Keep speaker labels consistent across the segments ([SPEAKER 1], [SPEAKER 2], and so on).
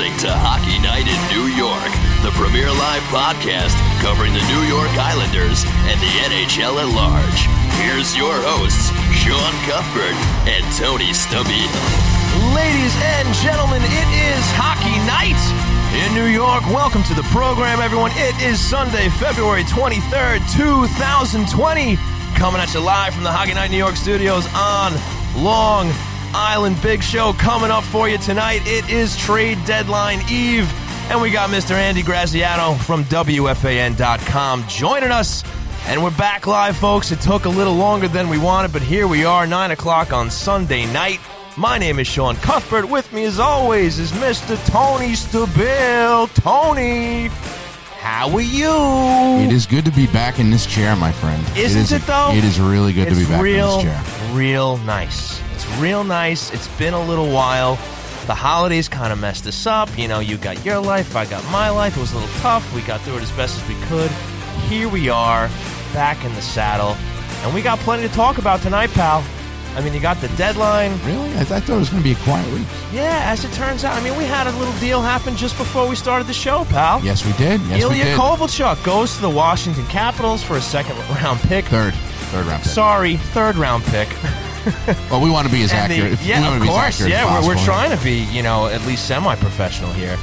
[SPEAKER 1] listening to Hockey Night in New York, the premier live podcast covering the New York Islanders and the NHL at large. Here's your hosts, Sean Cuthbert and Tony Stabile.
[SPEAKER 2] Ladies and gentlemen, it is Hockey Night in New York. Welcome to the program, everyone. It is Sunday, February 23rd, 2020. Coming at you live from the Hockey Night New York studios on Long Island. Big show coming up for you tonight. It is trade deadline eve, and we got Mr. Andy Graziano from WFAN.com joining us. And we're back live, folks. It took a little longer than we wanted, but here we are, 9 o'clock on Sunday night. My name is Sean Cuthbert. With me, as always, is Mr. Tony Stabile. Tony, how are you?
[SPEAKER 3] It is good to be back in this chair, my friend.
[SPEAKER 2] Isn't
[SPEAKER 3] it, is,
[SPEAKER 2] it, though?
[SPEAKER 3] It is really good
[SPEAKER 2] it's
[SPEAKER 3] to be back
[SPEAKER 2] real,
[SPEAKER 3] in this chair.
[SPEAKER 2] Real nice. Real nice. It's been a little while. The holidays kind of messed us up. You know, you got your life, I got my life. It was a little tough. We got through it as best as we could. Here we are, back in the saddle. And we got plenty to talk about tonight, pal. I mean, you got the deadline.
[SPEAKER 3] Really? I, th- I thought it was going to be a quiet week.
[SPEAKER 2] Yeah, as it turns out, I mean, we had a little deal happen just before we started the show, pal.
[SPEAKER 3] Yes, we did. Yes, we
[SPEAKER 2] Ilya
[SPEAKER 3] did.
[SPEAKER 2] Kovalchuk goes to the Washington Capitals for a second round pick.
[SPEAKER 3] Third, third round pick.
[SPEAKER 2] Sorry, third round pick.
[SPEAKER 3] Well, we want to be as
[SPEAKER 2] And the-
[SPEAKER 3] accurate. we
[SPEAKER 2] yeah, of course. Yeah, we're, we're trying to be, you know, at least semi-professional here.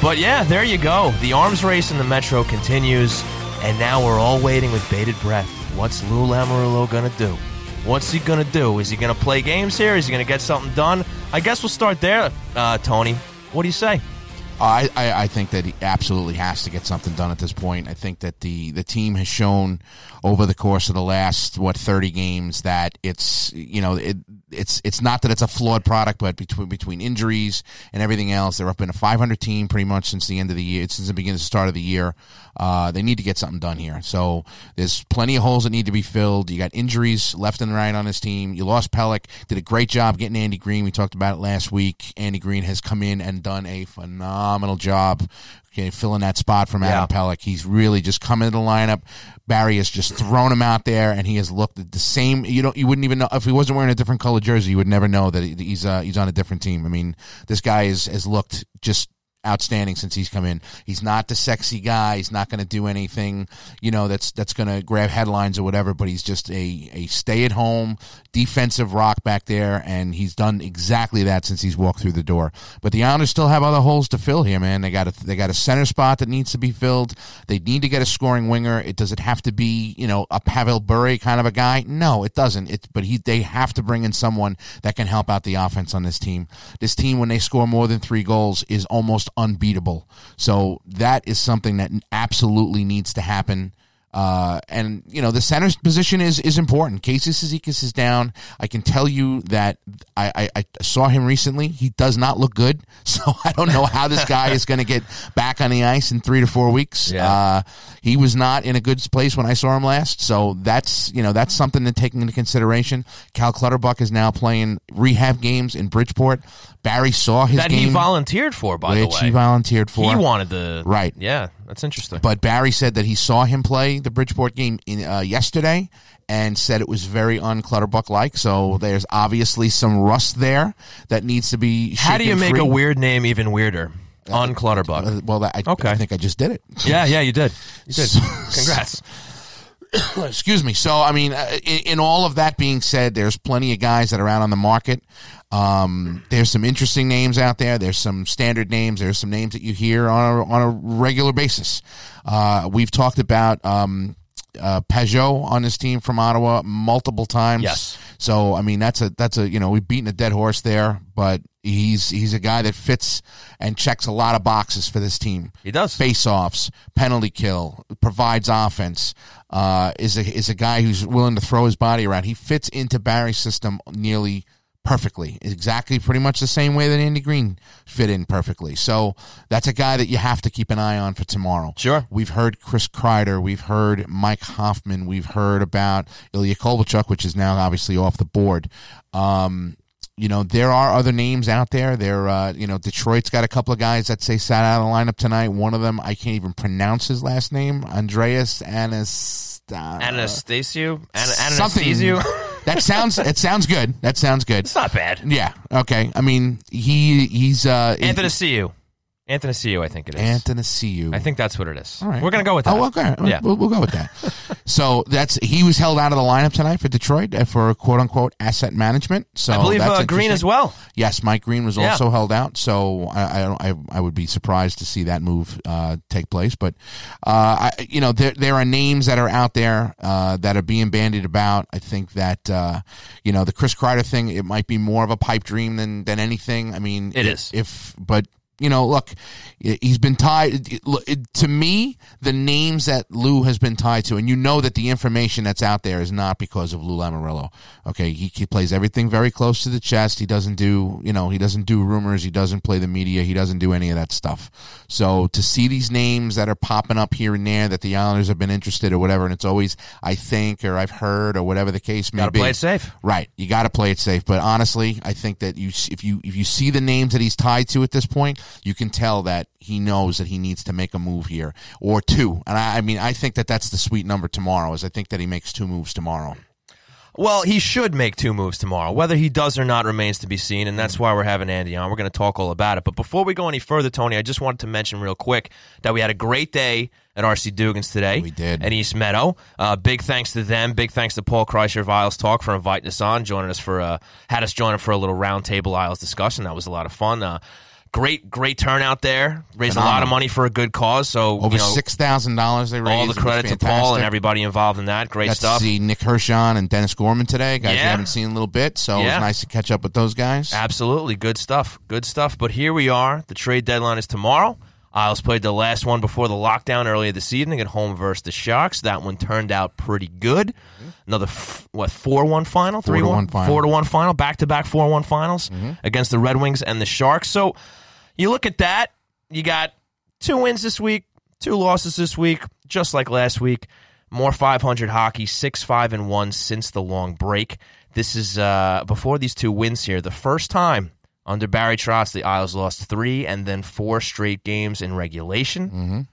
[SPEAKER 2] But yeah, there you go. The arms race in the Metro continues, and now we're all waiting with bated breath. What's Lou Lamoriello gonna do? What's he gonna do? Is he gonna play games here? Is he gonna get something done? I guess we'll start there, uh, Tony. What do you say?
[SPEAKER 3] I, I, I think that he absolutely has to get something done at this point. I think that the, the team has shown over the course of the last what thirty games that it's you know it, it's it's not that it's a flawed product, but between between injuries and everything else, they're up in a 500 team pretty much since the end of the year, since the beginning, the start of the year. Uh, they need to get something done here. So there's plenty of holes that need to be filled. You got injuries left and right on this team. You lost Pelech, did a great job getting Andy Greene. We talked about it last week. Andy Greene has come in and done a phenomenal job. Okay, filling that spot from Adam
[SPEAKER 2] Yeah.
[SPEAKER 3] Pelech. He's really just come into the lineup. Barry has just thrown him out there, and he has looked the same. You don't, you wouldn't even know if he wasn't wearing a different color jersey. You would never know that he's uh, he's on a different team. I mean, this guy is, has looked just outstanding since he's come in. He's not the sexy guy. He's not going to do anything, you know, that's that's going to grab headlines or whatever. But he's just a a stay at home defensive rock back there, and he's done exactly that since he's walked through the door. But the Islanders still have other holes to fill here, man. They got a they got a center spot that needs to be filled. They need to get a scoring winger. It does it have to be you know a Pavel Bure kind of a guy? No, it doesn't. It but he they have to bring in someone that can help out the offense on this team. This team when they score more than three goals is almost unbeatable. So that is something that absolutely needs to happen. Uh, and you know the center's position is is important. Casey Cizikas is down. I can tell you that I, I, I saw him recently. He does not look good. So I don't know how this guy is going to get back on the ice in three to four weeks.
[SPEAKER 2] Yeah.
[SPEAKER 3] Uh, he was not in a good place when I saw him last. So that's you know that's something to take into consideration. Cal Clutterbuck is now playing rehab games in Bridgeport. Barry saw his
[SPEAKER 2] That
[SPEAKER 3] game,
[SPEAKER 2] he volunteered for, by the
[SPEAKER 3] which
[SPEAKER 2] way.
[SPEAKER 3] he volunteered for.
[SPEAKER 2] He wanted the
[SPEAKER 3] Right.
[SPEAKER 2] Yeah, that's interesting.
[SPEAKER 3] But Barry said that he saw him play the Bridgeport game in, uh, yesterday and said it was very unclutterbuck like. So there's obviously some rust there that needs to be.
[SPEAKER 2] How do you make
[SPEAKER 3] free.
[SPEAKER 2] a weird name even weirder? On Clutterbuck.
[SPEAKER 3] Uh, well, that, I,
[SPEAKER 2] Okay.
[SPEAKER 3] I think I just did it.
[SPEAKER 2] yeah, yeah, you did. You did. Congrats.
[SPEAKER 3] Excuse me. So, I mean, uh, in, in all of that being said, there's plenty of guys that are out on the market. Um, there's some interesting names out there. There's some standard names. There's some names that you hear on a, on a regular basis. Uh, we've talked about um, uh, Pageau on this team from Ottawa multiple times.
[SPEAKER 2] Yes.
[SPEAKER 3] So, I mean, that's a that's a you know we've beaten a dead horse there, but he's he's a guy that fits and checks a lot of boxes for this team
[SPEAKER 2] He does.
[SPEAKER 3] face-offs, penalty kill, provides offense. Uh, is a is a guy who's willing to throw his body around. He fits into Barry's system nearly perfectly. Exactly, pretty much the same way that Andy Greene fit in perfectly. So that's a guy that you have to keep an eye on for tomorrow.
[SPEAKER 2] Sure.
[SPEAKER 3] We've heard Chris Kreider. We've heard Mike Hoffman. We've heard about Ilya Kovalchuk, which is now obviously off the board. Um, you know, there are other names out there. There, uh, you know, Detroit's got a couple of guys that say sat out of the lineup tonight. One of them, I can't even pronounce his last name, Andreas Anas. Uh,
[SPEAKER 2] Anastasio? An-. Anastasio?
[SPEAKER 3] That sounds. It sounds good. That sounds good.
[SPEAKER 2] it's not bad.
[SPEAKER 3] Yeah. Okay. I mean, he he's uh,
[SPEAKER 2] Anthony Siu. Anthony I think it is.
[SPEAKER 3] Anthony
[SPEAKER 2] I think that's what it is.
[SPEAKER 3] All right.
[SPEAKER 2] We're going to go with that.
[SPEAKER 3] Oh, okay.
[SPEAKER 2] Yeah.
[SPEAKER 3] We'll, we'll go with that. so that's he was held out of the lineup tonight for Detroit uh, for quote unquote asset management. So
[SPEAKER 2] I believe
[SPEAKER 3] that's
[SPEAKER 2] uh, Green as well.
[SPEAKER 3] Yes, Mike Green was
[SPEAKER 2] Yeah.
[SPEAKER 3] also held out, so I, I I I would be surprised to see that move uh, take place. But uh, I, you know, there there are names that are out there uh, that are being bandied about. I think that uh, you know the Chris Kreider thing. It might be more of a pipe dream than than anything. I mean,
[SPEAKER 2] It
[SPEAKER 3] if,
[SPEAKER 2] is.
[SPEAKER 3] If but you know, look, he's been tied. To me, the names that Lou has been tied to, and you know that the information that's out there is not because of Lou Lamoriello. Okay, he, he plays everything very close to the chest. He doesn't do, you know, he doesn't do rumors. He doesn't play the media. He doesn't do any of that stuff. So to see these names that are popping up here and there that the Islanders have been interested or whatever, and it's always I think or I've heard or whatever the case may
[SPEAKER 2] Got to
[SPEAKER 3] be.
[SPEAKER 2] play it safe.
[SPEAKER 3] Right, you got to play it safe. But honestly, I think that you if you if you see the names that he's tied to at this point, you can tell that he knows that he needs to make a move here or two. And I, I mean, I think that that's the sweet number tomorrow. Is I think that he makes two moves tomorrow.
[SPEAKER 2] Well, he should make two moves tomorrow. Whether he does or not remains to be seen, and that's why we're having Andy on. We're going to talk all about it. But before we go any further, Tony, I just wanted to mention real quick that we had a great day at RC Dugan's today.
[SPEAKER 3] We did.
[SPEAKER 2] At East Meadow. Uh, big thanks to them. Big thanks to Paul Kreischer of Isles Talk for inviting us on, joining us for, uh, had us join him for a little roundtable Isles discussion. That was a lot of fun. Uh, great, great turnout there. Raised a lot of money for a good cause. So,
[SPEAKER 3] Over
[SPEAKER 2] you know,
[SPEAKER 3] six thousand dollars they raised.
[SPEAKER 2] all the credit to Paul and everybody involved in that. Great
[SPEAKER 3] Got
[SPEAKER 2] stuff.
[SPEAKER 3] to see Nick Hershon and Dennis Gorman today. Guys,
[SPEAKER 2] Yeah.
[SPEAKER 3] we haven't seen in a little bit, so it
[SPEAKER 2] Yeah.
[SPEAKER 3] was nice to catch up with those guys.
[SPEAKER 2] Absolutely. Good stuff. Good stuff. But here we are. The trade deadline is tomorrow. Isles played the last one before the lockdown earlier this evening at home versus the Sharks. That one turned out pretty good. Mm-hmm. Another f- what four one final,
[SPEAKER 3] to one final.
[SPEAKER 2] four to one final, back to back four one finals mm-hmm. against the Red Wings and the Sharks. So you look at that. You got two wins this week, two losses this week, just like last week. More 500 hockey, six five and one since the long break. This is uh, before these two wins here. The first time under Barry Trotz, the Isles lost three and then four straight games in regulation.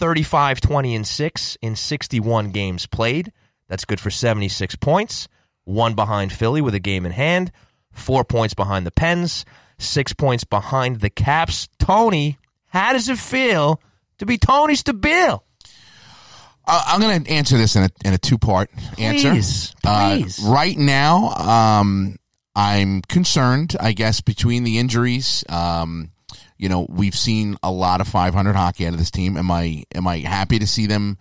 [SPEAKER 2] 35 20 and 6 in 61 games played. That's good for 76 points. One behind Philly with a game in hand. Four points behind the Pens. Six points behind the Caps. Tony, how does it feel to be Tony Stabile?
[SPEAKER 3] Uh, I'm going to answer this in a, in a two part answer.
[SPEAKER 2] Please,
[SPEAKER 3] Uh, right now, um, I'm concerned, I guess, between the injuries. Um, you know, we've seen a lot of 500 hockey out of this team. Am I am I happy to see them,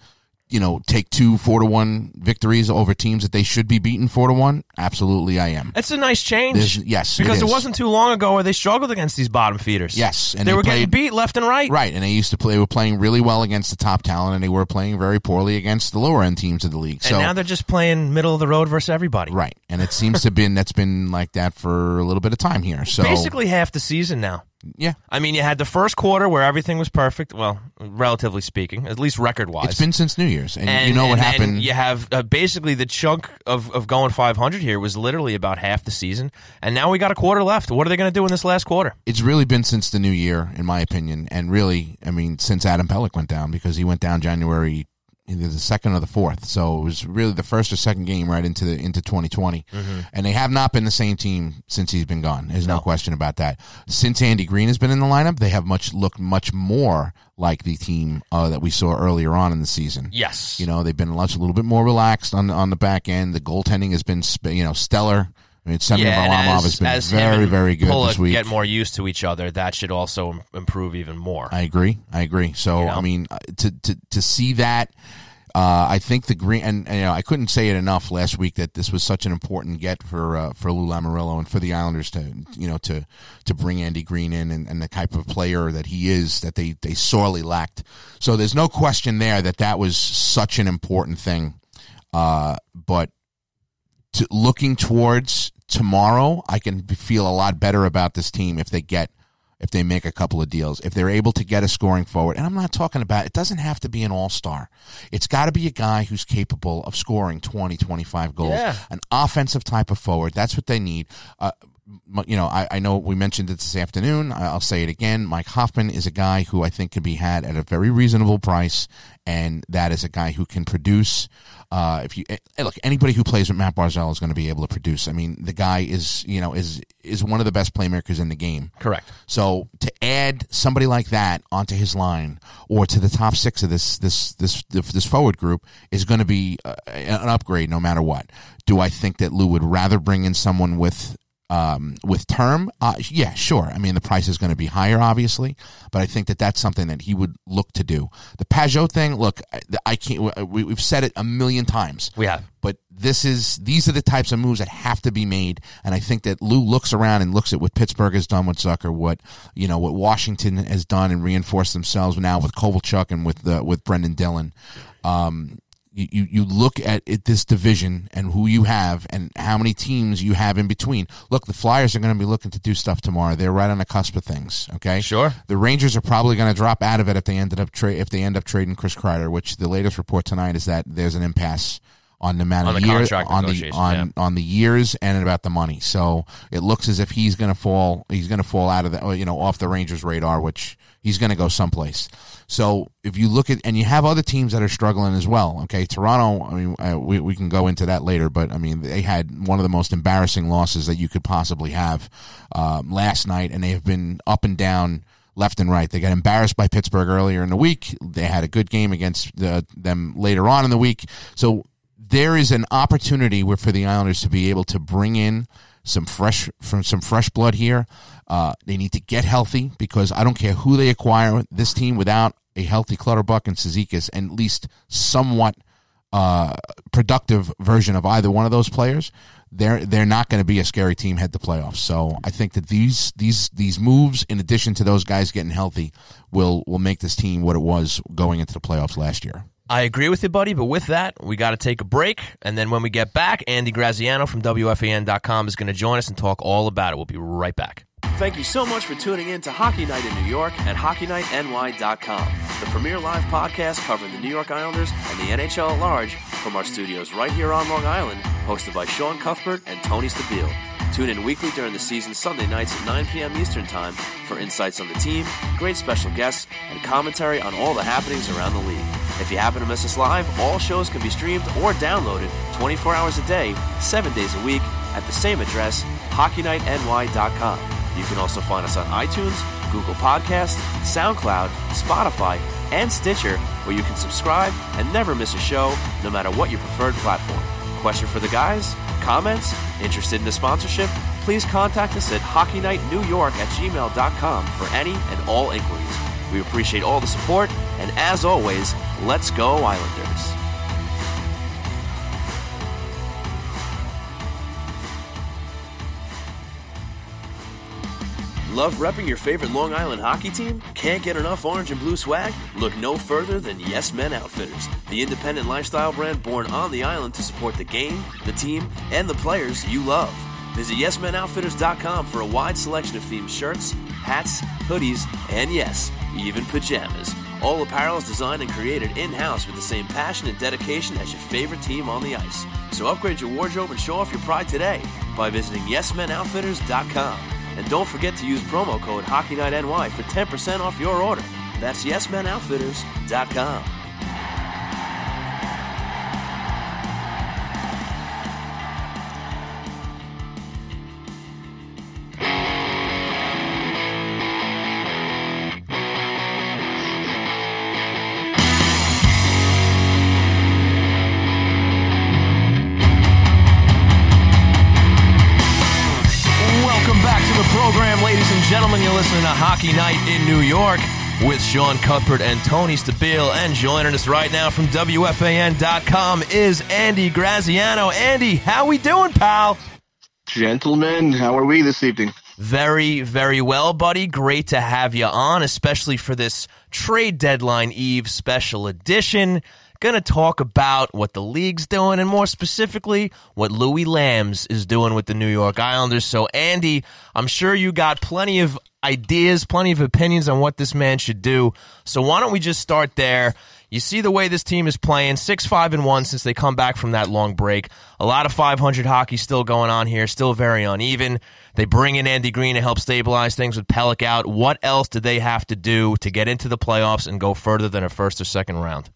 [SPEAKER 3] you know, take two four to one victories over teams that they should be beaten four to one? Absolutely, I am.
[SPEAKER 2] That's a nice change.
[SPEAKER 3] There's- yes, it
[SPEAKER 2] because it,
[SPEAKER 3] is.
[SPEAKER 2] wasn't too long ago where they struggled against these bottom feeders.
[SPEAKER 3] Yes, and
[SPEAKER 2] they,
[SPEAKER 3] they
[SPEAKER 2] were getting beat left and right.
[SPEAKER 3] Right, and they used to play. They Were playing really well against the top talent, and they were playing very poorly against the lower end teams of the league.
[SPEAKER 2] And
[SPEAKER 3] So
[SPEAKER 2] now they're just playing middle of the road versus everybody.
[SPEAKER 3] right, and it seems to have been that's been like that for a little bit of time here. So
[SPEAKER 2] Basically half the season now.
[SPEAKER 3] Yeah,
[SPEAKER 2] I mean, you had the first quarter where everything was perfect. Well, relatively speaking, at least record wise.
[SPEAKER 3] it's been since New Year's, and, you know what happened.
[SPEAKER 2] you have uh, basically the chunk of, of going 500 here was literally about half the season, and now we got a quarter left. What are they going to do in this last quarter?
[SPEAKER 3] it's really been since the new year, in my opinion, and really, I mean, since Adam Pelech went down because he went down January either the second or the fourth. So it was really the first or second game right into the into 2020, and they have not been the same team since he's been gone. There's no, question about that. Since Andy Greene has been in the lineup, they have much looked much more like the team uh, that we saw earlier on in the season.
[SPEAKER 2] Yes.
[SPEAKER 3] You know, they've been much, a little bit more relaxed on on the back end. The goaltending has been you know stellar. I mean, Semyon
[SPEAKER 2] yeah,
[SPEAKER 3] Varlamov
[SPEAKER 2] as,
[SPEAKER 3] has been very very good
[SPEAKER 2] Pulla
[SPEAKER 3] this week.
[SPEAKER 2] get more used to each other, that should also improve even more.
[SPEAKER 3] I agree. I agree. So
[SPEAKER 2] You know?
[SPEAKER 3] I mean, uh, to to to see that, uh, I think the green and, and, you know I couldn't say it enough last week that this was such an important get for uh, for Lou Lamoriello and for the Islanders to you know to to bring Andy Greene in and, and the type of player that he is that they they sorely lacked. So there's no question there that that was such an important thing. Uh, but to, looking towards tomorrow, I can feel a lot better about this team if they get if they make a couple of deals, if they're able to get a scoring forward. And I'm not talking about it doesn't have to be an all-star. It's got to be a guy who's capable of scoring 20, 25 goals.
[SPEAKER 2] Yeah.
[SPEAKER 3] An offensive type of forward. That's what they need. Uh, you know, I, I know we mentioned it this afternoon. I'll say it again. Mike Hoffman is a guy who I think can be had at a very reasonable price, and that is a guy who can produce. Uh, if you eh, look, anybody who plays with Matt Barzal is going to be able to produce. I mean, the guy is, you know, is is one of the best playmakers in the game.
[SPEAKER 2] Correct.
[SPEAKER 3] So to add somebody like that onto his line or to the top six of this this this this forward group is going to be uh, an upgrade no matter what. Do I think that Lou would rather bring in someone with um, with term, uh, yeah, sure. I mean, the price is going to be higher, obviously, but I think that that's something that he would look to do. The Pageau thing, look, I, I can't. We, we've said it a million times.
[SPEAKER 2] We have,
[SPEAKER 3] but this is these are the types of moves that have to be made, and I think that Lou looks around and looks at what Pittsburgh has done with Zucker, what you know, what Washington has done and reinforced themselves now with Kovalchuk and with the with Brendan Dillon. Um, you, you look at it, this division and who you have and how many teams you have in between. Look, the Flyers are going to be looking to do stuff tomorrow. They're right on the cusp of things. Okay,
[SPEAKER 2] sure.
[SPEAKER 3] The Rangers are probably going to drop out of it if they ended up tra- if they end up trading Chris Kreider, which the latest report tonight is that there's an impasse on the amount
[SPEAKER 2] on
[SPEAKER 3] of
[SPEAKER 2] the
[SPEAKER 3] years
[SPEAKER 2] on
[SPEAKER 3] the on
[SPEAKER 2] yeah.
[SPEAKER 3] on the years and about the money. So it looks as if he's going to fall he's going to fall out of the you know off the Rangers radar, which he's going to go someplace. So if you look at and you have other teams that are struggling as well. Okay, Toronto. I mean, uh, we we can go into that later, but I mean they had one of the most embarrassing losses that you could possibly have um, last night, and they have been up and down left and right. They got embarrassed by Pittsburgh earlier in the week. They had a good game against the, them later on in the week. So there is an opportunity for the Islanders to be able to bring in some fresh from some fresh blood here. Uh, they need to get healthy because I don't care who they acquire. This team without a healthy Clutterbuck and Cizikas and at least somewhat uh, productive version of either one of those players, they're they're not going to be a scary team head to playoffs. So I think that these these these moves, in addition to those guys getting healthy, will will make this team what it was going into the playoffs last year.
[SPEAKER 2] I agree with you, buddy, but with that, we got to take a break. And then when we get back, Andy Graziano from WFAN.com is going to join us and talk all about it. We'll be right back.
[SPEAKER 4] Thank you so much for tuning in to Hockey Night in New York at HockeyNightNY.com, the premier live podcast covering the New York Islanders and the NHL at large from our studios right here on Long Island, hosted by Sean Cuthbert and Tony Stabile. Tune in weekly during the season Sunday nights at 9 p.m. Eastern Time for insights on the team, great special guests, and commentary on all the happenings around the league. If you happen to miss us live, all shows can be streamed or downloaded 24 hours a day, 7 days a week at the same address, HockeyNightNY.com. You can also find us on iTunes, Google Podcasts, SoundCloud, Spotify, and Stitcher, where you can subscribe and never miss a show, no matter what your preferred platform. Question for the guys? Comments? Interested in a sponsorship? Please contact us at hockeynightnewyork at gmail.com for any and all inquiries. We appreciate all the support, and as always, let's go Islanders. Love repping your favorite Long Island hockey team? Can't get enough orange and blue swag? Look no further than Yes Men Outfitters, the independent lifestyle brand born on the island to support the game, the team, and the players you love. Visit YesMenOutfitters.com for a wide selection of themed shirts, hats, hoodies, and yes, even pajamas. All apparel is designed and created in house with the same passion and dedication as your favorite team on the ice. So upgrade your wardrobe and show off your pride today by visiting YesMenOutfitters.com. And don't forget to use promo code HockeyNightNY for 10% off your order. That's YesMenOutfitters.com.
[SPEAKER 2] Hockey Night in New York with Sean Cuthbert and Tony Stabile. And joining us right now from WFAN.com is Andy Graziano. Andy, how are we doing, pal?
[SPEAKER 5] Gentlemen, how are we this evening?
[SPEAKER 2] Very, very well, buddy. Great to have you on, especially for this trade deadline eve special edition. Going to talk about what the league's doing and more specifically what Louis Lambs is doing with the New York Islanders. So, Andy, I'm sure you got plenty of ideas, plenty of opinions on what this man should do. So, why don't we just start there? You see the way this team is playing, six five and one since they come back from that long break. A lot of 500 hockey still going on here, still very uneven. They bring in Andy Greene to help stabilize things with Pelech out. What else do they have to do to get into the playoffs and go further than a first or second round?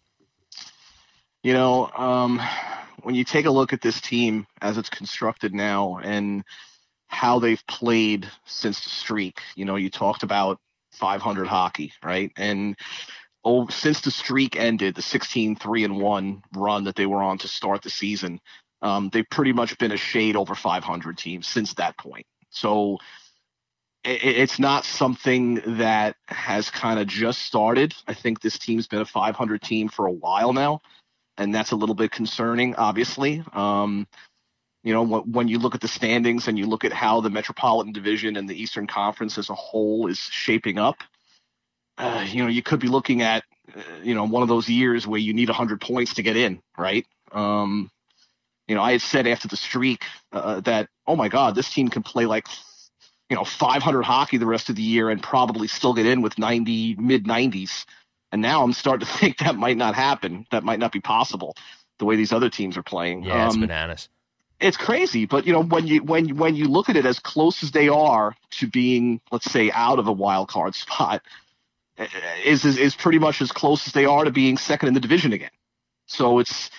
[SPEAKER 5] You know, um, when you take a look at this team as it's constructed now and how they've played since the streak, you know, you talked about 500 hockey, right? And oh, since the streak ended, the 16 3 and 1 run that they were on to start the season, um, they've pretty much been a shade over 500 teams since that point. So it, it's not something that has kind of just started. I think this team's been a 500 team for a while now, and that's a little bit concerning, obviously. Um, you know, when you look at the standings and you look at how the Metropolitan Division and the Eastern Conference as a whole is shaping up, uh, you know, you could be looking at, uh, you know, one of those years where you need 100 points to get in, right? Um, you know, I had said after the streak uh, that, oh my God, this team can play like, you know, 500 hockey the rest of the year and probably still get in with 90, mid 90s. And now I'm starting to think that might not happen. That might not be possible the way these other teams are playing.
[SPEAKER 2] Yeah, it's um, bananas.
[SPEAKER 5] It's crazy, but you know when you when when you look at it as close as they are to being, let's say, out of a wild card spot, is, is is pretty much as close as they are to being second in the division again. So it's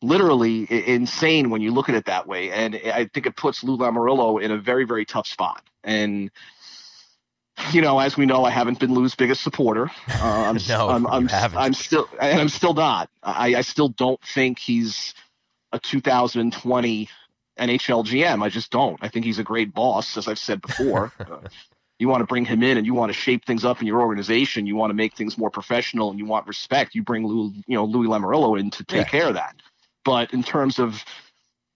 [SPEAKER 5] literally insane when you look at it that way, and I think it puts Lou Lamoriello in a very very tough spot. And you know, as we know, I haven't been Lou's biggest supporter.
[SPEAKER 2] Uh, I'm, no, I'm,
[SPEAKER 5] I'm, I'm, still, and I'm still not. I, I still don't think he's a 2020 NHL GM. I just don't. I think he's a great boss, as I've said before. uh, you want to bring him in and you want to shape things up in your organization. You want to make things more professional and you want respect. You bring Lou, you know, Louis Lamoriello in to take yeah. care of that. But in terms of,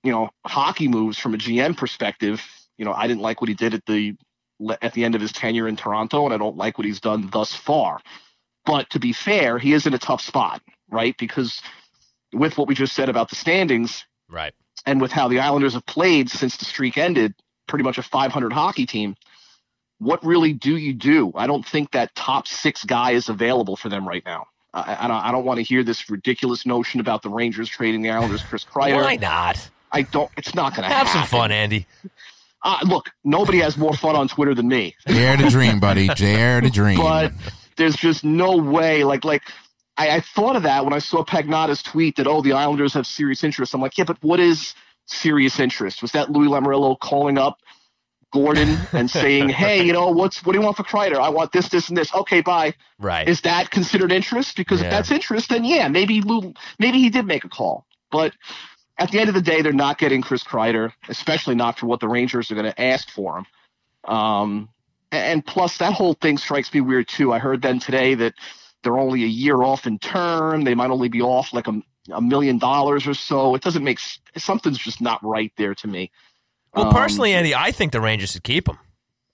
[SPEAKER 5] you know, hockey moves from a GM perspective, you know, I didn't like what he did at the at the end of his tenure in Toronto, and I don't like what he's done thus far. But to be fair, he is in a tough spot, right? Because with what we just said about the standings,
[SPEAKER 2] right,
[SPEAKER 5] and with how the Islanders have played since the streak ended, pretty much a 500 hockey team what really do you do? I don't think that top six guy is available for them right now. I, I don't, want to hear this ridiculous notion about the Rangers trading the Islanders Chris Kreider.
[SPEAKER 2] Why not?
[SPEAKER 5] I don't. It's not going
[SPEAKER 2] to
[SPEAKER 5] have
[SPEAKER 2] some fun, Andy.
[SPEAKER 5] Uh, look, nobody has more fun on Twitter than me.
[SPEAKER 3] Dare to dream, buddy. Dare to dream.
[SPEAKER 5] But there's just no way. Like, like I, I thought of that when I saw Pagnotta's tweet that oh the Islanders have serious interest. I'm like, yeah, but what is serious interest? Was that Louis Lamoriello calling up Gorton and saying, "Hey, you know, what's what do you want for Kreider? I want this, this, and this. Okay, bye."
[SPEAKER 2] Right.
[SPEAKER 5] Is that considered interest? Because yeah. if that's interest, then yeah, maybe Lou, maybe he did make a call. But at the end of the day, they're not getting Chris Kreider, especially not for what the Rangers are going to ask for him. Um, and plus, that whole thing strikes me weird too. I heard then today that they're only a year off in term. They might only be off like a, a million dollars or so. It doesn't make something's just not right there to me.
[SPEAKER 2] Well, personally, um, Andy, I think the Rangers should keep him.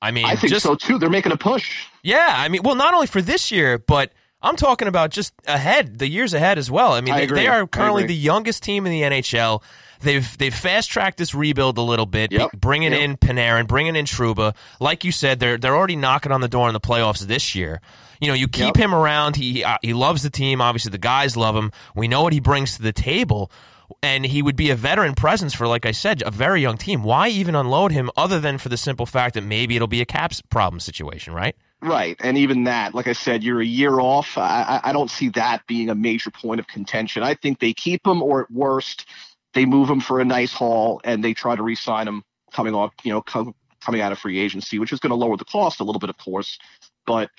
[SPEAKER 2] I mean,
[SPEAKER 5] I think
[SPEAKER 2] just,
[SPEAKER 5] so too. They're making a push.
[SPEAKER 2] Yeah, I mean, well, not only for this year, but I'm talking about just ahead, the years ahead as well. I mean,
[SPEAKER 5] I
[SPEAKER 2] they, they, are currently the youngest team in the NHL. They've they've fast tracked this rebuild a little bit,
[SPEAKER 5] yep.
[SPEAKER 2] bringing
[SPEAKER 5] yep.
[SPEAKER 2] in Panarin, bringing in Trouba. Like you said, they're they're already knocking on the door in the playoffs this year. You know, you keep yep. him around. He uh, he loves the team. Obviously, the guys love him. We know what he brings to the table and he would be a veteran presence for, like I said, a very young team. Why even unload him other than for the simple fact that maybe it'll be a caps problem situation, right?
[SPEAKER 5] Right, and even that, like I said, you're a year off. I, I don't see that being a major point of contention. I think they keep him, or at worst, they move him for a nice haul and they try to re-sign him coming off, you know, coming out of free agency, which is going to lower the cost a little bit, of course. But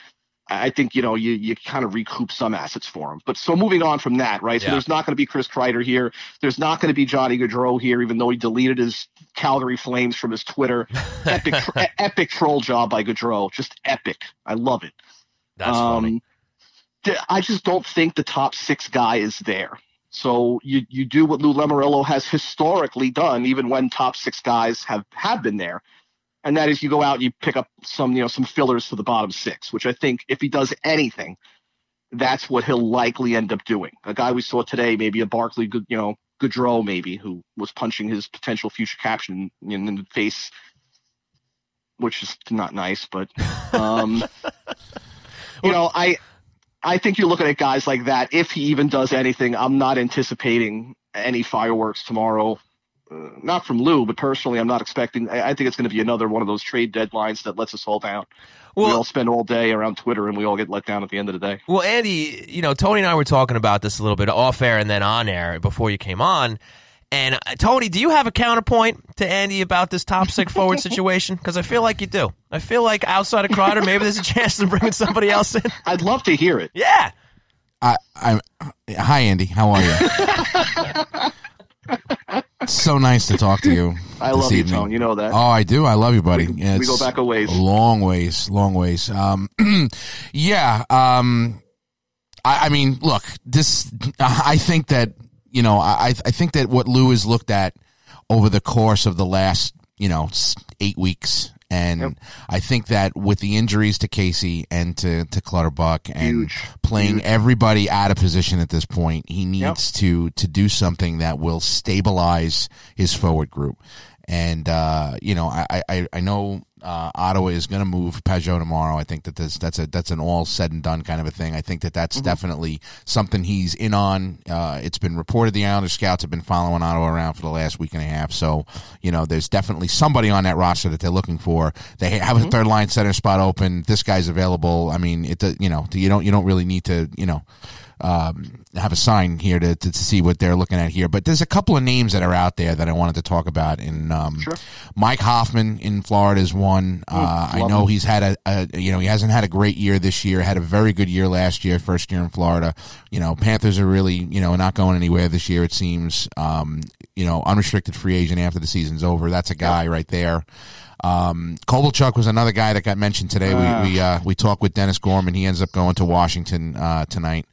[SPEAKER 5] I think you know you you kind of recoup some assets for him. But so moving on from that, right? So there's not going to be Chris Kreider here. There's not going to be Johnny Gaudreau here, even though he deleted his Calgary Flames from his Twitter. epic, epic troll job by Gaudreau, just epic. I love it.
[SPEAKER 2] That's um, funny.
[SPEAKER 5] I just don't think the top six guy is there. So you you do what Lou Lamoriello has historically done, even when top six guys have have been there and that is you go out and you pick up some you know some fillers for the bottom six, which I think if he does anything, that's what he'll likely end up doing. A guy we saw today, maybe a Barclay, you know, Goodrow, maybe who was punching his potential future caption in, in the face, which is not nice, but um, you know, I I think you're looking at guys like that. If he even does anything, I'm not anticipating any fireworks tomorrow. Uh, not from Lou, but personally, I'm not expecting. I, I think it's going to be another one of those trade deadlines that lets us all down.
[SPEAKER 2] Well-
[SPEAKER 5] we all spend all day around Twitter, and we all get let down at the end of the day.
[SPEAKER 2] Well, Andy, you know, Tony and I were talking about this a little bit off air and then on air before you came on. And uh, Tony, do you have a counterpoint to Andy about this top six forward situation? Because I feel like you do. I feel like outside of Kreider, maybe there's a chance of bringing somebody else in.
[SPEAKER 5] I'd love to hear it.
[SPEAKER 2] Yeah.
[SPEAKER 3] I, I, hi Andy, how are you? so nice to talk to you.
[SPEAKER 5] I love you. Tone. You know that.
[SPEAKER 3] Oh, I do. I love you, buddy.
[SPEAKER 5] We-
[SPEAKER 3] Yeah,
[SPEAKER 5] we go back a ways.
[SPEAKER 3] long ways, long ways. Um, yeah. Um, I, I mean, look, this. I think that you know, I I think that what Lou has looked at over the course of the last you know eight weeks. And I think that with the injuries to Casey and to, to Clutterbuck and
[SPEAKER 5] Huge.
[SPEAKER 3] playing
[SPEAKER 5] Huge.
[SPEAKER 3] everybody out of position at this point, he needs to to do something that will stabilize his forward group. And uh, you know, I I, I know uh, Ottawa is going to move Pageau tomorrow. I think that this, that's a that's an all said and done kind of a thing. I think that that's definitely something he's in on. Uh, it's been reported the Islander scouts have been following Ottawa around for the last week and a half. So you know, there's definitely somebody on that roster that they're looking for. They have a third line center spot open. This guy's available. I mean, it you know you don't you don't really need to you know um, have a sign here to, to, to see what they're looking at here. But there's a couple of names that are out there that I wanted to talk about. And um, Mike Hoffman in Florida is one. Uh, I know
[SPEAKER 5] him.
[SPEAKER 3] he's had a, a you know he hasn't had a great year this year. Had a very good year last year, first year in Florida. You know Panthers are really you know not going anywhere this year. It seems. Um, you know unrestricted free agent after the season's over. That's a guy right there. Um, Kovalchuk was another guy that got mentioned today. we we uh, we talked with Dennis Gorman. He ends up going to Washington uh, tonight.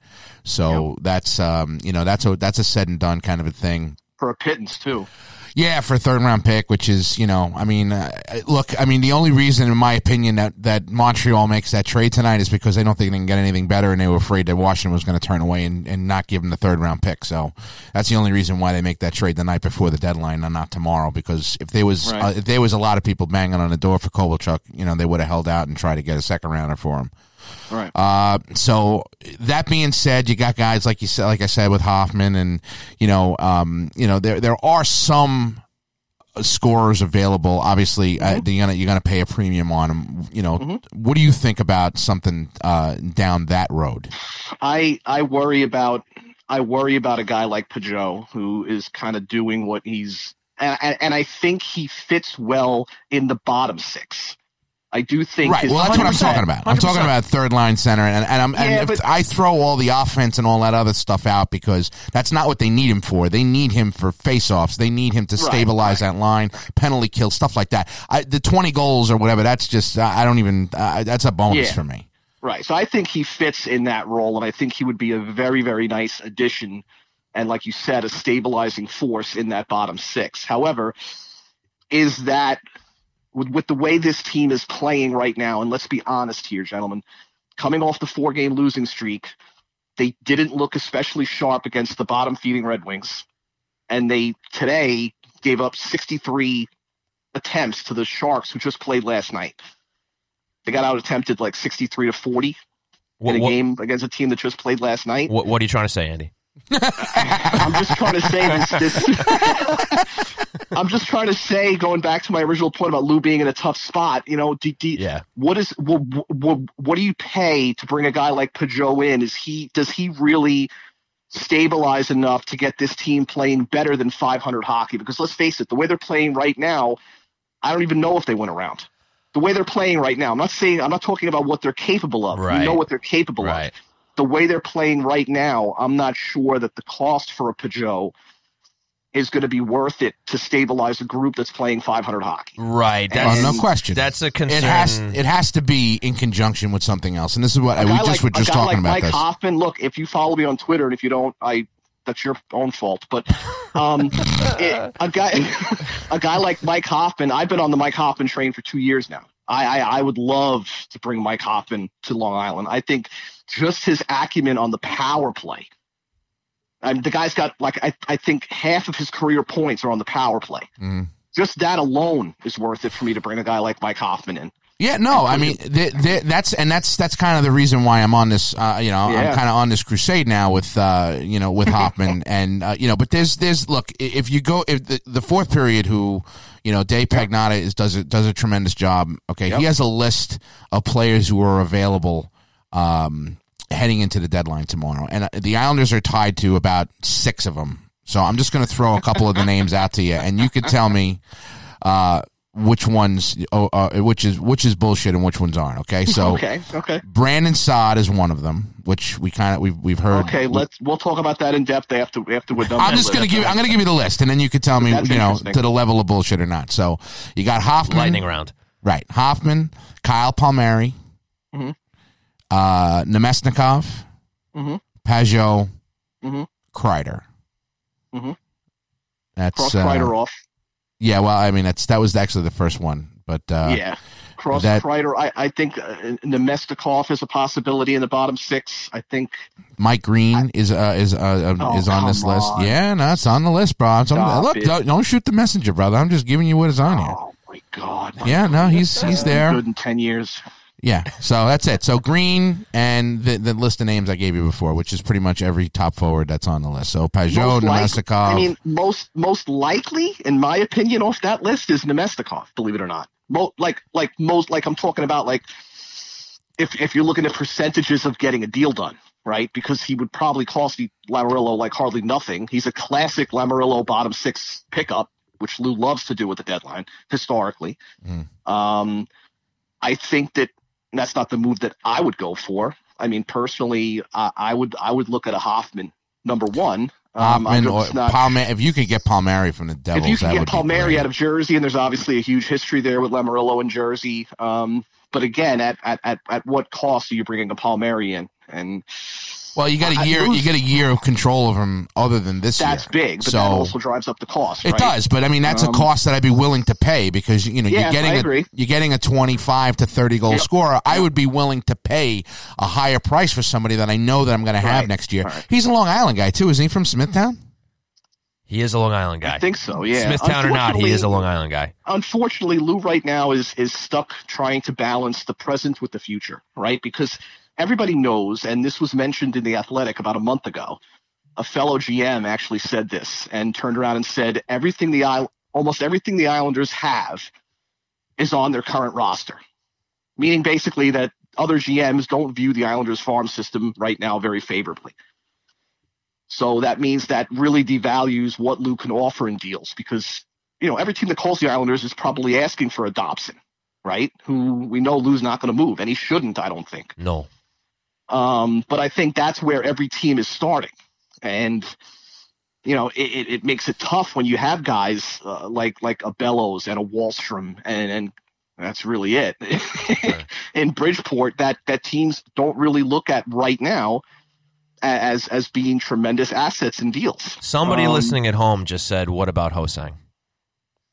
[SPEAKER 3] So that's um, you know that's a that's a said and done kind of a thing.
[SPEAKER 5] For a pittance too.
[SPEAKER 3] Yeah, for a third round pick, which is you know, I mean, uh, look, I mean, the only reason, in my opinion, that that Montreal makes that trade tonight is because they don't think they can get anything better, and they were afraid that Washington was going to turn away and, and not give them the third round pick. So that's the only reason why they make that trade the night before the deadline and not tomorrow. Because if there was
[SPEAKER 5] Right.
[SPEAKER 3] uh, if there was a lot of people banging on the door for Kovalchuk, you know, they would have held out and tried to get a second rounder for him.
[SPEAKER 5] Right.
[SPEAKER 3] Uh, so that being said, you got guys like you said, like I said with Hoffman, and you know, um, you know, there there are some scorers available. Obviously, uh, you're gonna you're gonna pay a premium on them. You know, what do you think about something uh, down that road?
[SPEAKER 5] I I worry about I worry about a guy like Pageau who is kind of doing what he's and, and, and I think he fits well in the bottom six. I do think
[SPEAKER 3] Right. Well, that's what I'm
[SPEAKER 2] 100%,
[SPEAKER 3] talking about. I'm talking about third line center, and and I'm and
[SPEAKER 5] Yeah, but-
[SPEAKER 3] I throw all the offense and all that other stuff out because that's not what they need him for. They need him for faceoffs. They need him to
[SPEAKER 5] Right,
[SPEAKER 3] stabilize that line, penalty kill, stuff like that. I, the 20 goals or whatever. That's just I I don't even. Uh, that's a bonus
[SPEAKER 5] Yeah.
[SPEAKER 3] for me.
[SPEAKER 5] Right. So I think he fits in that role, and I think he would be a very, very nice addition, and like you said, a stabilizing force in that bottom six. However, is that with, with the way this team is playing right now, and let's be honest here, gentlemen, coming off the four game losing streak, they didn't look especially sharp against the bottom feeding Red Wings. And they today gave up 63 attempts to the Sharks, who just played last night. They got out attempted like 63 to 40
[SPEAKER 2] What,
[SPEAKER 5] in a
[SPEAKER 2] what,
[SPEAKER 5] game against a team that just played last night.
[SPEAKER 2] what, what are you trying to say, Andy?
[SPEAKER 5] I'm just trying to say this. this I'm just trying to say, going back to my original point about Lou being in a tough spot. You know, do, do,
[SPEAKER 2] Yeah.
[SPEAKER 5] what is what, what, what do you pay to bring a guy like Pageau in? Is he does he really stabilize enough to get this team playing better than 500 hockey? Because let's face it, the way they're playing right now, I don't even know if they went around. The way they're playing right now, I'm not saying I'm not talking about what they're capable of.
[SPEAKER 2] Right.
[SPEAKER 5] We know what they're capable
[SPEAKER 2] Right.
[SPEAKER 5] of. The way they're playing right now, I'm not sure that the cost for a Pageau is going to be worth it to stabilize a group that's playing 500 hockey.
[SPEAKER 2] Right.
[SPEAKER 3] Well,
[SPEAKER 2] That's,
[SPEAKER 3] no question.
[SPEAKER 2] That's a concern.
[SPEAKER 3] It has it has to be in conjunction with something else, and this is what
[SPEAKER 5] A
[SPEAKER 3] we
[SPEAKER 5] guy
[SPEAKER 3] just
[SPEAKER 5] like,
[SPEAKER 3] were just talking
[SPEAKER 5] like
[SPEAKER 3] about
[SPEAKER 5] Mike
[SPEAKER 3] this.
[SPEAKER 5] Hoffman. Look, if you follow me on Twitter, and if you don't, I that's your own fault. But um, it, a guy, a guy like Mike Hoffman, I've been on the Mike Hoffman train for two years now. I, I, I would love to bring Mike Hoffman to Long Island. I think just his acumen on the power play. I mean, the guy's got like I, I think half of his career points are on the power play.
[SPEAKER 3] Mhm.
[SPEAKER 5] Just that alone is worth it for me to bring a guy like Mike Hoffman in.
[SPEAKER 3] Yeah, no, I mean that's and that's that's kind of the reason why I'm on this. Uh, you know, I'm kind of on this crusade now with uh, you know with Hoffman and uh, you know, but there's there's look if you go if the, the fourth period who you know Dave Pagnotta is does a, does a tremendous job. Okay, he has a list of players who are available. Um, heading into the deadline tomorrow, and uh, the Islanders are tied to about six of them. So I'm just going to throw a couple of the names out to you, and you could tell me uh, which ones, oh, uh, which is which is bullshit and which ones aren't. Okay, so
[SPEAKER 5] Okay, okay,
[SPEAKER 3] Brandon Saad is one of them, which we kind of we've we've heard.
[SPEAKER 5] okay. Let's we'll talk about that in depth after after we're done.
[SPEAKER 3] I'm just gonna
[SPEAKER 5] list.
[SPEAKER 3] give I'm gonna give you the list, and then you could tell me,
[SPEAKER 5] That's
[SPEAKER 3] you know, to the level of bullshit or not. So you got Hoffman,
[SPEAKER 2] Lightning round.
[SPEAKER 3] right? Hoffman, Kyle Palmieri,
[SPEAKER 5] Mhm.
[SPEAKER 3] Uh, Namestnikov,
[SPEAKER 5] Mhm.
[SPEAKER 3] Pageau,
[SPEAKER 5] Mhm.
[SPEAKER 3] Kreider.
[SPEAKER 5] Mhm.
[SPEAKER 3] That's
[SPEAKER 5] cross
[SPEAKER 3] uh,
[SPEAKER 5] Kreider off.
[SPEAKER 3] Yeah, well, I mean, that's that was actually the first one, but uh,
[SPEAKER 5] yeah, cross
[SPEAKER 3] that-
[SPEAKER 5] Kreider. I I think uh, Namestnikov is a possibility in the bottom six. I think
[SPEAKER 3] Mike Green is uh, is uh, uh,
[SPEAKER 5] Oh,
[SPEAKER 3] is on this
[SPEAKER 5] come
[SPEAKER 3] list. Yeah, no, it's on the list, bro. On, look, don't, don't shoot the messenger, brother. I'm just giving you what is on here.
[SPEAKER 5] oh my god.
[SPEAKER 3] Yeah, no, he's he's there.
[SPEAKER 5] Good in ten years.
[SPEAKER 3] Yeah, so that's it. So Green and the, the list of names I gave you before, which is pretty much every top forward that's on the list. So
[SPEAKER 5] Pageau,
[SPEAKER 3] Namestnikov.
[SPEAKER 5] I mean, most most likely, in my opinion, off that list is Namestnikov. Believe it or not, Mo- like like most like I'm talking about like if if you're looking at percentages of getting a deal done, right? Because he would probably cost Lamoriello like hardly nothing. He's a classic Lamoriello bottom six pickup, which Lou loves to do with the deadline historically.
[SPEAKER 3] Mm.
[SPEAKER 5] Um, I think that that's not the move that I would go for. I mean, personally, I I would I would look at a Hoffman number one. Um,
[SPEAKER 3] Hoffman or
[SPEAKER 5] not-
[SPEAKER 3] if you could get Palmieri from the Devils,
[SPEAKER 5] if you can
[SPEAKER 3] that
[SPEAKER 5] get Palmieri out of Jersey, and there's obviously a huge history there with Lamoriello in Jersey. Um, but again, at, at, at, at what cost are you bringing a Palmieri in? And
[SPEAKER 3] Well, you got a
[SPEAKER 5] I-
[SPEAKER 3] year.
[SPEAKER 5] Lou's-
[SPEAKER 3] You get a year of control of him, other than this
[SPEAKER 5] that's
[SPEAKER 3] year.
[SPEAKER 5] big, but
[SPEAKER 3] so
[SPEAKER 5] that also drives up the cost.
[SPEAKER 3] it
[SPEAKER 5] right?
[SPEAKER 3] does, but I mean that's
[SPEAKER 5] Um,
[SPEAKER 3] a cost that I'd be willing to pay because you know
[SPEAKER 5] Yeah,
[SPEAKER 3] you're getting
[SPEAKER 5] I
[SPEAKER 3] a,
[SPEAKER 5] agree.
[SPEAKER 3] you're getting a 25 to 30 goal
[SPEAKER 5] Yep.
[SPEAKER 3] scorer. I would be willing to pay a higher price for somebody that I know that I'm going to have next year.
[SPEAKER 5] right.
[SPEAKER 3] He's a Long Island guy too, isn't he? From Smithtown.
[SPEAKER 2] He is a Long Island guy.
[SPEAKER 5] I think so. Yeah,
[SPEAKER 2] Smithtown or not, he is a Long Island guy.
[SPEAKER 5] unfortunately, Lou right now is is stuck trying to balance the present with the future, right? Because everybody knows, and this was mentioned in the Athletic about a month ago. A fellow GM actually said this and turned around and said everything the almost everything the Islanders have is on their current roster, meaning basically that other GMs don't view the Islanders farm system right now very favorably. So that means that really devalues what Lou can offer in deals because you know, every team that calls the Islanders is probably asking for a Dobson, right? Who we know Lou's not going to move, and he shouldn't, I don't think.
[SPEAKER 2] No.
[SPEAKER 5] Um, but I think that's where every team is starting, and you know, it, it, it makes it tough when you have guys uh, like like a Bellows and a Wahlstrom, and and that's really it in Bridgeport that that teams don't really look at right now as as being tremendous assets and deals.
[SPEAKER 2] Somebody
[SPEAKER 5] Um,
[SPEAKER 2] listening at home just said, "What about Hosang?"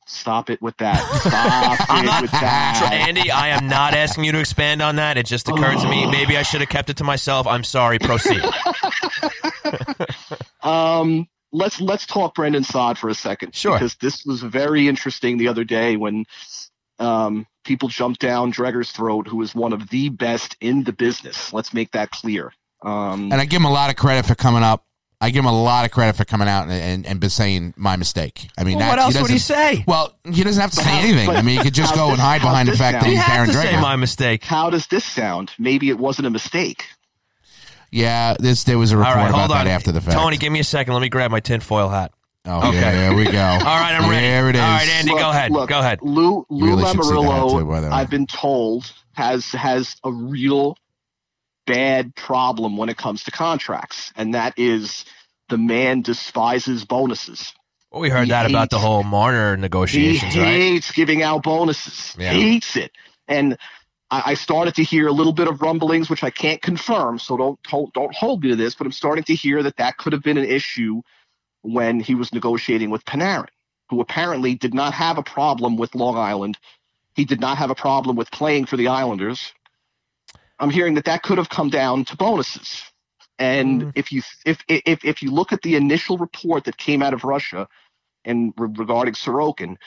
[SPEAKER 5] Stop it with that. Stop it with that.
[SPEAKER 2] Andy, I am not asking you to expand on that. It just occurred to me. Maybe I should have kept it to myself. I'm sorry. Proceed.
[SPEAKER 5] Um, let's let's talk Brendan Saad for a second.
[SPEAKER 2] Sure.
[SPEAKER 5] Because this was very interesting the other day when um, people jumped down Dreger's throat, who is one of the best in the business. Let's make that clear. Um,
[SPEAKER 3] And I give him a lot of credit for coming up. I give him a lot of credit for coming out and and, and been saying my mistake. I mean,
[SPEAKER 2] Well,
[SPEAKER 3] that,
[SPEAKER 2] what else would he
[SPEAKER 3] doesn't-
[SPEAKER 2] say?
[SPEAKER 3] Well, he doesn't have to say
[SPEAKER 5] how-
[SPEAKER 3] anything. I mean, he could just
[SPEAKER 5] how
[SPEAKER 3] go and hide behind the
[SPEAKER 5] this
[SPEAKER 3] fact that
[SPEAKER 5] sounds-
[SPEAKER 3] he's
[SPEAKER 2] You
[SPEAKER 3] Darren
[SPEAKER 2] to say my mistake.
[SPEAKER 5] how does this sound? Maybe it wasn't a mistake.
[SPEAKER 3] Yeah, this there was a report
[SPEAKER 2] right,
[SPEAKER 3] about
[SPEAKER 2] on.
[SPEAKER 3] that after the fact.
[SPEAKER 2] Tony, give me a second. Let me grab my tinfoil hat.
[SPEAKER 3] oh,
[SPEAKER 2] Okay.
[SPEAKER 3] yeah, there we go.
[SPEAKER 2] All right, I'm ready.
[SPEAKER 3] There it is.
[SPEAKER 2] All right, Andy,
[SPEAKER 5] Look,
[SPEAKER 2] go ahead.
[SPEAKER 5] look,
[SPEAKER 2] go ahead.
[SPEAKER 5] Lou Lou
[SPEAKER 3] really should see that
[SPEAKER 5] Lamoriello,
[SPEAKER 3] too, by the way.
[SPEAKER 5] I've been told has has a real bad problem when it comes to contracts, and that is the man despises bonuses.
[SPEAKER 2] Well, we heard
[SPEAKER 5] he
[SPEAKER 2] that about the whole Marner
[SPEAKER 5] He
[SPEAKER 2] negotiations, right?
[SPEAKER 5] hates giving out bonuses.
[SPEAKER 2] Yeah.
[SPEAKER 5] Hates it. And I, I started to hear a little bit of rumblings, which I can't confirm, so don't hold, don't hold me to this. But I'm starting to hear that that could have been an issue when he was negotiating with Panarin, who apparently did not have a problem with Long Island. He did not have a problem with playing for the Islanders. I'm hearing that that could have come down to bonuses. And
[SPEAKER 2] Mm.
[SPEAKER 5] if you if if if you look at the initial report that came out of Russia and re- regarding Sorokin,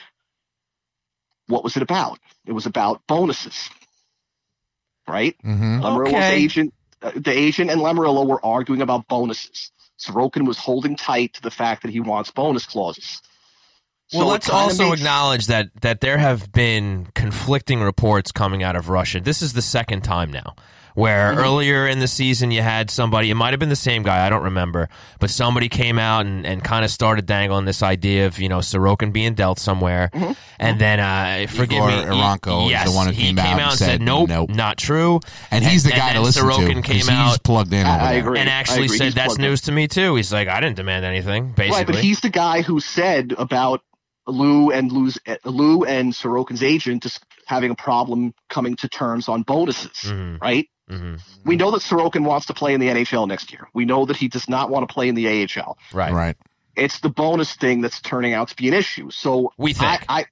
[SPEAKER 5] what was it about? It was about bonuses. right?
[SPEAKER 3] Mm-hmm.
[SPEAKER 5] Lamoriello's
[SPEAKER 2] Okay.
[SPEAKER 5] agent, uh, the agent and Lamoriello were arguing about bonuses. Sorokin was holding tight to the fact that he wants bonus clauses.
[SPEAKER 2] Well,
[SPEAKER 5] So
[SPEAKER 2] let's also
[SPEAKER 5] makes-
[SPEAKER 2] acknowledge that that there have been conflicting reports coming out of Russia. This is the second time now. Where
[SPEAKER 5] Mm-hmm.
[SPEAKER 2] earlier in the season you had somebody, it might have been the same guy, I don't remember, but somebody came out and, and kind of started dangling this idea of, you know, Sorokin being dealt somewhere.
[SPEAKER 5] Mm-hmm.
[SPEAKER 2] And then, uh, forgive
[SPEAKER 3] Igor
[SPEAKER 2] me.
[SPEAKER 3] Eronko is
[SPEAKER 2] yes,
[SPEAKER 3] the one who
[SPEAKER 2] he
[SPEAKER 3] came out and
[SPEAKER 2] and
[SPEAKER 3] said,
[SPEAKER 2] said, nope,
[SPEAKER 3] nope.
[SPEAKER 2] not true.
[SPEAKER 3] And he's the
[SPEAKER 2] And-
[SPEAKER 3] guy
[SPEAKER 2] and
[SPEAKER 3] to
[SPEAKER 2] then
[SPEAKER 3] listen
[SPEAKER 2] Sorokin
[SPEAKER 3] to 'cause
[SPEAKER 2] came
[SPEAKER 3] he's
[SPEAKER 2] out
[SPEAKER 3] plugged in.
[SPEAKER 5] I-
[SPEAKER 3] over
[SPEAKER 5] I agree.
[SPEAKER 2] and actually
[SPEAKER 5] agree.
[SPEAKER 2] said
[SPEAKER 5] He's
[SPEAKER 2] that's
[SPEAKER 5] plugged in.
[SPEAKER 2] news to me too. He's like, I didn't demand anything, basically.
[SPEAKER 5] Right, but he's the guy who said about Lou and Lou's, Lou and Sorokin's agent just having a problem coming to terms on bonuses,
[SPEAKER 2] Mhm.
[SPEAKER 5] right?
[SPEAKER 2] Mhm.
[SPEAKER 5] We know that Sorokin wants to play in the NHL next year. We know that he does not want to play in the AHL.
[SPEAKER 2] Right.
[SPEAKER 3] Right.
[SPEAKER 5] It's the bonus thing that's turning out to be an issue. So
[SPEAKER 2] We think.
[SPEAKER 5] I, I,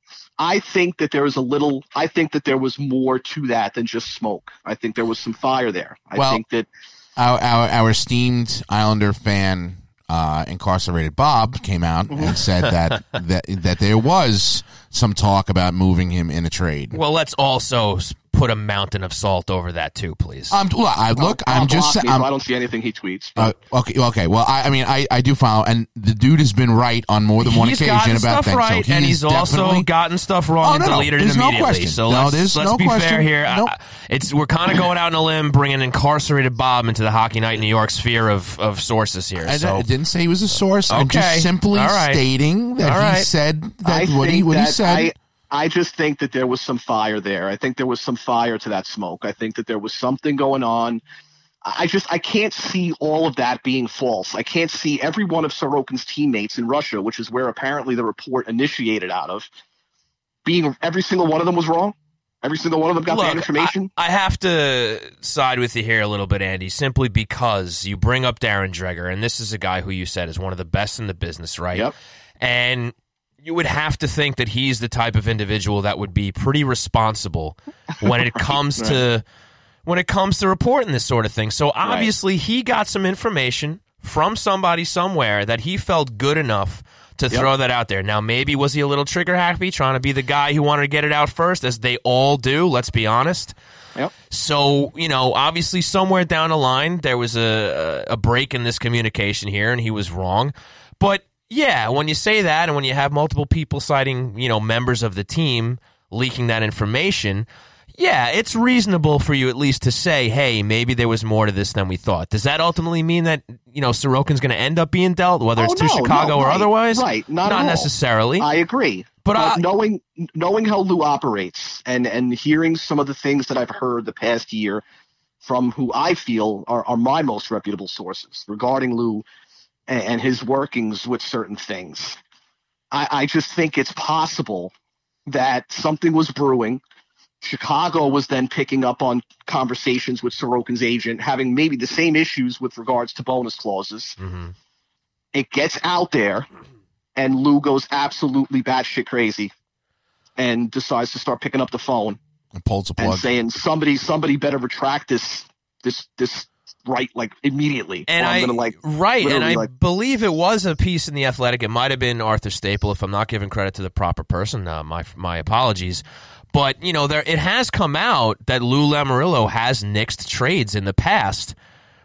[SPEAKER 5] I think that there is a little. I think that there was more to that than just smoke. I think there was some fire there. I
[SPEAKER 3] Well-
[SPEAKER 5] think that
[SPEAKER 3] our our, our esteemed Islander fan, uh, incarcerated Bob, came out
[SPEAKER 5] Mm-hmm.
[SPEAKER 3] and said that that that there was some talk about moving him in a trade.
[SPEAKER 2] Well, let's also s- put a mountain of salt over that too, please.
[SPEAKER 3] Um, look, I, look,
[SPEAKER 5] Bob
[SPEAKER 3] I'm just,
[SPEAKER 5] blocked
[SPEAKER 3] I'm,
[SPEAKER 5] I don't see anything he tweets.
[SPEAKER 3] Uh, okay, okay. Well, I, I mean, I, I do follow, and the dude has been right on more than one
[SPEAKER 2] he's
[SPEAKER 3] occasion about
[SPEAKER 2] stuff
[SPEAKER 3] things.
[SPEAKER 2] right,
[SPEAKER 3] so
[SPEAKER 2] and he's also gotten stuff wrong
[SPEAKER 3] Oh,
[SPEAKER 2] and
[SPEAKER 3] no, no,
[SPEAKER 2] deleted it
[SPEAKER 3] there's no question.
[SPEAKER 2] So
[SPEAKER 3] No,
[SPEAKER 2] let's,
[SPEAKER 3] there's
[SPEAKER 2] let's
[SPEAKER 3] no
[SPEAKER 2] be
[SPEAKER 3] question.
[SPEAKER 2] fair here.
[SPEAKER 3] Nope.
[SPEAKER 2] I- it's we're kind of going out on a limb, bringing incarcerated Bob into the Hockey Night in New York sphere of, of sources here.
[SPEAKER 3] I,
[SPEAKER 2] so
[SPEAKER 3] I didn't say he was a source. I'm
[SPEAKER 2] Okay.
[SPEAKER 3] just simply
[SPEAKER 2] All right.
[SPEAKER 3] stating that
[SPEAKER 2] All
[SPEAKER 3] he said that what he
[SPEAKER 5] think
[SPEAKER 3] what he said.
[SPEAKER 5] I, just think that there was some fire there. I think there was some fire to that smoke. I think that there was something going on. I just I can't see all of that being false. I can't see every one of Sorokin's teammates in Russia, which is where apparently the report initiated out of, being every single one of them was wrong. Every single one of them got
[SPEAKER 2] Look,
[SPEAKER 5] that information.
[SPEAKER 2] I, I have to side with you here a little bit, Andy, simply because you bring up Darren Dreger, and this is a guy who you said is one of the best in the business, right?
[SPEAKER 5] Yep.
[SPEAKER 2] And you would have to think that he's the type of individual that would be pretty responsible when it comes to when it comes to reporting this sort of thing. So obviously he got some information from somebody somewhere that he felt good enough to throw that out there. Now maybe was he a little trigger happy trying to be the guy who wanted to get it out first as they all do, let's be honest.
[SPEAKER 5] Yep.
[SPEAKER 2] So, you know, obviously somewhere down the line there was a a break in this communication here and he was wrong. But yeah, when you say that and when you have multiple people citing, you know, members of the team leaking that information, yeah, it's reasonable for you at least to say, hey, maybe there was more to this than we thought. Does that ultimately mean that, you know, Sorokin's going to end up being dealt, whether it's
[SPEAKER 5] Oh,
[SPEAKER 2] to Chicago
[SPEAKER 5] no,
[SPEAKER 2] or
[SPEAKER 5] right,
[SPEAKER 2] otherwise?
[SPEAKER 5] right, not all.
[SPEAKER 2] necessarily.
[SPEAKER 5] I agree.
[SPEAKER 2] But I-
[SPEAKER 5] knowing knowing how Lou operates and and hearing some of the things that I've heard the past year from who I feel are, are my most reputable sources regarding Lou and, and his workings with certain things, I, I just think it's possible that something was brewing. Chicago was then picking up on conversations with Sorokin's agent, having maybe the same issues with regards to bonus clauses
[SPEAKER 2] Mhm.
[SPEAKER 5] it gets out there, and Lou goes absolutely batshit crazy, and decides to start picking up the phone
[SPEAKER 3] and
[SPEAKER 5] and saying, "Somebody, somebody better retract this, this, this right like immediately."
[SPEAKER 2] And
[SPEAKER 5] I'm
[SPEAKER 2] I
[SPEAKER 5] gonna like
[SPEAKER 2] right, and I
[SPEAKER 5] like-
[SPEAKER 2] believe it was a piece in the Athletic. It might have been Arthur Staple. If I'm not giving credit to the proper person, uh, my my apologies. But you know, there it has come out that Lou Lamoriello has nixed trades in the past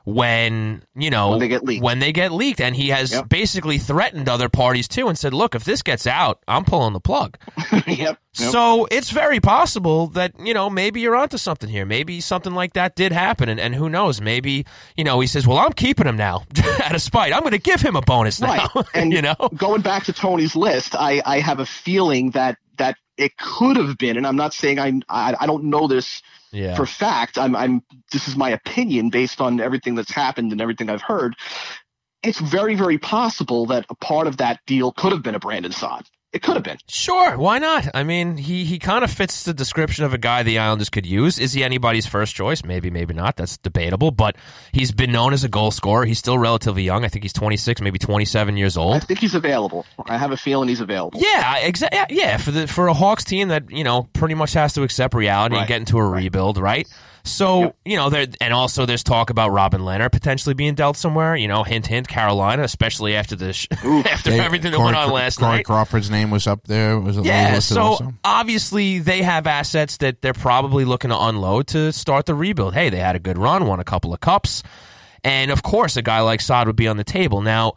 [SPEAKER 2] when you know
[SPEAKER 5] When they get leaked.
[SPEAKER 2] when they get leaked, and he has
[SPEAKER 5] Yep.
[SPEAKER 2] basically threatened other parties too, and said, "Look, if this gets out, I'm pulling the plug."
[SPEAKER 5] yep, yep.
[SPEAKER 2] So it's very possible that, you know, maybe you're onto something here. Maybe something like that did happen. And, and who knows? Maybe, you know, he says, well, I'm keeping him now out of spite. I'm going to give him a bonus now.
[SPEAKER 5] right. And
[SPEAKER 2] you know?
[SPEAKER 5] going back to Tony's list, I, I have a feeling that that it could have been, and I'm not saying I I, I don't know this
[SPEAKER 2] Yeah.
[SPEAKER 5] for fact. I'm I'm this is my opinion based on everything that's happened and everything I've heard. It's very very possible that a part of that deal could have been a Brandon Saad. It could have been.
[SPEAKER 2] Sure, why not? I mean, he, he kind of fits the description of a guy the Islanders could use. Is he anybody's first choice? Maybe, maybe not. That's debatable. But he's been known as a goal scorer. He's still relatively young. I think he's 26, maybe 27 years old.
[SPEAKER 5] I think he's available. I have a feeling he's available.
[SPEAKER 2] Yeah, exactly. Yeah, for the for a Hawks team that you know pretty much has to accept reality and get into a rebuild, right? So
[SPEAKER 5] Yep.
[SPEAKER 2] you know, there and also there's talk about Robin Lehner potentially being dealt somewhere. You know, hint, hint, Carolina, especially after this, after
[SPEAKER 3] They-
[SPEAKER 2] everything that
[SPEAKER 3] Corey-
[SPEAKER 2] went on last
[SPEAKER 3] Corey
[SPEAKER 2] night.
[SPEAKER 3] Crawford's name was up there. Was
[SPEAKER 2] Yeah, so
[SPEAKER 3] also?
[SPEAKER 2] obviously they have assets that they're probably looking to unload to start the rebuild. Hey, they had a good run, won a couple of cups, and of course a guy like Saad would be on the table. Now,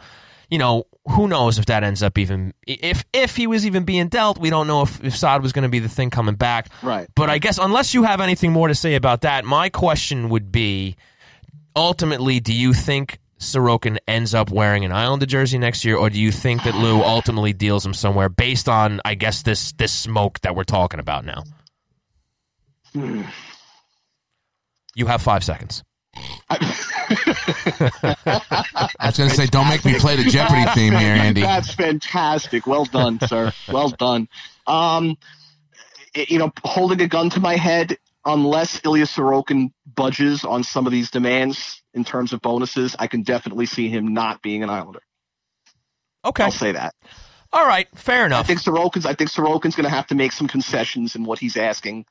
[SPEAKER 2] you know, who knows if that ends up even if if he was even being dealt, we don't know if, if Saad was going to be the thing coming back.
[SPEAKER 5] Right.
[SPEAKER 2] But I guess unless you have anything more to say about that, my question would be ultimately, do you think Sorokin ends up wearing an Islander jersey next year, or do you think that Lou ultimately deals him somewhere based on, I guess, this this smoke that we're talking about now? Hmm. You have five seconds.
[SPEAKER 3] I was going to say, don't make me play the Jeopardy theme here, Andy.
[SPEAKER 5] That's fantastic. Well done, sir. Well done. Um, you know, holding a gun to my head, unless Ilya Sorokin budges on some of these demands in terms of bonuses, I can definitely see him not being an Islander.
[SPEAKER 2] Okay.
[SPEAKER 5] I'll say that.
[SPEAKER 2] All right. Fair enough.
[SPEAKER 5] I think Sorokin's. I think Sorokin's going to have to make some concessions in what he's asking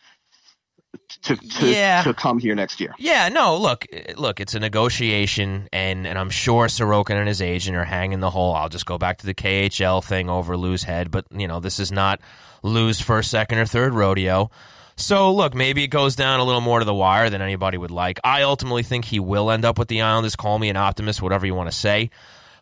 [SPEAKER 5] to to,
[SPEAKER 2] Yeah.
[SPEAKER 5] to come here next year.
[SPEAKER 2] Yeah, no, look, look, it's a negotiation, and, and I'm sure Sorokin and his agent are hanging the whole. I'll just go back to the KHL thing over Lou's head, but you know, this is not Lou's first, second, or third rodeo. So look, maybe it goes down a little more to the wire than anybody would like. I ultimately think he will end up with the Islanders. Call me an optimist, whatever you want to say,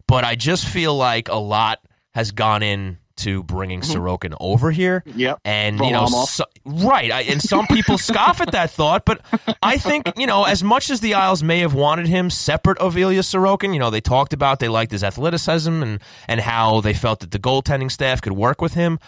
[SPEAKER 2] but I just feel like a lot has gone in to bringing mm-hmm. Sorokin over here.
[SPEAKER 5] Yep.
[SPEAKER 2] And you know, so, right, I, and some people scoff at that thought, but I think you know, as much as the Isles may have wanted him separate of Ilya Sorokin, you know, they talked about they liked his athleticism and and how they felt that the goaltending staff could work with him.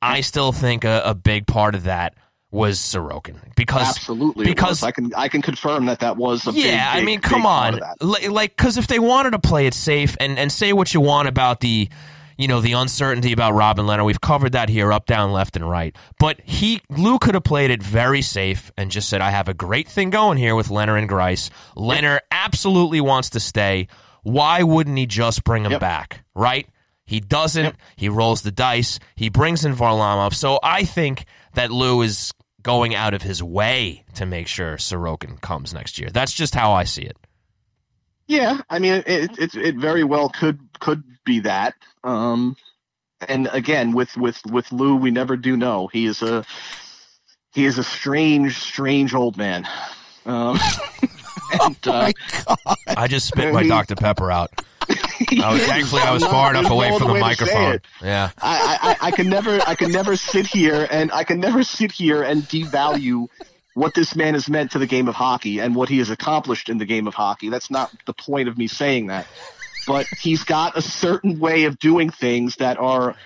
[SPEAKER 2] I still think a, a big part of that was Sorokin because
[SPEAKER 5] Absolutely,
[SPEAKER 2] because.
[SPEAKER 5] I can I can confirm that that was a big,
[SPEAKER 2] yeah, I mean,
[SPEAKER 5] big
[SPEAKER 2] come on. Like because if they wanted to play it safe and and say what you want about the, you know, the uncertainty about Robin Lehner, we've covered that here, up, down, left, and right. But he Lou could have played it very safe and just said, "I have a great thing going here with Lehner and Greiss. Lehner absolutely wants to stay. Why wouldn't he just bring him
[SPEAKER 5] Yep.
[SPEAKER 2] back? Right." He doesn't. He rolls the dice. He brings in Varlamov. So I think that Lou is going out of his way to make sure Sorokin comes next year. That's just how I see it.
[SPEAKER 5] Yeah, I mean, it it, it very well could could be that. Um, and again, with with with Lou, we never do know. He is a he is a strange, strange old man. Um, and, uh,
[SPEAKER 2] I just spit my
[SPEAKER 5] I
[SPEAKER 2] Dr. Pepper out. I was, thankfully, I was far enough away from the
[SPEAKER 5] way to say
[SPEAKER 2] microphone. Yeah.
[SPEAKER 5] I, I, I can never I can never sit here and I can never sit here and devalue what this man has meant to the game of hockey and what he has accomplished in the game of hockey. That's not the point of me saying that. But he's got a certain way of doing things that are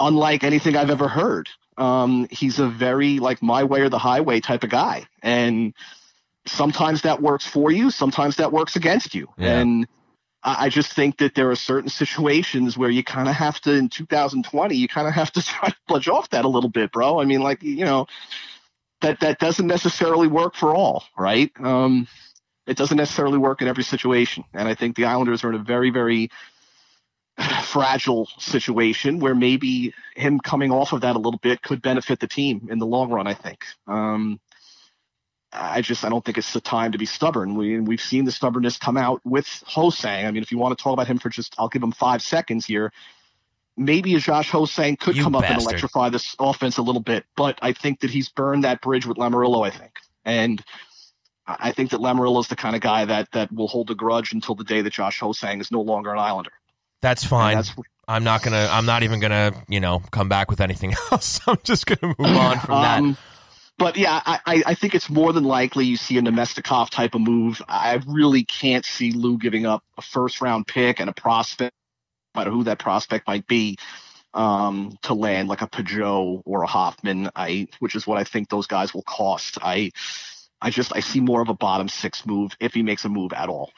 [SPEAKER 5] unlike anything I've ever heard. Um, he's a very like my way or the highway type of guy, and sometimes that works for you, sometimes that works against you,
[SPEAKER 2] Yeah.
[SPEAKER 5] and I I just think that there are certain situations where you kind of have to, in 2020, you kind of have to try to budge off that a little bit, bro. I mean, like, you know, that, that doesn't necessarily work for all, right? Um, it doesn't necessarily work in every situation. And I think the Islanders are in a very, very fragile situation where maybe him coming off of that a little bit could benefit the team in the long run, I think. Um, I just I don't think it's the time to be stubborn. We we've seen the stubbornness come out with Ho-Sang. I mean, if you want to talk about him for just, I'll give him five seconds here. Maybe a Josh Ho-Sang could
[SPEAKER 2] You
[SPEAKER 5] come up and electrify this offense a little bit, but I think that he's burned that bridge with Lamoriello. I think, and I think that Lamoriello is the kind of guy that that will hold a grudge until the day that Josh Ho-Sang is no longer an Islander.
[SPEAKER 2] That's fine.
[SPEAKER 5] that's
[SPEAKER 2] I'm not gonna. I'm not even gonna. You know, come back with anything else. I'm just gonna move on from that.
[SPEAKER 5] Um, but yeah, I, I I think it's more than likely you see a Namestnikov type of move. I really can't see Lou giving up a first round pick and a prospect, no matter who that prospect might be, um, to land like a Pageau or a Hoffman. I, which is what I think those guys will cost. I, I just I see more of a bottom six move if he makes a move at all.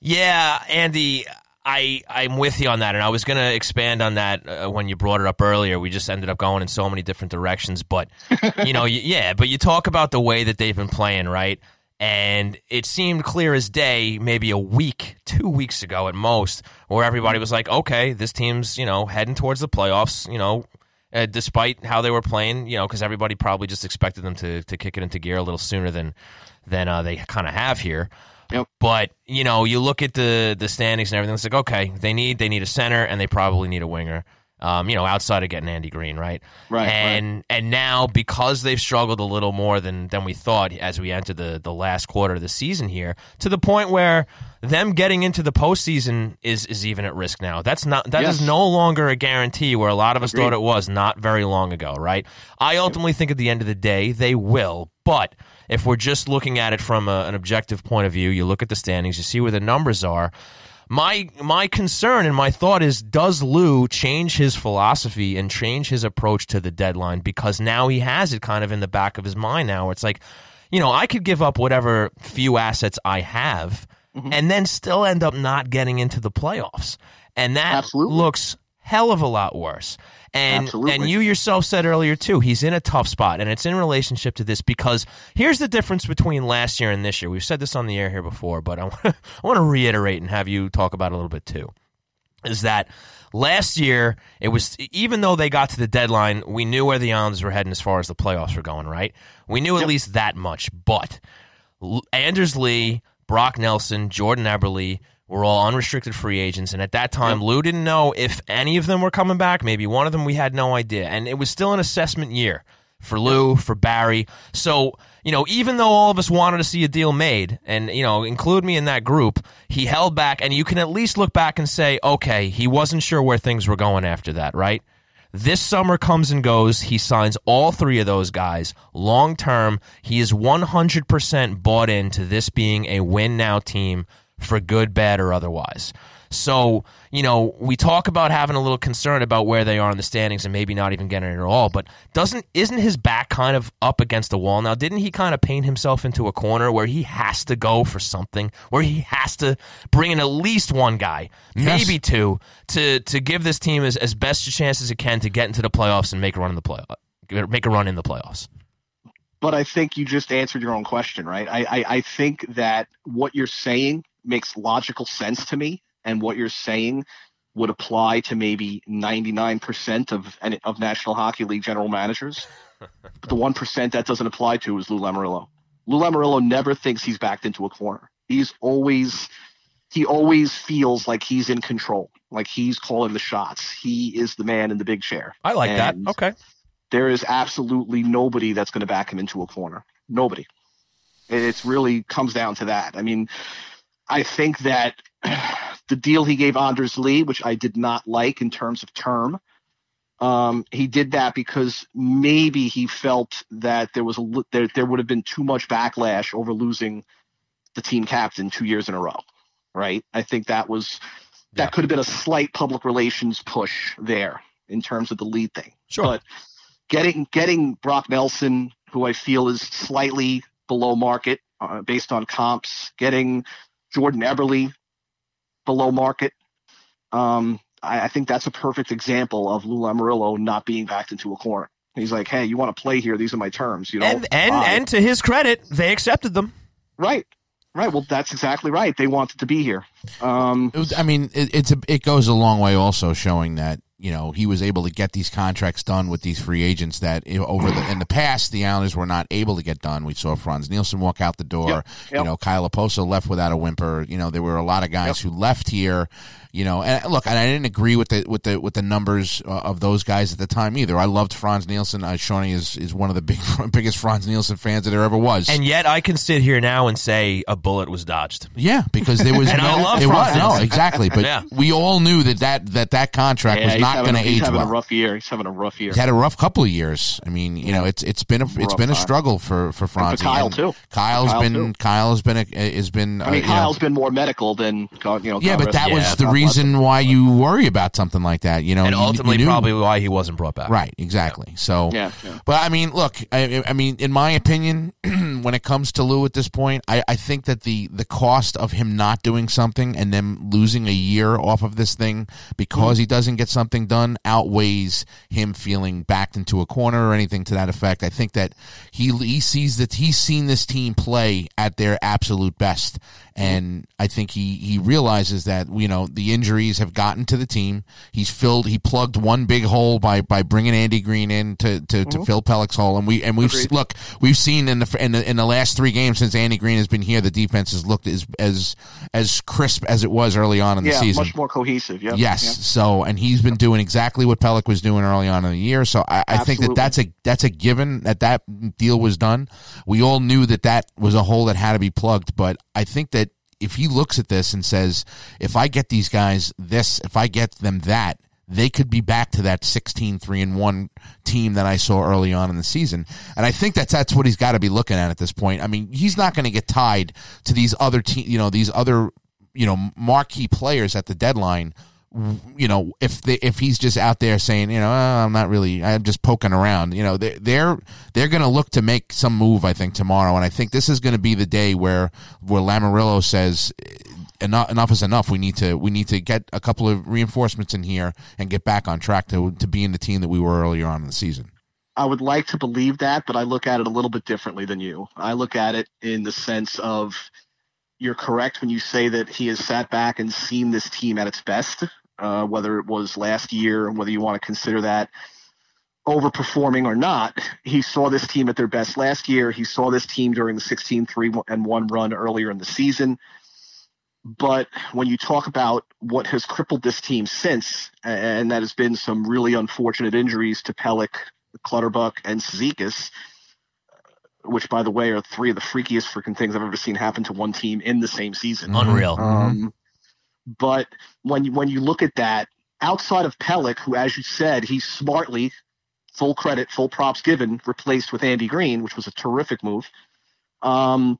[SPEAKER 2] Yeah, Andy, I I'm with you on that, and I was going to expand on that uh, when you brought it up earlier. We just ended up going in so many different directions, but you know, y- yeah, but you talk about the way that they've been playing, right? And it seemed clear as day, maybe a week, two weeks ago at most, where everybody was like, "Okay, this team's you know heading towards the playoffs." You know, uh, despite how they were playing, you know, because everybody probably just expected them to to kick it into gear a little sooner than than uh, they kind of have here.
[SPEAKER 5] Yep.
[SPEAKER 2] But you know, you look at the the standings and everything. It's like okay, they need they need a center and they probably need a winger. Um, you know, outside of getting Andy Greene, right?
[SPEAKER 5] Right,
[SPEAKER 2] And and now because they've struggled a little more than than we thought as we enter the the last quarter of the season here, to the point where them getting into the postseason is is even at risk now. That's not that is
[SPEAKER 5] Yes.
[SPEAKER 2] no longer a guarantee where a lot of us
[SPEAKER 5] Agreed.
[SPEAKER 2] thought it was not very long ago, right? I ultimately think at the end of the day they will, but if we're just looking at it from a, an objective point of view, you look at the standings, you see where the numbers are. My my concern and my thought is does Lou change his philosophy and change his approach to the deadline because now he has it kind of in the back of his mind now where it's like, you know, I could give up whatever few assets I have mm-hmm. and then still end up not getting into the playoffs. And that
[SPEAKER 5] Absolutely.
[SPEAKER 2] looks hell of a lot worse. And
[SPEAKER 5] Absolutely.
[SPEAKER 2] and you yourself said earlier too, he's in a tough spot, and it's in relationship to this because here's the difference between last year and this year. We've said this on the air here before, but I want to, I want to reiterate and have you talk about it a little bit too. Is that last year it was even though they got to the deadline, we knew where the Islanders were heading as far as the playoffs were going, right? We knew at least that much, but L- Anders Lee, Brock Nelson, Jordan Eberle were all unrestricted free agents. And at that time, Lou didn't know if any of them were coming back. Maybe one of them we had no idea. And it was still an assessment year for Lou, for Barry. So, you know, even though all of us wanted to see a deal made, and, you know, include me in that group, he held back. And you can at least look back and say, okay, he wasn't sure where things were going after that, right? This summer comes and goes. He signs all three of those guys long term. He is 100% bought into this being a win now team for good, bad, or otherwise. So, you know, we talk about having a little concern about where they are in the standings and maybe not even getting it at all, but doesn't isn't his back kind of up against the wall now? Didn't he kind of paint himself into a corner where he has to go for something, where he has to bring in at least one guy,
[SPEAKER 3] Yes.
[SPEAKER 2] maybe two, to to give this team as, as best a chance as it can to get into the playoffs and make a run in the play uh, make a run in the playoffs.
[SPEAKER 5] but I think you just answered your own question, right? I, I, I think that what you're saying makes logical sense to me, and what you're saying would apply to maybe 99% of of National Hockey League general managers. but the one percent that doesn't apply to is Lou Lamoriello. Lou Lamoriello never thinks he's backed into a corner. He's always he always feels like he's in control, like he's calling the shots. He is the man in the big chair.
[SPEAKER 2] I like
[SPEAKER 5] And
[SPEAKER 2] that. Okay.
[SPEAKER 5] there is absolutely nobody that's going to back him into a corner. Nobody. It's really comes down to that. I mean, I think that the deal he gave Anders Lee, which I did not like in terms of term, um, he did that because maybe he felt that there was a there there would have been too much backlash over losing the team captain two years in a row, right? I think that was that
[SPEAKER 2] Yeah.
[SPEAKER 5] could have been a slight public relations push there in terms of the lead thing.
[SPEAKER 2] Sure.
[SPEAKER 5] But getting getting Brock Nelson, who I feel is slightly below market uh, based on comps, getting Jordan Eberle below market. Um, I, I think that's a perfect example of Lou Lamoriello not being backed into a corner. He's like, "Hey, you want to play here? These are my terms." You know,
[SPEAKER 2] and and
[SPEAKER 5] Fine.
[SPEAKER 2] and to his credit, they accepted them.
[SPEAKER 5] right, right. Well, that's exactly right. They wanted to be here. Um,
[SPEAKER 3] I mean, it, it's a, it goes a long way also showing that you know he was able to get these contracts done with these free agents that over the in the past the Islanders were not able to get done. We saw Franz Nielsen walk out the door.
[SPEAKER 5] Yep,
[SPEAKER 3] You know, Kyle Okposo left without a whimper. You know, there were a lot of guys who left here. You know, and look, and I didn't agree with the with the with the numbers uh, of those guys at the time either. I loved Franz Nielsen. Uh, Shawnee is is one of the big biggest Franz Nielsen fans that there ever was.
[SPEAKER 2] And yet, I can sit here now and say a bullet was dodged.
[SPEAKER 3] Yeah, because there was
[SPEAKER 2] And
[SPEAKER 3] no,
[SPEAKER 2] I love
[SPEAKER 3] it was,
[SPEAKER 2] Francis.
[SPEAKER 3] no, exactly. But
[SPEAKER 2] Yeah.
[SPEAKER 3] we all knew that that that, that contract
[SPEAKER 5] yeah,
[SPEAKER 3] was not
[SPEAKER 5] having
[SPEAKER 3] going
[SPEAKER 5] a-
[SPEAKER 3] to
[SPEAKER 5] he's
[SPEAKER 3] age
[SPEAKER 5] having
[SPEAKER 3] well.
[SPEAKER 5] a rough year. He's having a rough year.
[SPEAKER 3] He's had a rough couple of years. I mean, you know, it's it's been a it's
[SPEAKER 5] Rough
[SPEAKER 3] been a
[SPEAKER 5] time.
[SPEAKER 3] struggle for for Franzi.
[SPEAKER 5] Kyle,
[SPEAKER 3] And
[SPEAKER 5] too.
[SPEAKER 3] Kyle's
[SPEAKER 5] Kyle,
[SPEAKER 3] been
[SPEAKER 5] too.
[SPEAKER 3] Kyle's been a, has been.
[SPEAKER 5] I mean,
[SPEAKER 3] uh, you know-
[SPEAKER 5] Kyle's been more medical than you know.
[SPEAKER 3] yeah, but that was the
[SPEAKER 5] God bless
[SPEAKER 3] reason
[SPEAKER 5] him.
[SPEAKER 3] why you worry about something like that. You know,
[SPEAKER 2] And
[SPEAKER 3] you- you
[SPEAKER 2] ultimately, probably why he wasn't brought back.
[SPEAKER 3] Right, exactly. So,
[SPEAKER 5] Yeah, yeah.
[SPEAKER 3] but I mean, look, I, I mean, in my opinion, when it comes to Lou at this point, I, I think that the the cost of him not doing something and then losing a year off of this thing because mm-hmm. he doesn't get something done outweighs him feeling backed into a corner or anything to that effect. I think that he he sees that he's seen this team play at their absolute best, mm-hmm. and I think he he realizes that you know the injuries have gotten to the team. He's filled he plugged one big hole by by bringing Andy Greene in to to, to mm-hmm. fill Pelech's hole, and we and we've
[SPEAKER 5] Agreed.
[SPEAKER 3] look we've seen in the in the in the last three games since Andy Greene has been here, the defense has looked as as as crisp as it was early on in the season.
[SPEAKER 5] much more cohesive. Yep.
[SPEAKER 3] Yes. So, and he's been doing exactly what Pelech was doing early on in the year. So, I, I think that that's a that's a given that that deal was done. We all knew that that was a hole that had to be plugged. But I think that if he looks at this and says, if I get these guys this, if I get them that, they could be back to that 16 3 and 1 team that I saw early on in the season. And I think that's that's what he's got to be looking at at this point. I mean, he's not going to get tied to these other team, you know, these other you know marquee players at the deadline you know if they if he's just out there saying you know "Oh, I'm not really I'm just poking around you know they they're they're going to look to make some move I think tomorrow. And I think this is going to be the day where where Lamoriello says eh, enough enough is enough. We need to we need to get a couple of reinforcements in here and get back on track to to being the team that we were earlier on in the season.
[SPEAKER 5] I would like to believe that, but I look at it a little bit differently than you. I look at it in the sense of you're correct when you say that he has sat back and seen this team at its best, uh, whether it was last year, whether you want to consider that overperforming or not. He saw this team at their best last year. He saw this team during the 16 3 and 1 run earlier in the season. But when you talk about what has crippled this team since, and that has been some really unfortunate injuries to Pelech, Clutterbuck, and Cizikas, which, by the way, are three of the freakiest freaking things I've ever seen happen to one team in the same season.
[SPEAKER 2] Unreal.
[SPEAKER 5] Um, but when you, when you look at that, outside of Pelech, who, as you said, he smartly, full credit, full props given, replaced with Andy Greene, which was a terrific move. Um,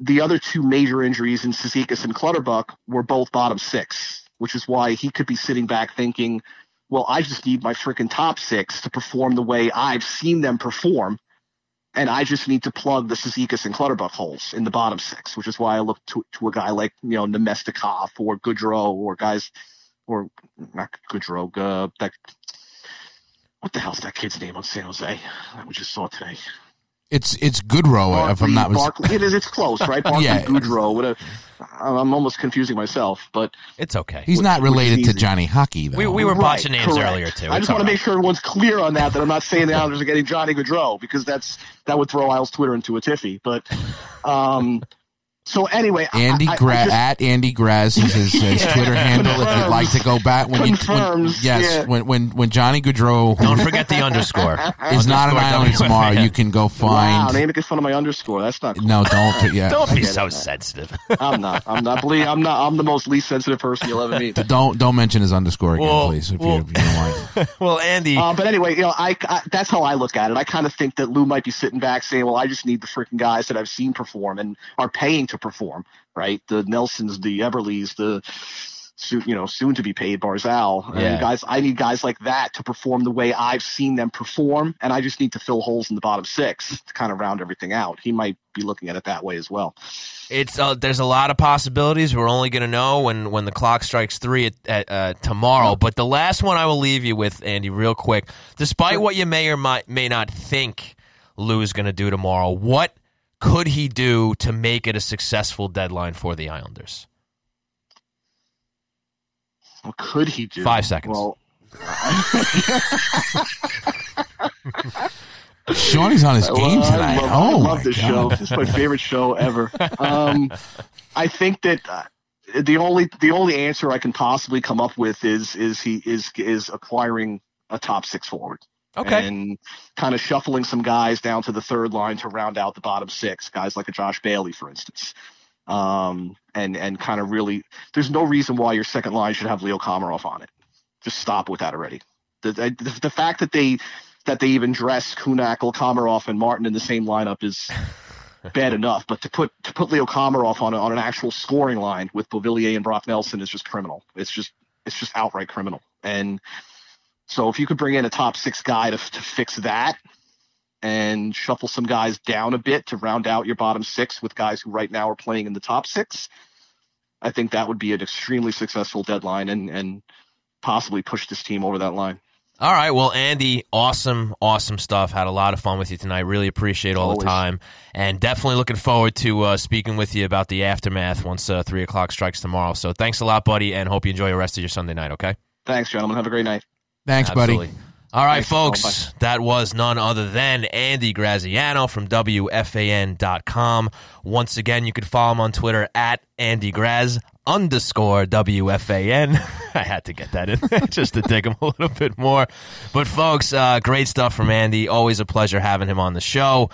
[SPEAKER 5] the other two major injuries in Cizikas and Clutterbuck were both bottom six, which is why he could be sitting back thinking, well, I just need my freaking top six to perform the way I've seen them perform. And I just need to plug the Cizikas and Clutterbuck holes in the bottom six, which is why I look to, to a guy like, you know, Namestnikov or Goodrow or guys, or not Goodrow, uh, that, what the hell's that kid's name on San Jose that we just saw today?
[SPEAKER 3] it's it's Goodrow if I'm not
[SPEAKER 5] mistaken. It is. It's close, right? Barclay,
[SPEAKER 3] Yeah.
[SPEAKER 5] Goodrow. What a, I'm almost confusing myself, but
[SPEAKER 2] It's okay.
[SPEAKER 3] he's not related to. Johnny Hockey though
[SPEAKER 2] We, we were
[SPEAKER 5] Right,
[SPEAKER 2] bunching names
[SPEAKER 5] correct.
[SPEAKER 2] earlier too.
[SPEAKER 5] I just want
[SPEAKER 2] all
[SPEAKER 5] to make sure everyone's clear on that. That I'm not saying the Islanders are getting Johnny Gaudreau because that's that would throw Isles Twitter into a tiffy. But um, so anyway, I-
[SPEAKER 3] Andy
[SPEAKER 5] I, I
[SPEAKER 3] Gra-
[SPEAKER 5] just-
[SPEAKER 3] at Andy Graz is his, his Twitter handle. If you'd like to go back when you when,
[SPEAKER 5] Confirms,
[SPEAKER 3] yes
[SPEAKER 5] yeah.
[SPEAKER 3] when when when Johnny Gaudreau
[SPEAKER 2] Don't forget the underscore.
[SPEAKER 3] is not an
[SPEAKER 2] Underscore
[SPEAKER 3] Islander
[SPEAKER 2] WFAN.
[SPEAKER 3] tomorrow, you can go
[SPEAKER 5] wow,
[SPEAKER 3] find.
[SPEAKER 5] they making fun of my underscore. That's not. Cool.
[SPEAKER 3] no, don't. Yeah,
[SPEAKER 2] Don't be so
[SPEAKER 5] it.
[SPEAKER 2] sensitive.
[SPEAKER 5] I'm not. I'm not. Believe I'm not. I'm the most least sensitive person you'll ever meet.
[SPEAKER 3] don't don't mention his underscore again,
[SPEAKER 2] Well,
[SPEAKER 3] please. If,
[SPEAKER 2] well-
[SPEAKER 3] you, if you don't mind.
[SPEAKER 2] well, Andy,
[SPEAKER 5] Uh, but anyway, you know, I, I that's how I look at it. I kind of think that Lou might be sitting back saying, "Well, I just need the freaking guys that I've seen perform and are paying to perform, right? The Nelsons, the Eberles, the soon, you know, soon to be paid Barzal,
[SPEAKER 2] Yeah.
[SPEAKER 5] and guys. I need guys like that to perform the way I've seen them perform, and I just need to fill holes in the bottom six to kind of round everything out. He might be looking at it that way as well.
[SPEAKER 2] it's uh, there's a lot of possibilities. We're only going to know when when the clock strikes three at, at uh, tomorrow. But the last one I will leave you with, Andy, real quick. Despite what you may or might, may not think Lou is going to do tomorrow, what could he do to make it a successful deadline for the Islanders?
[SPEAKER 5] What could he do?
[SPEAKER 2] Five seconds.
[SPEAKER 5] Well,
[SPEAKER 3] Shawnee's on his game tonight.
[SPEAKER 5] I love,
[SPEAKER 3] oh
[SPEAKER 5] I
[SPEAKER 3] my
[SPEAKER 5] love this
[SPEAKER 3] god!
[SPEAKER 5] show. This is my favorite show ever. Um, I think that uh, the only the only answer I can possibly come up with is is he is is acquiring a top six forward.
[SPEAKER 2] Okay.
[SPEAKER 5] And kind of shuffling some guys down to the third line to round out the bottom six, guys like a Josh Bailey, for instance. Um, and and kind of really, there's no reason why your second line should have Leo Komarov on it. Just stop with that already. The the, the fact that they that they even dress Kuhnhackl, Komarov, and Martin in the same lineup is bad enough. But to put to put Leo Komarov on a, on an actual scoring line with Beauvillier and Brock Nelson is just criminal. It's just it's just outright criminal. And so if you could bring in a top six guy to to fix that and shuffle some guys down a bit to round out your bottom six with guys who right now are playing in the top six, I think that would be an extremely successful deadline and and possibly push this team over that line.
[SPEAKER 2] All right. Well, Andy, awesome, awesome stuff. Had a lot of fun with you tonight. Really appreciate all
[SPEAKER 5] Always.
[SPEAKER 2] the time. And definitely looking forward to uh, speaking with you about the aftermath once uh, 3 o'clock strikes tomorrow. So thanks a lot, buddy, and hope you enjoy the rest of your Sunday night, okay?
[SPEAKER 5] Thanks, gentlemen. Have a great night.
[SPEAKER 3] Thanks,
[SPEAKER 2] Absolutely.
[SPEAKER 3] buddy.
[SPEAKER 2] All right,
[SPEAKER 5] Thanks.
[SPEAKER 2] folks, that was none other than Andy Graziano from WFAN.com. Once again, you can follow him on Twitter at Andy Graz underscore WFAN. I had to get that in there just to dig him a little bit more. But, folks, uh, great stuff from Andy. Always a pleasure having him on the show.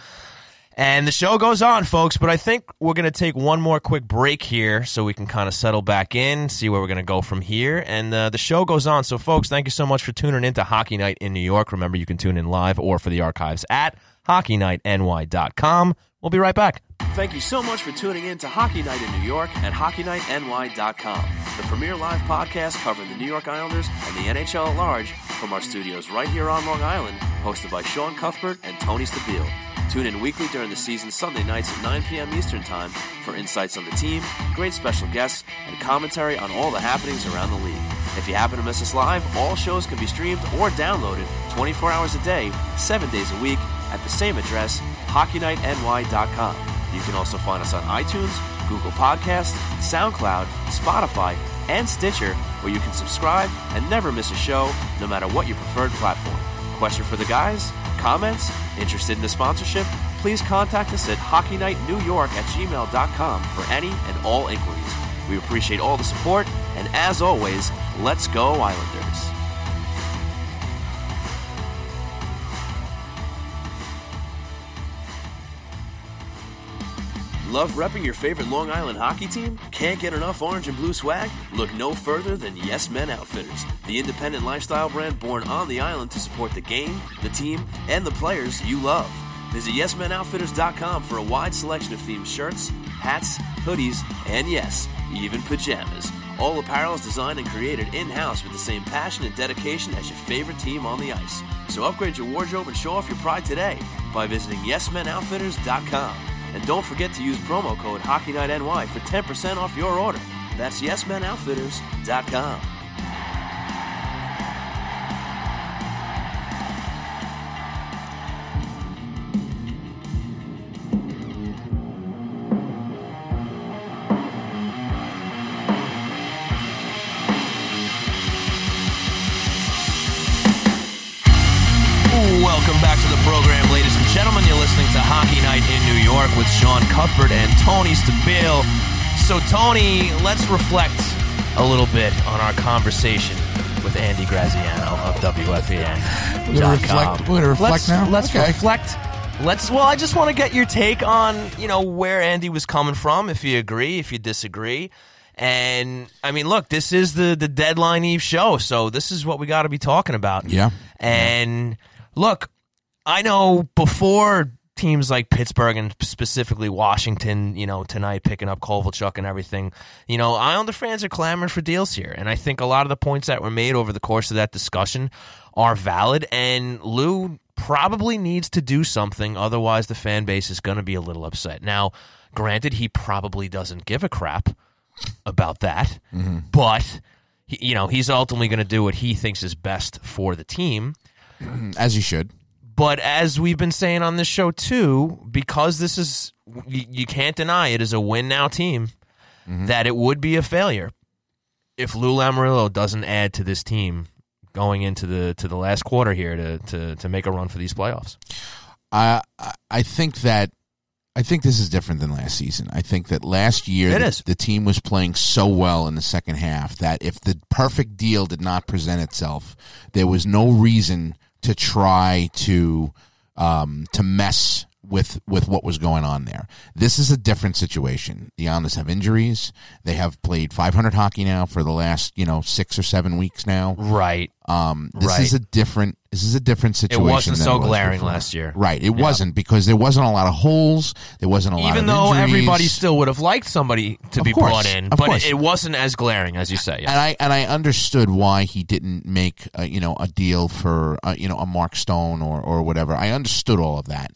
[SPEAKER 2] And the show goes on, folks, but I think we're going to take one more quick break here so we can kind of settle back in, see where we're going to go from here. And uh, the show goes on. So, folks, thank you so much for tuning in to Hockey Night in New York. Remember, you can tune in live or for the archives at HockeyNightNY.com. We'll be right back.
[SPEAKER 4] Thank you so much for tuning in to Hockey Night in New York at HockeyNightNY.com, the premier live podcast covering the New York Islanders and the NHL at large from our studios right here on Long Island, hosted by Sean Cuthbert and Tony Stabile. Tune in weekly during the season Sunday nights at 9 p.m. Eastern Time for insights on the team, great special guests, and commentary on all the happenings around the league. If you happen to miss us live, all shows can be streamed or downloaded 24 hours a day, 7 days a week at the same address, HockeyNightNY.com. You can also find us on iTunes, Google Podcasts, SoundCloud, Spotify, and Stitcher, where you can subscribe and never miss a show, no matter what your preferred platform. Question for the guys? Comments? Interested in a sponsorship? Please contact us at HockeyNightNewYork at gmail.com for any and all inquiries. We appreciate all the support, and as always, let's go Islanders. Love repping your favorite Long Island hockey team? Can't get enough orange and blue swag? Look no further than Yes Men Outfitters, the independent lifestyle brand born on the island to support the game, the team, and the players you love. Visit YesMenOutfitters.com for a wide selection of themed shirts, hats, hoodies, and yes, even pajamas. All apparel is designed and created in house with the same passion and dedication as your favorite team on the ice. So upgrade your wardrobe and show off your pride today by visiting YesMenOutfitters.com. And don't forget to use promo code HockeyNightNY for 10% off your order. That's YesMenOutfitters.com.
[SPEAKER 2] listening to Hockey Night in New York with Sean Cuthbert and Tony Stabile. So, Tony, let's reflect a little bit on our conversation with Andy Graziano of WFAN.
[SPEAKER 3] We're reflect- we're reflect
[SPEAKER 2] let's,
[SPEAKER 3] now?
[SPEAKER 2] Let's
[SPEAKER 3] Okay.
[SPEAKER 2] reflect. Let's. Well, I just want to get your take on you know where Andy was coming from. If you agree, if you disagree. And I mean, look, this is the the deadline eve show, so this is what we got to be talking about.
[SPEAKER 3] Yeah.
[SPEAKER 2] And look, I know before teams like Pittsburgh and specifically Washington, you know, tonight picking up Kovalchuk and everything, you know, Islander fans are clamoring for deals here. And I think a lot of the points that were made over the course of that discussion are valid. And Lou probably needs to do something. Otherwise, the fan base is going to be a little upset. Now, granted, he probably doesn't give a crap about that, mm-hmm. but. You know, he's ultimately going to do what he thinks is best for the team.
[SPEAKER 3] As you should.
[SPEAKER 2] But as we've been saying on this show too, because this is you, you can't deny it is a win now team, mm-hmm. that it would be a failure if Lou Lamoriello doesn't add to this team going into the to the last quarter here to to, to make a run for these playoffs.
[SPEAKER 3] I I- I think that I think this is different than last season. I think that last year the, the team was playing so well in the second half that if the perfect deal did not present itself, there was no reason to try to um, to mess with with what was going on there. This is a different situation. The Islanders have injuries. They have played 500 hockey now for the last you know six or seven weeks now.
[SPEAKER 2] Right.
[SPEAKER 3] Um, this
[SPEAKER 2] Right.
[SPEAKER 3] is a different. This is a different situation.
[SPEAKER 2] It wasn't
[SPEAKER 3] than
[SPEAKER 2] so
[SPEAKER 3] it was
[SPEAKER 2] glaring
[SPEAKER 3] before.
[SPEAKER 2] last year.
[SPEAKER 3] Right. It wasn't because there wasn't a lot of holes. There wasn't a lot
[SPEAKER 2] Even though
[SPEAKER 3] injuries.
[SPEAKER 2] everybody still would have liked somebody to
[SPEAKER 3] Of
[SPEAKER 2] be
[SPEAKER 3] course,
[SPEAKER 2] brought in, but it, it wasn't as glaring as you say.
[SPEAKER 3] and I and I understood why he didn't make uh, you know a deal for uh, you know a Mark Stone or or whatever. I understood all of that.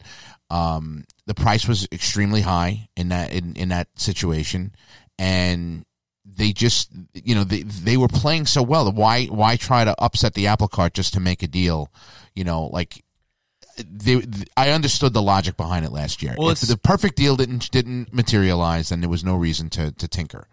[SPEAKER 3] Um, the price was extremely high in that in, in that situation, and they just you know they they were playing so well. Why why try to upset the apple cart just to make a deal? You know, like they, I understood the logic behind it last year.
[SPEAKER 2] Well,
[SPEAKER 3] if the perfect deal didn't didn't materialize, then there was no reason to to tinker.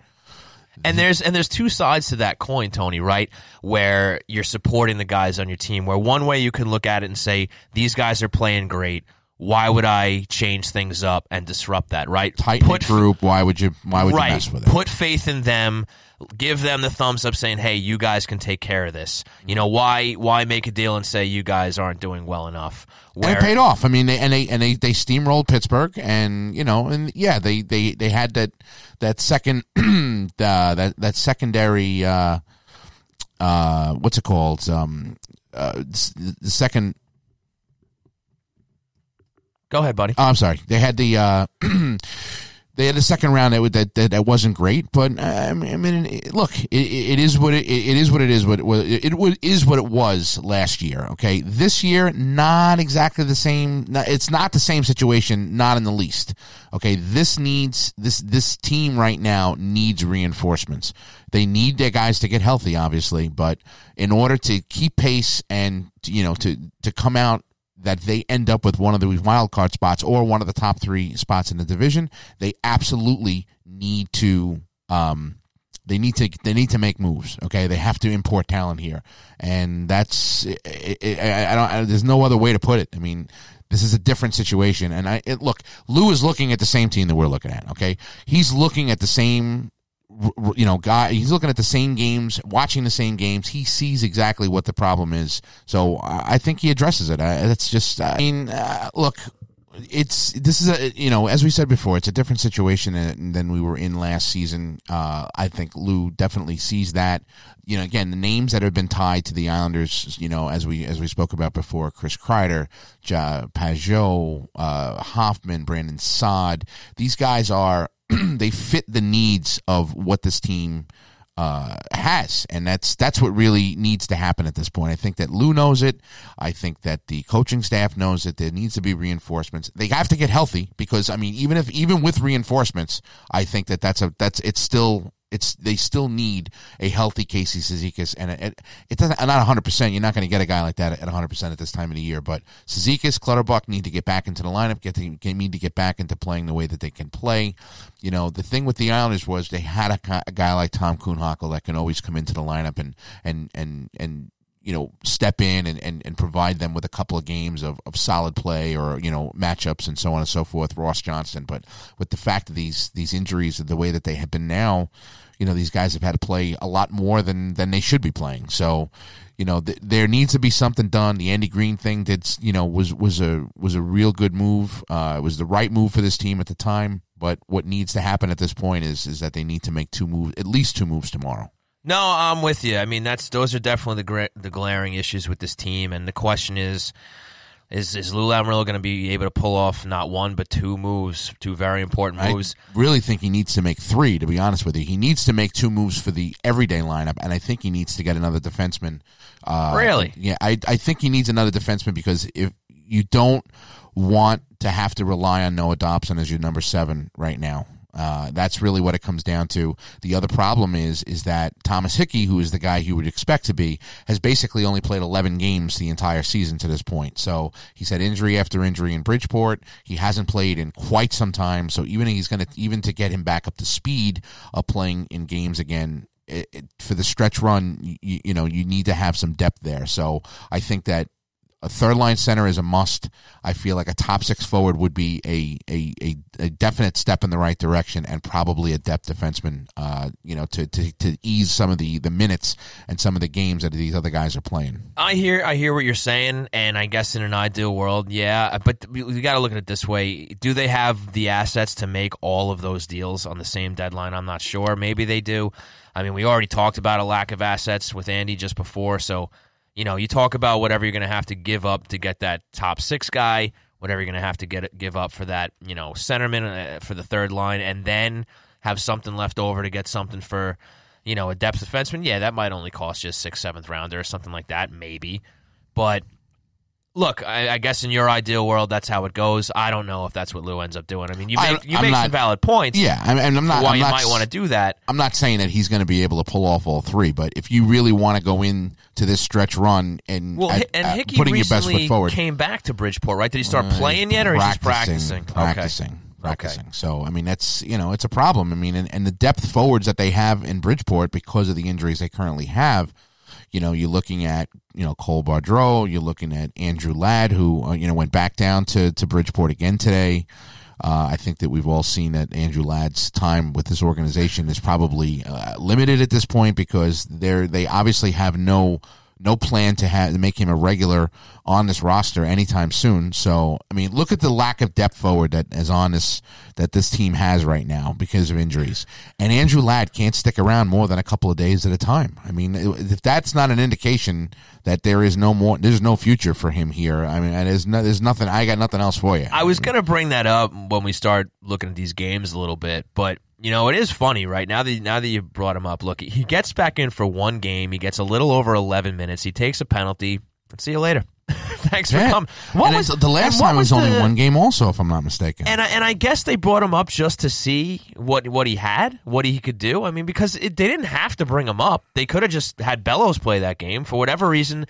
[SPEAKER 2] And there's and there's two sides to that coin, Tony, right? Where you're supporting the guys on your team. Where one way you can look at it and say these guys are playing great. Why would I change things up and disrupt that? Right?
[SPEAKER 3] Tight group. Why would you? Why would
[SPEAKER 2] right,
[SPEAKER 3] you mess with it?
[SPEAKER 2] Put faith in them. Give them the thumbs up, saying, "Hey, you guys can take care of this." You know why? Why make a deal and say you guys aren't doing well enough?
[SPEAKER 3] Where, and it paid off. I mean, they, and they and they they steamrolled Pittsburgh, and you know, and yeah, they they they had that that second uh, that that secondary uh, uh, what's it called? Um, uh, the second
[SPEAKER 2] Go ahead, buddy.
[SPEAKER 3] Oh, I'm sorry. They had the uh, they had a second round that that that, that wasn't great, but uh, I mean, look, it, it is what it, it is what it is. What it, it is what it was last year. Okay, this year not exactly the same. It's not the same situation, not in the least. Okay, this needs this this team right now needs reinforcements. They need their guys to get healthy, obviously, but in order to keep pace and you know to to come out that they end up with one of the wild card spots or one of the top three spots in the division, they absolutely need to um, they need to they need to make moves. Okay, they have to import talent here, and that's it, it, I, I don't. I, there's no other way to put it. I mean, this is a different situation, and I it, look. Lou is looking at the same team that we're looking at. Okay, he's looking at the same you know, guy, he's looking at the same games, watching the same games. He sees exactly what the problem is. So I think he addresses it. It's just, I mean, uh, look, it's this is a you know as we said before it's a different situation than we were in last season uh, i think lou definitely sees that you know again the names that have been tied to the islanders you know as we as we spoke about before chris kreider ja, pageau uh, hoffman brandon saad these guys are they fit the needs of what this team uh, has, and that's that's what really needs to happen at this point. I think that Lou knows it. I think that the coaching staff knows that there needs to be reinforcements. They have to get healthy because I mean, even if even with reinforcements, I think that that's a that's it's still it's they still need a healthy Casey Cizikas, and it, it doesn't not 100. percent You're not going to get a guy like that at 100 percent at this time of the year. But Cizikas, Clutterbuck need to get back into the lineup. Get to, need to get back into playing the way that they can play. You know, the thing with the Islanders was they had a, a guy like Tom Kuhnhackl that can always come into the lineup and and and and you know, step in and, and, and provide them with a couple of games of, of solid play or, you know, matchups and so on and so forth, Ross Johnston. But with the fact of these these injuries, the way that they have been now, you know, these guys have had to play a lot more than, than they should be playing. So, you know, th- there needs to be something done. The Andy Greene thing did, you know, was, was a, was a real good move. Uh, it was the right move for this team at the time. But what needs to happen at this point is, is that they need to make two moves, at least two moves tomorrow.
[SPEAKER 2] No, I'm with you. I mean, that's those are definitely the gra- the glaring issues with this team, and the question is, is is Lou Lamoriello going to be able to pull off not one but two moves, two very important moves?
[SPEAKER 3] I really think he needs to make three. To be honest with you, he needs to make two moves for the everyday lineup, and I think he needs to get another defenseman.
[SPEAKER 2] Uh, really?
[SPEAKER 3] Yeah, I I think he needs another defenseman because if you don't want to have to rely on Noah Dobson as your number seven right now. Uh, that's really what it comes down to. The other problem is is that Thomas Hickey, who is the guy you would expect to be, has basically only played 11 games the entire season to this point. So he's had injury after injury in Bridgeport. He hasn't played in quite some time. So even he's going to even to get him back up to speed of playing in games again. It, it, for the stretch run, you, you know, you need to have some depth there. So I think that a third line center is a must. I feel like a top six forward would be a a, a, a definite step in the right direction, and probably a depth defenseman. Uh, you know, to, to, to ease some of the, the minutes and some of the games that these other guys are playing.
[SPEAKER 2] I hear I hear what you're saying, and I guess in an ideal world, yeah. But we, we got to look at it this way: Do they have the assets to make all of those deals on the same deadline? I'm not sure. Maybe they do. I mean, we already talked about a lack of assets with Andy just before, so you know, you talk about whatever you're going to have to give up to get that top six guy, whatever you're going to have to get give up for that, you know, centerman uh, for the third line, and then have something left over to get something for, you know, a depth defenseman. Yeah, that might only cost you a sixth, seventh rounder or something like that, maybe. But look, I, I guess in your ideal world, that's how it goes. I don't know if that's what Lou ends up doing. I mean, you make, you
[SPEAKER 3] I'm
[SPEAKER 2] make
[SPEAKER 3] not-
[SPEAKER 2] some valid points.
[SPEAKER 3] Yeah, I mean, and I'm not.
[SPEAKER 2] why
[SPEAKER 3] I'm
[SPEAKER 2] you
[SPEAKER 3] not
[SPEAKER 2] might want to do that.
[SPEAKER 3] I'm not saying that he's going to be able to pull off all three, but if you really want to go in to this stretch run and
[SPEAKER 2] Well,
[SPEAKER 3] at-
[SPEAKER 2] and Hickey
[SPEAKER 3] putting your best foot forward,
[SPEAKER 2] came back to Bridgeport, right? Did he start
[SPEAKER 3] Uh,
[SPEAKER 2] playing yet, or he's just practicing?
[SPEAKER 3] Practicing.
[SPEAKER 2] Okay.
[SPEAKER 3] Practicing. So I mean, that's you know, it's a problem. I mean, and, and the depth forwards that they have in Bridgeport because of the injuries they currently have. You know, you're looking at you know Cole Bardreau. You're looking at Andrew Ladd, who uh, you know went back down to to Bridgeport again today. Uh, I think that we've all seen that Andrew Ladd's time with this organization is probably uh, limited at this point because they're they obviously have no no plan to have to make him a regular on this roster anytime soon. So I mean, look at the lack of depth forward that is on this that this team has right now because of injuries. And Andrew Ladd can't stick around more than a couple of days at a time. I mean, if that's not an indication that there is no more, there's no future for him here. I mean, there's no, there's nothing. I got nothing else for you.
[SPEAKER 2] I was gonna bring that up when we start looking at these games a little bit, but you know it is funny, right? Now that now that you brought him up, look, he gets back in for one game. He gets a little over eleven minutes. He takes a penalty. See you later. Thanks for
[SPEAKER 3] Yeah.
[SPEAKER 2] coming.
[SPEAKER 3] And it's- the last time was,
[SPEAKER 2] was
[SPEAKER 3] only
[SPEAKER 2] the-
[SPEAKER 3] one game, also, if I'm not mistaken.
[SPEAKER 2] And I, and I guess they brought him up just to see what what he had, what he could do. I mean, because it, they didn't have to bring him up; they could have just had Bellows play that game. For whatever reason,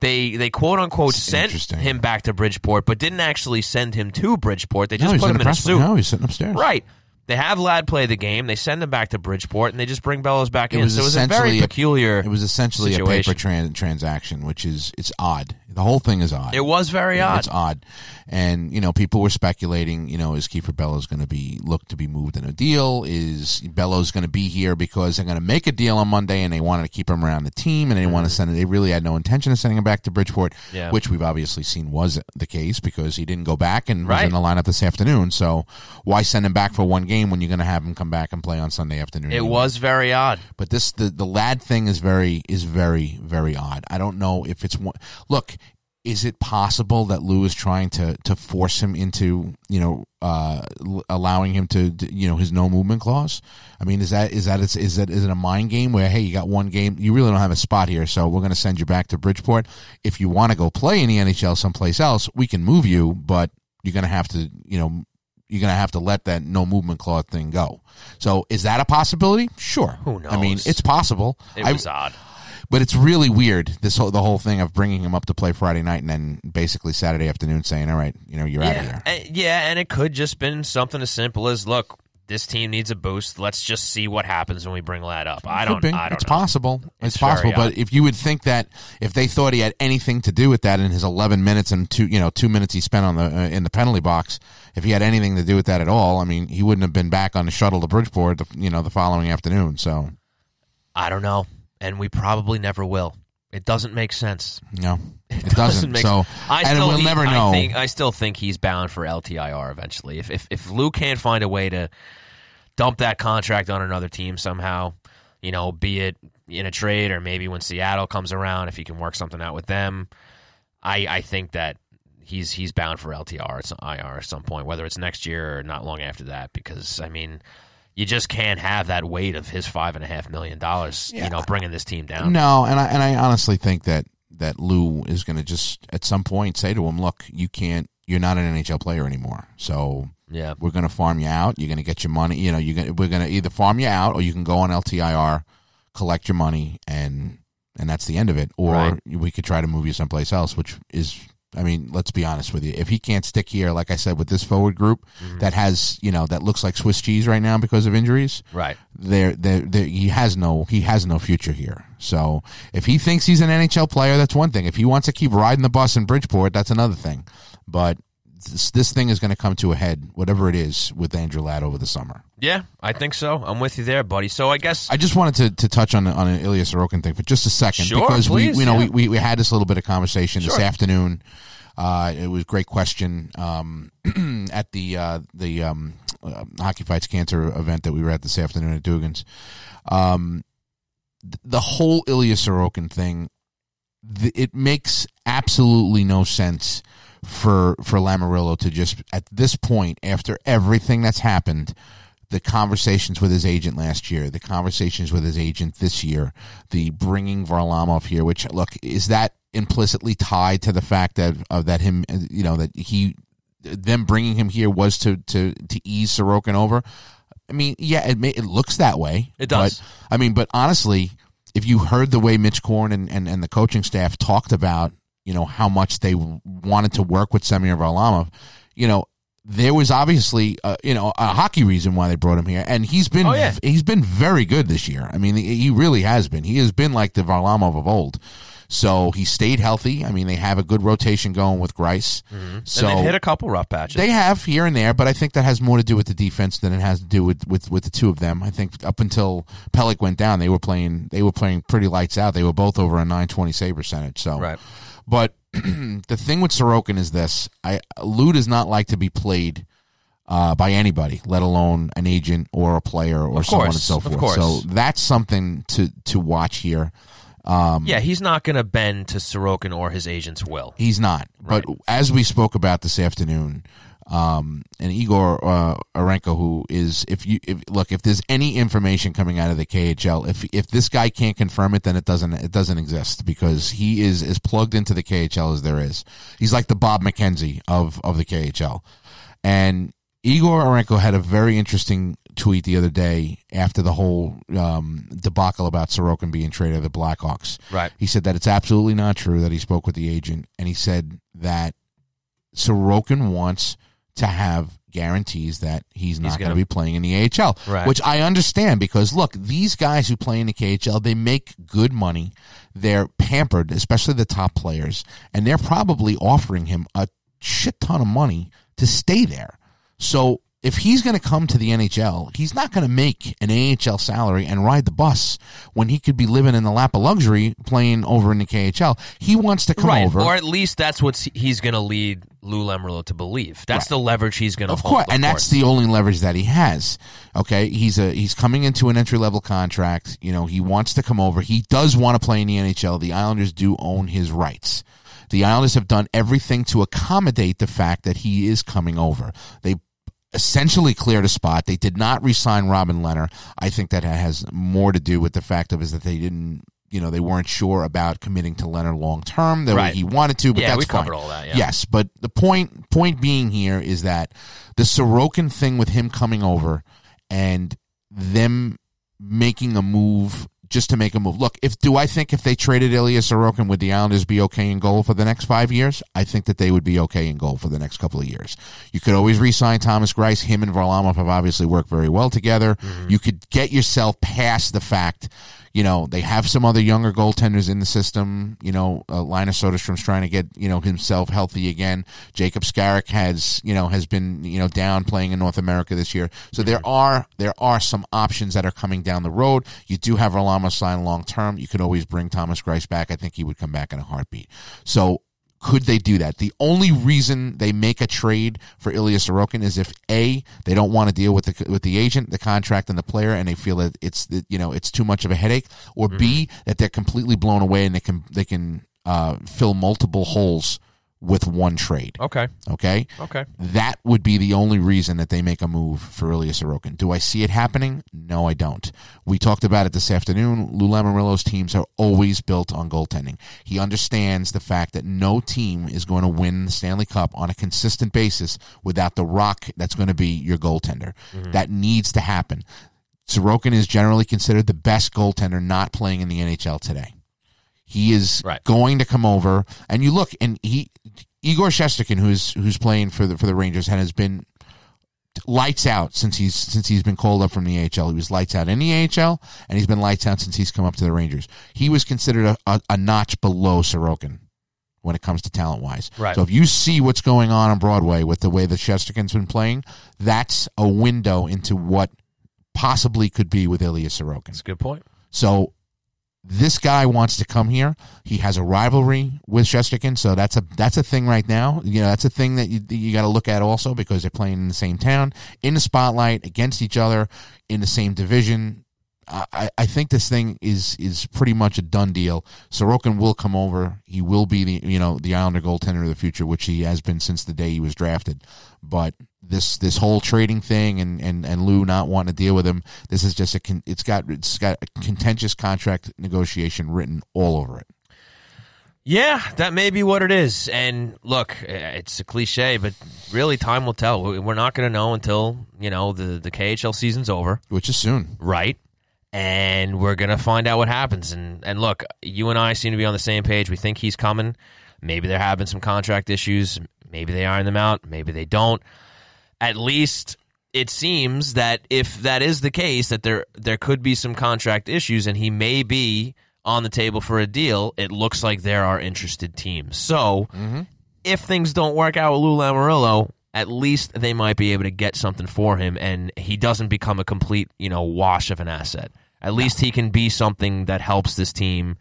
[SPEAKER 2] they they quote unquote
[SPEAKER 3] It's
[SPEAKER 2] sent him back to Bridgeport, but didn't actually send him to Bridgeport. They just
[SPEAKER 3] he's
[SPEAKER 2] put him in a suit.
[SPEAKER 3] No, he's sitting upstairs.
[SPEAKER 2] Right. They have Ladd play the game. They send him back to Bridgeport, and they just bring Bellows back
[SPEAKER 3] It
[SPEAKER 2] in. so it was a
[SPEAKER 3] essentially
[SPEAKER 2] very
[SPEAKER 3] a-
[SPEAKER 2] peculiar.
[SPEAKER 3] It was essentially
[SPEAKER 2] situation.
[SPEAKER 3] a paper tran- transaction, which is it's odd. The whole thing is odd.
[SPEAKER 2] It was very
[SPEAKER 3] Yeah,
[SPEAKER 2] odd.
[SPEAKER 3] It's odd, and you know, people were speculating. You know, is Kieffer Bellows going to be looked to be moved in a deal? Is Bellows going to be here because they're going to make a deal on Monday and they wanted to keep him around the team and they want to send it? They really had no intention of sending him back to Bridgeport,
[SPEAKER 2] Mm-hmm. Yeah.
[SPEAKER 3] which we've obviously seen was the case because he didn't go back and was in the lineup this afternoon. So why send him back for one game when you're going to have him come back and play on Sunday afternoon?
[SPEAKER 2] it
[SPEAKER 3] anyway?
[SPEAKER 2] was very odd.
[SPEAKER 3] But this the the Ladd thing is very is very very odd. I don't know if it's one. Look, is it possible that Lou is trying to to force him into you know uh, l- allowing him to you know his no movement clause? I mean, is that is that is, is that is it a mind game where hey you got one game you really don't have a spot here, so we're going to send you back to Bridgeport. If you want to go play in the NHL someplace else, we can move you, but you're going to have to you know you're going to have to let that no movement clause thing go. So is that a possibility? Sure.
[SPEAKER 2] Who knows?
[SPEAKER 3] I mean, it's possible.
[SPEAKER 2] It
[SPEAKER 3] I-
[SPEAKER 2] was odd.
[SPEAKER 3] But it's really weird this whole the whole thing of bringing him up to play Friday night and then basically Saturday afternoon saying, "All right, you know, you're out of
[SPEAKER 2] yeah,
[SPEAKER 3] here."
[SPEAKER 2] uh, yeah, and it could just been something as simple as look. This team needs a boost. Let's just see what happens when we bring Ladd up. I don't. I don't
[SPEAKER 3] it's
[SPEAKER 2] know.
[SPEAKER 3] possible. It's,
[SPEAKER 2] It's
[SPEAKER 3] possible. But
[SPEAKER 2] odd.
[SPEAKER 3] if you would think that if they thought he had anything to do with that in his 11 minutes and two, you know, two minutes he spent on the uh, in the penalty box, if he had anything to do with that at all, I mean, he wouldn't have been back on the shuttle to Bridgeport, the, you know, the following afternoon. So,
[SPEAKER 2] I don't know, and we probably never will. It doesn't make sense.
[SPEAKER 3] no, it doesn't.
[SPEAKER 2] make
[SPEAKER 3] so,
[SPEAKER 2] I
[SPEAKER 3] and
[SPEAKER 2] still,
[SPEAKER 3] we'll
[SPEAKER 2] he-
[SPEAKER 3] never
[SPEAKER 2] I
[SPEAKER 3] know.
[SPEAKER 2] think I still think he's bound for LTIR eventually. If if if Lou can't find a way to dump that contract on another team somehow, you know, be it in a trade or maybe when Seattle comes around, if he can work something out with them, I I think that he's he's bound for LTR at some IR at some point, whether it's next year or not long after that. Because I mean. You just can't have that weight of his five and a half million dollars,
[SPEAKER 3] Yeah.
[SPEAKER 2] you know, bringing this team down.
[SPEAKER 3] No, and I and I honestly think that that Lou is going to just at some point say to him, "Look, you can't. You're not an NHL player anymore. So
[SPEAKER 2] Yeah,
[SPEAKER 3] we're going to farm you out. You're going to get your money. You know, you're going. We're going to either farm you out, or you can go on LTIR, collect your money, and and that's the end of it. Or
[SPEAKER 2] Right.
[SPEAKER 3] we could try to move you someplace else, which is. I mean, let's be honest with you. If he can't stick here, like I said, with this forward group mm-hmm. that has, you know, that looks like Swiss cheese right now because of injuries,
[SPEAKER 2] right.
[SPEAKER 3] there, there, there, he has no, he has no future here. So if he thinks he's an NHL player, that's one thing. If he wants to keep riding the bus in Bridgeport, that's another thing. But this, this thing is going to come to a head, whatever it is, with Andrew Ladd over the summer.
[SPEAKER 2] Yeah, I think so. I'm with you there, buddy. So I guess
[SPEAKER 3] I just wanted to, to touch on on an Ilya Sorokin thing for just a second
[SPEAKER 2] Sure,
[SPEAKER 3] because
[SPEAKER 2] please,
[SPEAKER 3] we, you know,
[SPEAKER 2] yeah.
[SPEAKER 3] we, we, we had this little bit of conversation this afternoon. Uh, it was a great question um, at the uh, the um, uh, Hockey Fights Cancer event that we were at this afternoon at Dugan's. Um, th- the whole Ilya Sorokin thing, th- it makes absolutely no sense for for Lamoriello to just at this point after everything that's happened the conversations with his agent last year, the conversations with his agent this year, the bringing Varlamov here, which look is that implicitly tied to the fact that of that him, uh, you know, that he them bringing him here was to to to ease Sorokin over. I mean, yeah, it may, it looks that way.
[SPEAKER 2] It does.
[SPEAKER 3] But, I mean, but honestly, if you heard the way Mitch Korn and, and, and the coaching staff talked about, you know, how much they wanted to work with Semyon Varlamov, you know, there was obviously, uh, you know, a hockey reason why they brought him here, and he's been
[SPEAKER 2] Oh, yeah.
[SPEAKER 3] he's been very good this year. I mean, he really has been. He has been like the Varlamov of old. So he stayed healthy. I mean, they have a good rotation going with Greiss. So
[SPEAKER 2] and they've hit a couple rough patches.
[SPEAKER 3] they have here and there, but I think that has more to do with the defense than it has to do with, with, with the two of them. I think up until Pelech went down, they were playing they were playing pretty lights out. They were both over a nine twenty save percentage. So,
[SPEAKER 2] Right.
[SPEAKER 3] But the thing with Sorokin is this: I Lou does not like to be played uh, by anybody, let alone an agent or a player or so on and so forth. So that's something to to watch here.
[SPEAKER 2] yeah, he's not going to bend to Sorokin or his agent's will.
[SPEAKER 3] He's not. But as we spoke about this afternoon, um, and Igor uh, Eronko, who is, if you if, look, if there's any information coming out of the KHL, if if this guy can't confirm it, then it doesn't it doesn't exist because he is as plugged into the KHL as there is. He's like the Bob McKenzie of of the KHL, and Igor Eronko had a very interesting tweet the other day after the whole um, debacle about Sorokin being traded to the Blackhawks.
[SPEAKER 2] Right.
[SPEAKER 3] He said that it's absolutely not true that he spoke with the agent, and he said that Sorokin wants to have guarantees that he's not going to be playing in the AHL,
[SPEAKER 2] Right.
[SPEAKER 3] which I understand because look, these guys who play in the KHL, they make good money. They're pampered, especially the top players, and they're probably offering him a shit ton of money to stay there. So if he's going to come to the NHL, he's not going to make an AHL salary and ride the bus when he could be living in the lap of luxury playing over in the KHL. He wants to come
[SPEAKER 2] right.
[SPEAKER 3] over.
[SPEAKER 2] Or at least that's what he's going to lead Lou Lamoriello to believe. That's the leverage he's going to
[SPEAKER 3] Of
[SPEAKER 2] hold.
[SPEAKER 3] course, and that's the only leverage that he has. Okay, he's a he's coming into an entry level contract. You know, he wants to come over. He does want to play in the NHL. The Islanders do own his rights. The Islanders have done everything to accommodate the fact that he is coming over. They essentially cleared a spot. They did not re-sign Robin Lehner. I think that has more to do with the fact of is that they didn't. You know, they weren't sure about committing to Leonard long term the way he wanted to, but
[SPEAKER 2] Yeah,
[SPEAKER 3] that's
[SPEAKER 2] we
[SPEAKER 3] fine.
[SPEAKER 2] covered all that, yeah.
[SPEAKER 3] Yes, but the point point being here is that the Sorokin thing with him coming over and them making a move just to make a move. Look, if do I think if they traded Ilya Sorokin would the Islanders be okay in goal for the next five years? I think that they would be okay in goal for the next couple of years. You could always re-sign Thomas Greiss. Him and Varlamov have obviously worked very well together. Mm-hmm. You could get yourself past the fact you know, they have some other younger goaltenders in the system. You know, uh, Linus Soderstrom's trying to get, you know, himself healthy again. Jakub Skarek has, you know, has been, you know, down playing in North America this year. So there are, there are some options that are coming down the road. You do have Varlamov signed long term. You could always bring Thomas Greiss back. I think he would come back in a heartbeat. So could they do that? The only reason they make a trade for Ilya Sorokin is if a they don't want to deal with the with the agent, the contract, and the player, and they feel that it's that, you know it's too much of a headache, or b that they're completely blown away and they can they can uh, fill multiple holes with one trade.
[SPEAKER 2] Okay.
[SPEAKER 3] Okay,
[SPEAKER 2] Okay.
[SPEAKER 3] that would be the only reason that they make a move for Ilya Sorokin. Do I see it happening? No, I don't. We talked about it this afternoon. Lou Lamoriello's teams are always built on goaltending. He understands the fact that no team is going to win the Stanley Cup on a consistent basis without the rock that's going to be your goaltender. Mm-hmm. That needs to happen. Sorokin is generally considered the best goaltender not playing in the NHL today. He is
[SPEAKER 2] Right.
[SPEAKER 3] going to come over, and you look, and he Igor Shesterkin, who's who's playing for the for the Rangers, and has been lights out since he's since he's been called up from the AHL. He was lights out in the AHL, and he's been lights out since he's come up to the Rangers. He was considered a, a, a notch below Sorokin when it comes to talent wise.
[SPEAKER 2] Right.
[SPEAKER 3] So if you see what's going on on Broadway with the way that Shesterkin's been playing, that's a window into what possibly could be with Ilya Sorokin.
[SPEAKER 2] That's a good point.
[SPEAKER 3] So this guy wants to come here. He has a rivalry with Shesterkin, so that's a that's a thing right now. You know, that's a thing that you, you got to look at also because they're playing in the same town, in the spotlight, against each other, in the same division. I, I think this thing is is pretty much a done deal. Sorokin will come over. He will be the you know the Islander goaltender of the future, which he has been since the day he was drafted. But this this whole trading thing and, and, and Lou not wanting to deal with him, this is just a con, it's got it's got a contentious contract negotiation written all over it.
[SPEAKER 2] Yeah, that may be what it is. And look, it's a cliche, but really, time will tell. We're not going to know until you know the the KHL season's over,
[SPEAKER 3] which is soon,
[SPEAKER 2] right? And we're going to find out what happens. And and look, you and I seem to be on the same page. We think he's coming. Maybe they're having some contract issues. Maybe they iron them out. Maybe they don't. At least it seems that if that is the case, that there there could be some contract issues, and he may be on the table for a deal, it looks like there are interested teams. So mm-hmm. if things don't work out with Lou Lamoriello, at least they might be able to get something for him, and he doesn't become a complete you know wash of an asset. At least he can be something that helps this team,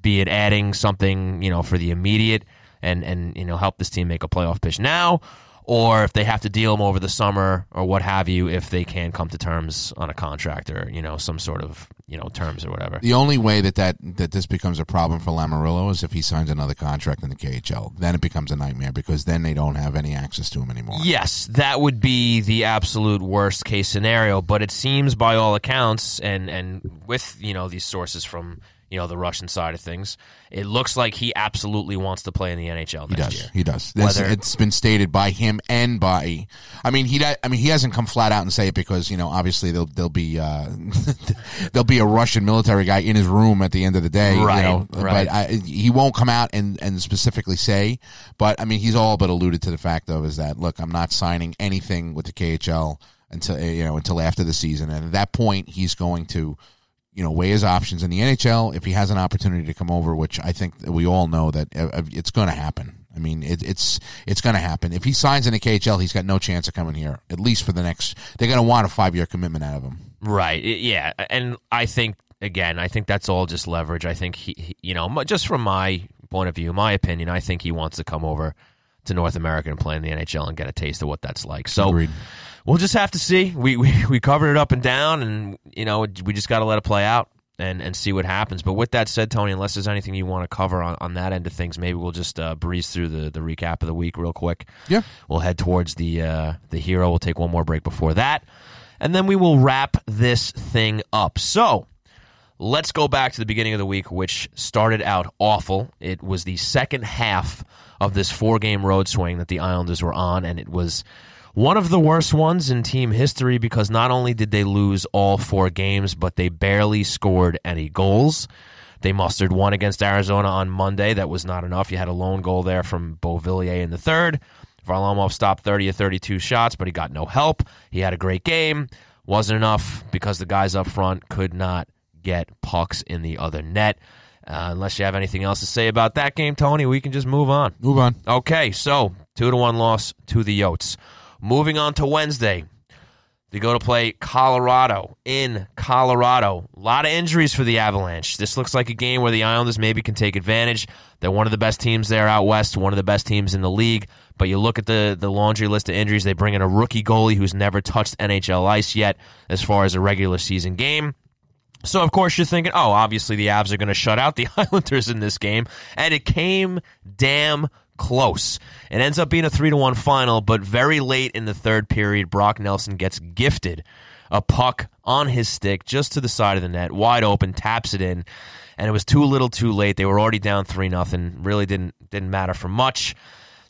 [SPEAKER 2] be it adding something you know for the immediate and and you know help this team make a playoff push now or if they have to deal him over the summer or what have you, if they can come to terms on a contract or you know some sort of you know terms or whatever.
[SPEAKER 3] The only way that that, that this becomes a problem for Lamoriello is if he signs another contract in the KHL. Then it becomes a nightmare because then they don't have any access to him anymore.
[SPEAKER 2] Yes, that would be the absolute worst case scenario. But it seems, by all accounts, and and with you know these sources from you know the Russian side of things. It looks like he absolutely wants to play in the NHL
[SPEAKER 3] he does.
[SPEAKER 2] year.
[SPEAKER 3] He does. Whether, it's been stated by him and by. I mean, he. I mean, he hasn't come flat out and say it because you know obviously there'll there'll be uh, there'll be a Russian military guy in his room at the end of the day.
[SPEAKER 2] Right.
[SPEAKER 3] You know,
[SPEAKER 2] right.
[SPEAKER 3] But I, he won't come out and and specifically say. But I mean, he's all but alluded to the fact of is that look, I'm not signing anything with the KHL until you know until after the season, and at that point he's going to you know, weigh his options in the NHL. If he has an opportunity to come over, which I think we all know that uh, uh, it's going to happen. I mean, it, it's it's going to happen. If he signs in the KHL, he's got no chance of coming here, at least for the next. They're going to want a five year commitment out of him.
[SPEAKER 2] Right. Yeah. And I think again, I think that's all just leverage. I think he, he you know, just from my point of view, my opinion, I think he wants to come over to North America and play in the NHL and get a taste of what that's like. So.
[SPEAKER 3] Agreed
[SPEAKER 2] we'll just have to see. We, we we covered it up and down, and you know we just got to let it play out and and see what happens. But with that said, Tony, unless there's anything you want to cover on, on that end of things, maybe we'll just uh, breeze through the, the recap of the week real quick.
[SPEAKER 3] Yeah,
[SPEAKER 2] we'll head towards the uh, the hero. We'll take one more break before that, and then we will wrap this thing up. So. Let's go back to the beginning of the week, which started out awful. It was the second half of this four game road swing that the Islanders were on, and it was one of the worst ones in team history because not only did they lose all four games, but they barely scored any goals. They mustered one against Arizona on Monday. That was not enough. You had a lone goal there from Beauvillier in the third. Varlamov stopped 30 of 32 shots, but he got no help. He had a great game. Wasn't enough because the guys up front could not get pucks in the other net. Uh, unless you have anything else to say about that game, Tony, we can just move on.
[SPEAKER 3] Move on.
[SPEAKER 2] Okay, so two to one loss to the Yotes. Moving on to Wednesday, they go to play Colorado in Colorado. A lot of injuries for the Avalanche. This looks like a game where the Islanders maybe can take advantage. They're one of the best teams there out west, one of the best teams in the league. But you look at the, the laundry list of injuries, they bring in a rookie goalie who's never touched NHL ice yet as far as a regular season game. So, of course, you're thinking, oh, obviously the Avs are going to shut out the Islanders in this game. And it came damn close. It ends up being a 3 to 1 final, but very late in the third period, Brock Nelson gets gifted a puck on his stick just to the side of the net, wide open, taps it in, and it was too little, too late. They were already down 3 nothing. Really didn't didn't matter for much.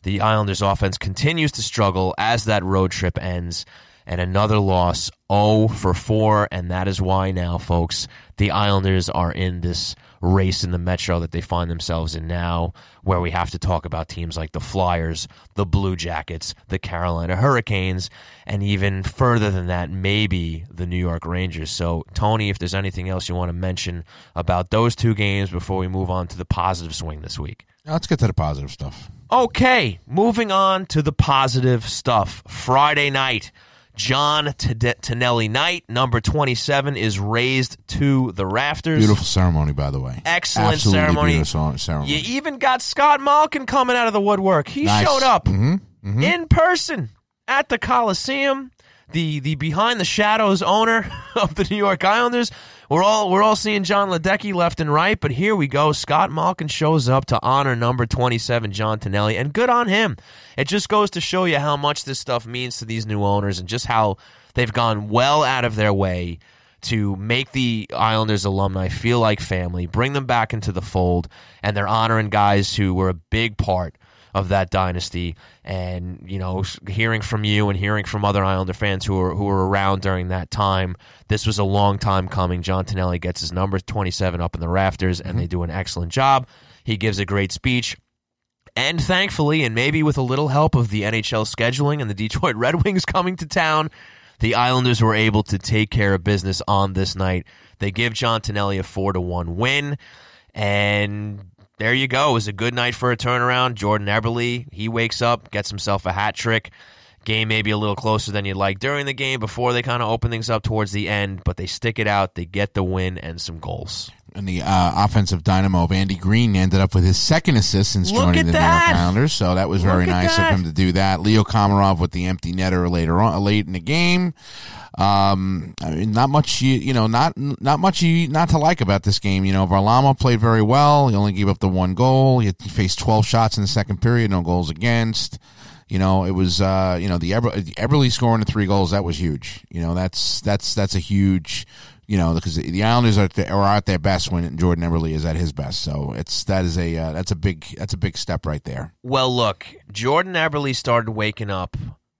[SPEAKER 2] The Islanders offense continues to struggle as that road trip ends and another loss 0 for 4 and that is why now folks the Islanders are in this race in the Metro that they find themselves in now, where we have to talk about teams like the Flyers, the Blue Jackets, the Carolina Hurricanes, and even further than that, maybe the New York Rangers. So, Tony, if there's anything else you want to mention about those two games before we move on to the positive swing this week.
[SPEAKER 3] Let's get to the positive stuff.
[SPEAKER 2] Okay, moving on to the positive stuff. Friday night. John Tonelli Night, number 27, is raised to the rafters.
[SPEAKER 3] Beautiful ceremony, by the way.
[SPEAKER 2] Excellent
[SPEAKER 3] Absolutely
[SPEAKER 2] ceremony.
[SPEAKER 3] Beautiful ceremony.
[SPEAKER 2] You even got Scott Malkin coming out of the woodwork. He
[SPEAKER 3] Nice.
[SPEAKER 2] showed up
[SPEAKER 3] Mhm, mhm.
[SPEAKER 2] in person at the Coliseum. The the behind the shadows owner of the New York Islanders. We're all we're all seeing Jon Ledecky left and right, but here we go. Scott Malkin shows up to honor number 27 John Tonelli, and good on him. It just goes to show you how much this stuff means to these new owners and just how they've gone well out of their way to make the Islanders alumni feel like family, bring them back into the fold, and they're honoring guys who were a big part of that dynasty. And you know, hearing from you and hearing from other Islander fans who were who were around during that time, this was a long time coming. John Tonelli gets his number twenty seven up in the rafters, and they mm-hmm. do an excellent job. He gives a great speech. And thankfully, and maybe with a little help of the NHL scheduling and the Detroit Red Wings coming to town, the Islanders were able to take care of business on this night. They give John Tonelli a four to one win, and there you go. It was a good night for a turnaround. Jordan Eberle, he wakes up, gets himself a hat trick. Game maybe a little closer than you'd like during the game before they kind of open things up towards the end, but they stick it out. They get the win and some goals.
[SPEAKER 3] And the uh, offensive dynamo of Andy Greene ended up with his second assist since
[SPEAKER 2] Look
[SPEAKER 3] joining the
[SPEAKER 2] that.
[SPEAKER 3] New York Islanders, so that was very nice
[SPEAKER 2] that.
[SPEAKER 3] of him to do that. Leo Komarov with the empty netter later on, late in the game. Um, I mean, not much, you, you know, not not much you not to like about this game. You know, Varlama played very well. He only gave up the one goal. He, faced twelve shots in the second period, no goals against. You know, it was uh, you know the Eber, the Eberle scoring the three goals that was huge. You know, that's that's that's a huge. You know, because the Islanders are, at the, are at their best when Jordan Eberle is at his best. So it's that is a uh, that's a big that's a big step right there.
[SPEAKER 2] Well, look, Jordan Eberle started waking up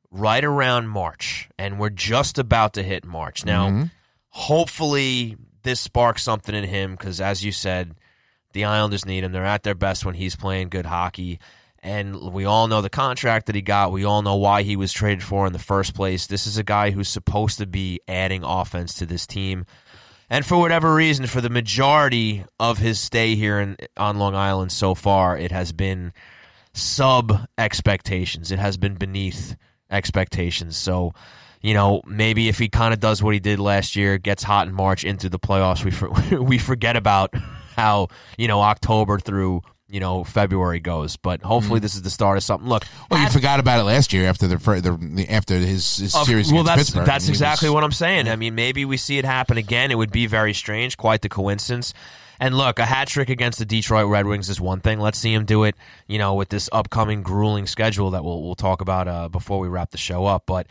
[SPEAKER 2] right around March, and we're just about to hit March. Now, hopefully, this sparks something in him because, as you said, the Islanders need him. They're at their best when he's playing good hockey. And we all know the contract that he got. We all know why he was traded for in the first place. This is a guy who's supposed to be adding offense to this team. And for whatever reason, for the majority of his stay here in, on Long Island so far, it has been sub expectations. It has been beneath expectations. So, you know, maybe if he kind of does what he did last year, gets hot in March into the playoffs, we for, we forget about how you know October through you know February goes. But hopefully, this is the start of something. Look,
[SPEAKER 3] Well, you forgot about it last year after the, the, after his, his
[SPEAKER 2] of-
[SPEAKER 3] series
[SPEAKER 2] well, that's
[SPEAKER 3] Pittsburgh.
[SPEAKER 2] that's
[SPEAKER 3] I mean, he
[SPEAKER 2] exactly
[SPEAKER 3] was-
[SPEAKER 2] what I'm saying. I mean, maybe we see it happen again. It would be very strange, quite the coincidence. And look, a hat trick against the Detroit Red Wings is one thing. Let's see him do it, you know, with this upcoming grueling schedule that we'll we'll talk about uh, before we wrap the show up. But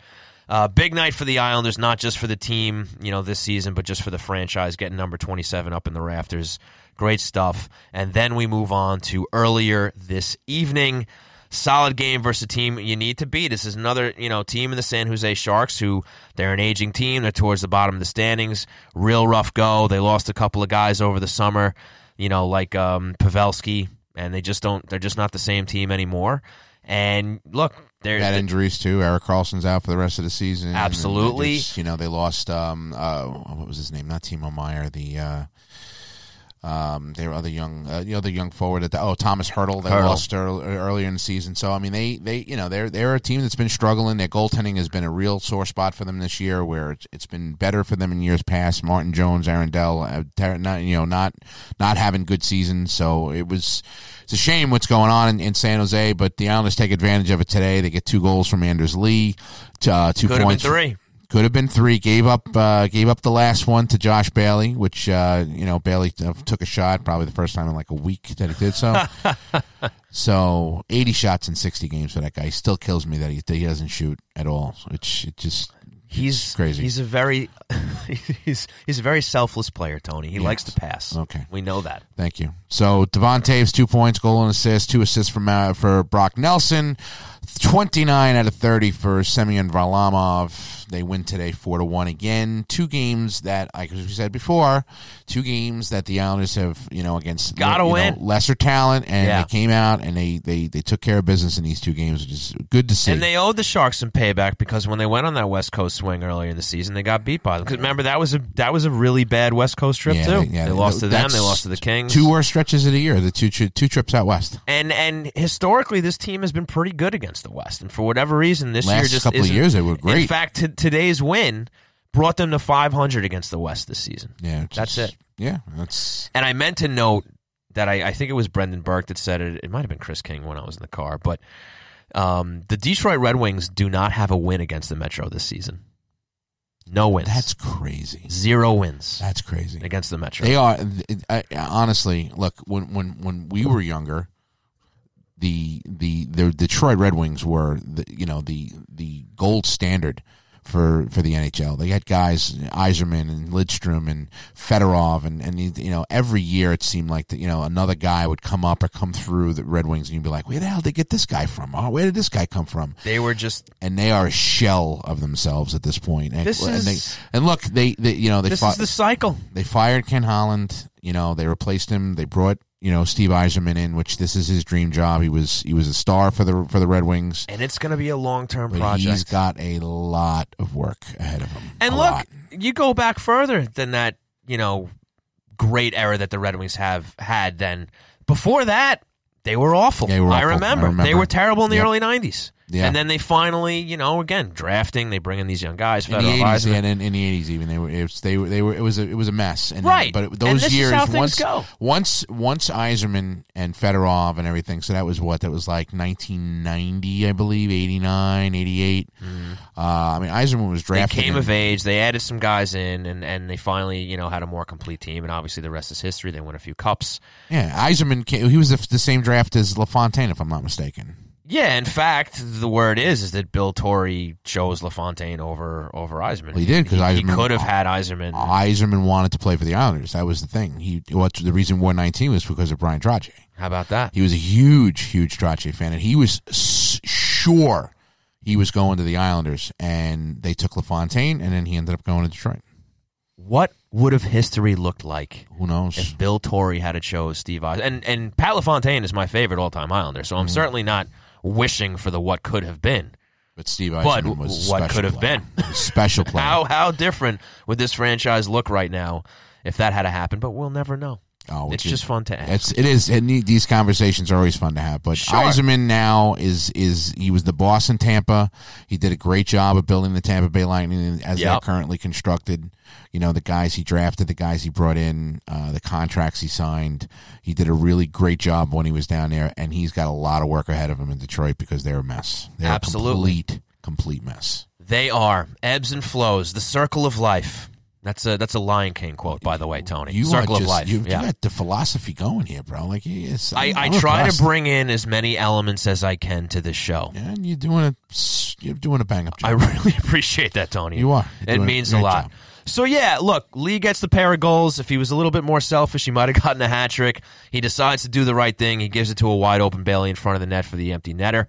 [SPEAKER 2] uh, big night for the Islanders, not just for the team, you know, this season, but just for the franchise, getting number 27 up in the rafters. Great stuff. And then we move on to earlier this evening. Solid game versus a team you need to beat. This is another, you know, team in the San Jose Sharks who they're an aging team. They're towards the bottom of the standings. Real rough go. They lost a couple of guys over the summer, you know, like um, Pavelski, and they just don't. They're just not the same team anymore. And look, they're
[SPEAKER 3] Had injuries too. Erik Karlsson's out for the rest of the season.
[SPEAKER 2] Absolutely.
[SPEAKER 3] just, you know, they lost. Um, uh, what was his name? Not Timo Meier. The uh, um, they were other young, uh, the other young forward at the oh Tomas Hertl. They
[SPEAKER 2] Hertl.
[SPEAKER 3] lost earl- earlier in the season. So I mean, they they you know they're they're a team that's been struggling. Their goaltending has been a real sore spot for them this year, where it's, it's been better for them in years past. Martin Jones, Aaron Dell, uh, ter- not you know not not having good seasons. So it was it's a shame what's going on in, in San Jose. But the Islanders take advantage of it today. They get two goals from Anders Lee, t- uh, two
[SPEAKER 2] could have been
[SPEAKER 3] points.
[SPEAKER 2] three.
[SPEAKER 3] Could have been three. Gave up. Uh, gave up the last one to Josh Bailey, which uh, you know Bailey uh, took a shot. Probably the first time in like a week that he did so. so eighty shots in sixty games for that guy. He still kills me that he that he doesn't shoot at all. Which it just
[SPEAKER 2] He's
[SPEAKER 3] crazy.
[SPEAKER 2] He's a very he's he's a very selfless player, Tony. He likes to pass.
[SPEAKER 3] Okay.
[SPEAKER 2] we know that.
[SPEAKER 3] Thank you. So Devon Toews, two points, goal and assist, two assists from uh, for Brock Nelson, twenty nine out of thirty for Semyon Varlamov. They win today four to one again. Two games that, like we said before, two games that the Islanders have you know against
[SPEAKER 2] Gotta
[SPEAKER 3] you know,
[SPEAKER 2] win.
[SPEAKER 3] lesser talent, and
[SPEAKER 2] Yeah.
[SPEAKER 3] they came out and they, they they took care of business in these two games, which is good to see.
[SPEAKER 2] And they owed the Sharks some payback because when they went on that West Coast swing earlier in the season, they got beat by them. 'Cause remember that was a that was a really bad West Coast trip
[SPEAKER 3] yeah,
[SPEAKER 2] too.
[SPEAKER 3] they, yeah,
[SPEAKER 2] they lost to them. They lost to the Kings.
[SPEAKER 3] Two worst stretches of the year. The two two trips out west.
[SPEAKER 2] and and historically, this team has been pretty good against the West. And for whatever reason, this year
[SPEAKER 3] Last
[SPEAKER 2] just
[SPEAKER 3] couple of years, they were great.
[SPEAKER 2] In fact, t- today's win brought them to 500 against the West this season.
[SPEAKER 3] Yeah,
[SPEAKER 2] That's
[SPEAKER 3] just-
[SPEAKER 2] it.
[SPEAKER 3] Yeah, that's
[SPEAKER 2] And I meant to note that I, I think it was Brendan Burke that said it. It might have been Chris King when I was in the car, but um, the Detroit Red Wings do not have a win against the Metro this season. No wins.
[SPEAKER 3] That's crazy.
[SPEAKER 2] Zero wins
[SPEAKER 3] That's crazy.
[SPEAKER 2] against the Metro.
[SPEAKER 3] They are I, honestly look when when when we were younger, the the the Detroit Red Wings were the you know the the gold standard for for the NHL. They had guys Yzerman and Lidstrom and Fedorov and and you know every year it seemed like that you know another guy would come up or come through the Red Wings and you'd be like, where the hell did they get this guy from? Oh, where did this guy come from?
[SPEAKER 2] They were just
[SPEAKER 3] And they are a shell of themselves at this point. And,
[SPEAKER 2] This
[SPEAKER 3] and,
[SPEAKER 2] is-
[SPEAKER 3] they, and look, they, they you know they
[SPEAKER 2] this
[SPEAKER 3] fought,
[SPEAKER 2] is the cycle.
[SPEAKER 3] they fired Ken Holland. You know, they replaced him. They brought you know Steve Yzerman in, which this is his dream job. He was he was a star for the for the Red Wings,
[SPEAKER 2] And it's going to be a long term project.
[SPEAKER 3] he's got a lot of work ahead of him.
[SPEAKER 2] And
[SPEAKER 3] A
[SPEAKER 2] look,
[SPEAKER 3] lot.
[SPEAKER 2] you go back further than that, you know, great era that the Red Wings have had. Then before that, they were awful.
[SPEAKER 3] They were
[SPEAKER 2] I,
[SPEAKER 3] awful. I
[SPEAKER 2] remember.
[SPEAKER 3] remember.
[SPEAKER 2] They were terrible in the
[SPEAKER 3] Yep.
[SPEAKER 2] early '90s.
[SPEAKER 3] Yeah.
[SPEAKER 2] And then they finally, you know, again drafting. They bring in these young guys.
[SPEAKER 3] in the eighties, and in, in the eighties, even they were it was, they were they were it was a, it was a mess. And then-
[SPEAKER 2] Right.
[SPEAKER 3] but it, those years
[SPEAKER 2] how
[SPEAKER 3] once
[SPEAKER 2] go.
[SPEAKER 3] once once Yzerman and Fedorov and everything. So that was what that was like nineteen ninety, I believe, 89, 88. Uh, I mean, Yzerman was
[SPEAKER 2] Mm-hmm. They
[SPEAKER 3] drafted.
[SPEAKER 2] came
[SPEAKER 3] in-
[SPEAKER 2] of age. They added some guys in, and, and they finally, you know, had a more complete team. And obviously, the rest is history. They won a few cups.
[SPEAKER 3] Yeah, Yzerman. Came, he was the, the same draft as LaFontaine, if I'm not mistaken.
[SPEAKER 2] Yeah, in fact, the word is is that Bill Torrey chose LaFontaine over over Yzerman.
[SPEAKER 3] Well, he did, 'cause
[SPEAKER 2] he,
[SPEAKER 3] Yzerman-
[SPEAKER 2] could have had Yzerman.
[SPEAKER 3] Yzerman wanted to play for the Islanders. That was the thing. He what the reason wore 19 was because of Bryan Trottier.
[SPEAKER 2] How about that?
[SPEAKER 3] He was a huge, huge Trottier fan, and he was s- sure he was going to the Islanders. And they took LaFontaine, and then he ended up going to Detroit.
[SPEAKER 2] What would have history looked like
[SPEAKER 3] Who knows?
[SPEAKER 2] if Bill Torrey had to chose Steve Yzerman? And and Pat LaFontaine is my favorite all time Islander, so. I'm mm. certainly not wishing for the what could have been.
[SPEAKER 3] but Steve
[SPEAKER 2] But
[SPEAKER 3] Yzerman was
[SPEAKER 2] what could have
[SPEAKER 3] player.
[SPEAKER 2] been?
[SPEAKER 3] Special player.
[SPEAKER 2] How how different would this franchise look right now if that had to happen? But we'll never know.
[SPEAKER 3] Oh,
[SPEAKER 2] It's
[SPEAKER 3] which
[SPEAKER 2] just fun to ask.
[SPEAKER 3] It's it is and these conversations are always fun to have. But
[SPEAKER 2] Sure.
[SPEAKER 3] Yzerman now is is he was the boss in Tampa. He did a great job of building the Tampa Bay Lightning as they're currently constructed. You know the guys he drafted, the guys he brought in, uh, the contracts he signed. He did a really great job when he was down there, and he's got a lot of work ahead of him in Detroit because they're a mess. They're
[SPEAKER 2] Absolutely.
[SPEAKER 3] a complete complete mess.
[SPEAKER 2] They are ebbs and flows, the circle of life. That's a that's a Lion King quote, by the way, Tony.
[SPEAKER 3] You
[SPEAKER 2] circle
[SPEAKER 3] are just,
[SPEAKER 2] of life.
[SPEAKER 3] You,
[SPEAKER 2] yeah.
[SPEAKER 3] you got the philosophy going here, bro. Like yes,
[SPEAKER 2] I, I
[SPEAKER 3] I'm
[SPEAKER 2] try to bring in as many elements as I can to this show.
[SPEAKER 3] Yeah, and you're doing a you're doing a bang up job.
[SPEAKER 2] I really appreciate that, Tony.
[SPEAKER 3] You are. You're
[SPEAKER 2] It
[SPEAKER 3] doing a
[SPEAKER 2] means a lot.
[SPEAKER 3] job.
[SPEAKER 2] So yeah, look, Lee gets the pair of goals. If he was a little bit more selfish, he might have gotten a hat trick. He decides to do the right thing. He gives it to a wide open Bailey in front of the net for the empty netter,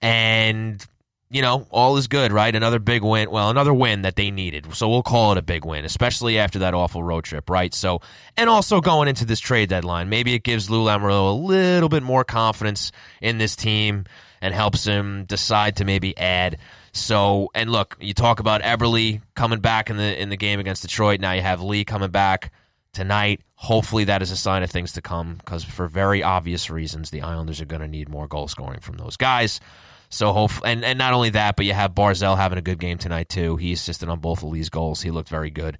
[SPEAKER 2] and you know all is good, right? Another big win. Well, another win that they needed. So we'll call it a big win, especially after that awful road trip, right? So and also going into this trade deadline, maybe it gives Lou Lamoriello a little bit more confidence in this team and helps him decide to maybe add. So and look, you talk about Eberle coming back in the in the game against Detroit. Now you have Lee coming back tonight. Hopefully that is a sign of things to come because for very obvious reasons, the Islanders are going to need more goal scoring from those guys. So hope and and not only that, but you have Barzal having a good game tonight too. He assisted on both of Lee's goals. He looked very good.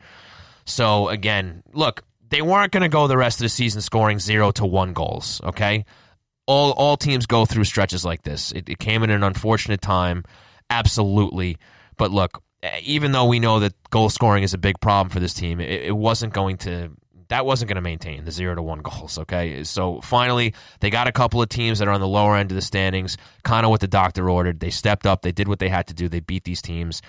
[SPEAKER 2] So again, look, they weren't going to go the rest of the season scoring zero to one goals. Okay, all all teams go through stretches like this. It, it came in an unfortunate time, absolutely. But look, even though we know that goal scoring is a big problem for this team, it, it wasn't going to. That wasn't going to maintain the zero to one goals. Okay, so finally they got a couple of teams that are on the lower end of the standings, kind of what the doctor ordered. They stepped up. They did what they had to do. They beat these teams.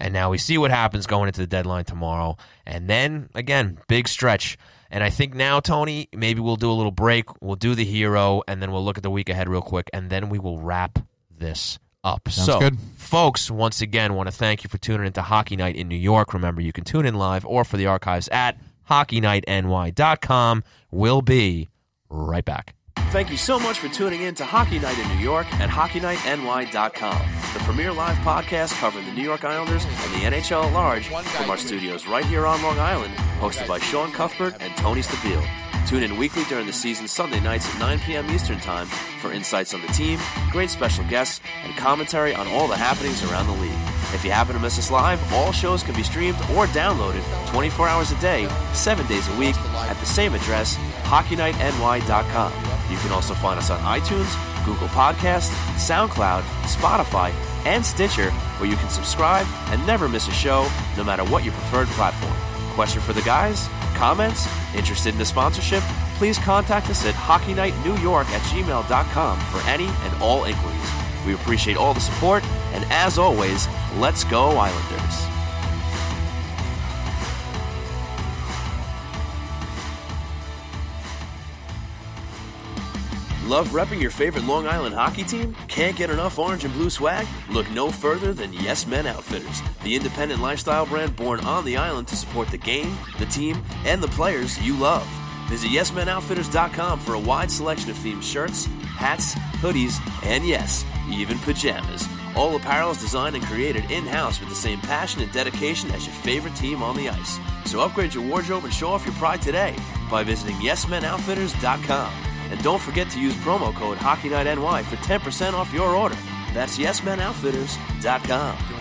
[SPEAKER 2] And now we see what happens going into the deadline tomorrow. And then, again, big stretch. And I think now, Tony, maybe we'll do a little break. We'll do the hero, and then we'll look at the week ahead real quick, and then we will wrap this up.
[SPEAKER 3] Sounds
[SPEAKER 2] so,
[SPEAKER 3] good.
[SPEAKER 2] folks, once again, want to thank you for tuning into Hockey Night in New York. Remember, you can tune in live or for the archives at HockeyNightNY.com. We'll be right back.
[SPEAKER 4] Thank you so much for tuning in to Hockey Night in New York at HockeyNightNY.com, the premier live podcast covering the New York Islanders and the NHL at large from our studios right here on Long Island, hosted by Sean Cuthbert and Tony Stabile. Tune in weekly during the season Sunday nights at 9 p.m. Eastern Time for insights on the team, great special guests, and commentary on all the happenings around the league. If you happen to miss us live, all shows can be streamed or downloaded 24 hours a day, 7 days a week at the same address, HockeyNightNY.com. You can also find us on iTunes, Google Podcast, SoundCloud, Spotify, and Stitcher, where you can subscribe and never miss a show, no matter what your preferred platform. Question for the guys? Comments? Interested in a sponsorship? Please contact us at HockeyNightNewYork at gmail.com for any and all inquiries. We appreciate all the support, and as always, let's go Islanders. Love repping your favorite Long Island hockey team? Can't get enough orange and blue swag? Look no further than Yes Men Outfitters, the independent lifestyle brand born on the island to support the game, the team, and the players you love. Visit YesMenOutfitters.com for a wide selection of themed shirts, hats, hoodies, and yes, even pajamas. All apparel is designed and created in house with the same passion and dedication as your favorite team on the ice. So upgrade your wardrobe and show off your pride today by visiting YesMenOutfitters.com. And don't forget to use promo code HockeyNightNY for 10% off your order. That's YesMenOutfitters.com.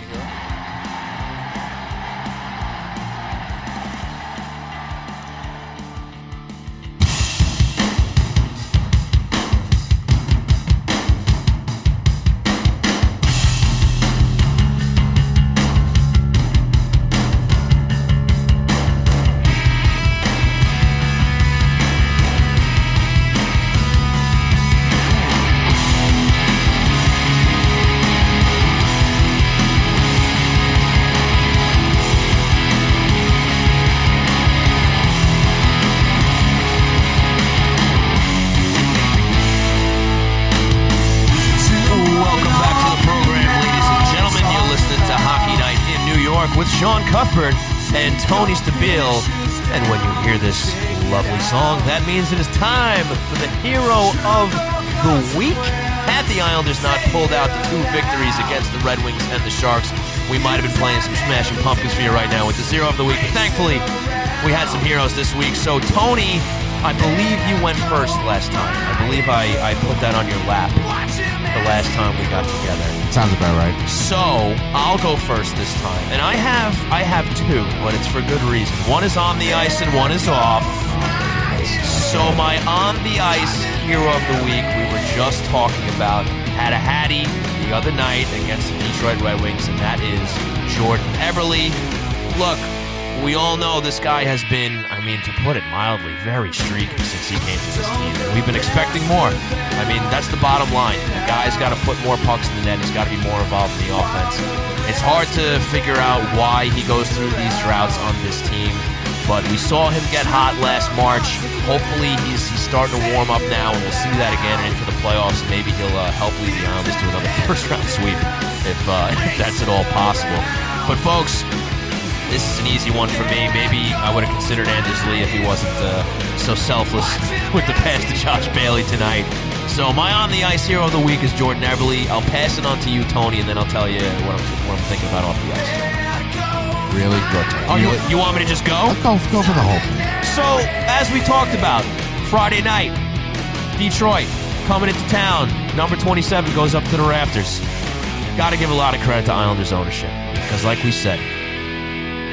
[SPEAKER 2] and Tony Stabile. And when you hear this lovely song, that means it is time for the hero of the week. Had the Islanders not pulled out the two victories against the Red Wings and the Sharks, we might have been playing some Smashing Pumpkins for you right now with the zero of the week. But thankfully, we had some heroes this week. So, Tony, I believe you went first last time. I believe I, I put that on your lap the last time we got together.
[SPEAKER 3] Sounds about right.
[SPEAKER 2] So I'll go first this time, and I have I have two, but it's for good reason. One is on the ice and one is off. So my on the ice hero of the week, we were just talking about, had a hattie the other night against the Detroit Red Wings, and that is Jordan Eberle. Look, we all know this guy has been, I mean, to put it mildly, very streaky since he came to this team. And we've been expecting more. I mean, that's the bottom line. The guy's got to put more pucks in the net. He's got to be more involved in the offense. It's hard to figure out why he goes through these droughts on this team. But we saw him get hot last March. Hopefully, he's, he's starting to warm up now, and we'll see that again into the playoffs. And maybe he'll uh, help lead the Islanders to another first round sweep if, uh, if that's at all possible. But, folks, this is an easy one for me. Maybe I would have considered Anders Lee if he wasn't uh, so selfless with the pass to Josh Bailey tonight. So my on the ice hero of the week is Jordan Eberle. I'll pass it on to you, Tony, and then I'll tell you what I'm, what I'm thinking about off the ice.
[SPEAKER 3] Really good.
[SPEAKER 2] Oh, you, you want me to just go?
[SPEAKER 3] Go, go for the whole thing.
[SPEAKER 2] So, as we talked about, Friday night, Detroit coming into town. Number 27 goes up to the rafters. Got to give a lot of credit to Islanders ownership. Because, like we said,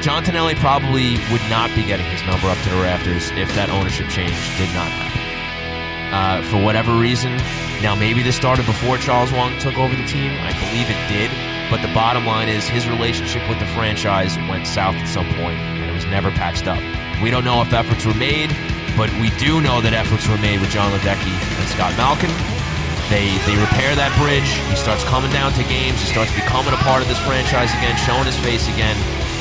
[SPEAKER 2] John Tonelli probably would not be getting his number up to the rafters if that ownership change did not happen. Uh, for whatever reason, now maybe this started before Charles Wang took over the team. I believe it did. But the bottom line is his relationship with the franchise went south at some point, and it was never patched up. We don't know if efforts were made, but we do know that efforts were made with Jon Ledecky and Scott Malkin. They they repair that bridge. He starts coming down to games. He starts becoming a part of this franchise again, showing his face again,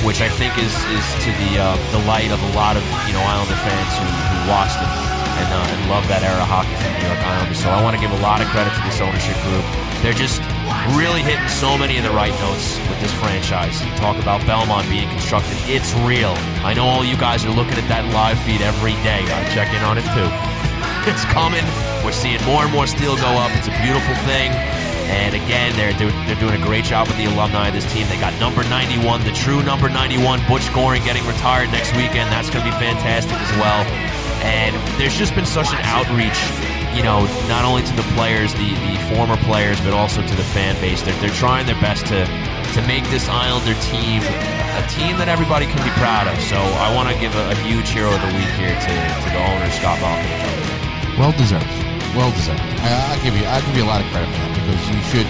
[SPEAKER 2] which I think is is to the uh, delight of a lot of you know Islander fans who, who watched it and uh, and love that era of hockey from New York Islanders. So I want to give a lot of credit to this ownership group. They're just really hitting so many of the right notes with this franchise. You talk about Belmont being constructed. It's real. I know all you guys are looking at that live feed every day. Gotta check in on it too. It's coming. We're seeing more and more steel go up. It's a beautiful thing. And again, they're, they're, doing a great job with the alumni of this team. They got number 91, the true number 91, Butch Goring getting retired next weekend. That's going to be fantastic as well. And there's just been such an outreach, you know, not only to the players, the, the former players, but also to the fan base. They're, they're trying their best to, to make this Islander team a team that everybody can be proud of. So I want to give a, a huge hero of the week here to, to the owner, Scott Joe.
[SPEAKER 3] Well deserved. Well deserved. I, I'll give you. I'll give you a lot of credit for that because you should.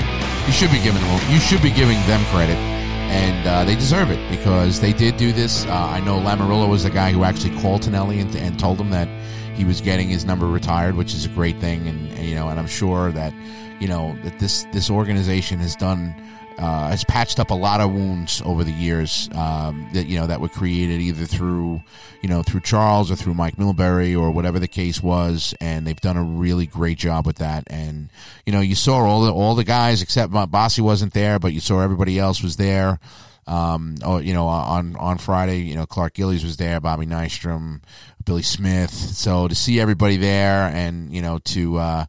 [SPEAKER 3] you should be giving them you should be giving them credit, and uh, they deserve it because they did do this. Uh, I know Lamoriello was the guy who actually called Tonelli and, and told him that he was getting his number retired, which is a great thing, and, and you know, and I'm sure that you know that this this organization has done uh, has patched up a lot of wounds over the years um, that you know that were created either through you know through Charles or through Mike Milbury or whatever the case was, and they've done a really great job with that. And you know you saw all the all the guys except Bossy wasn't there, but you saw everybody else was there. Um, oh, you know, on on Friday, you know, Clark Gillies was there, Bobby Nystrom, Billy Smith. So to see everybody there, and you know, to uh,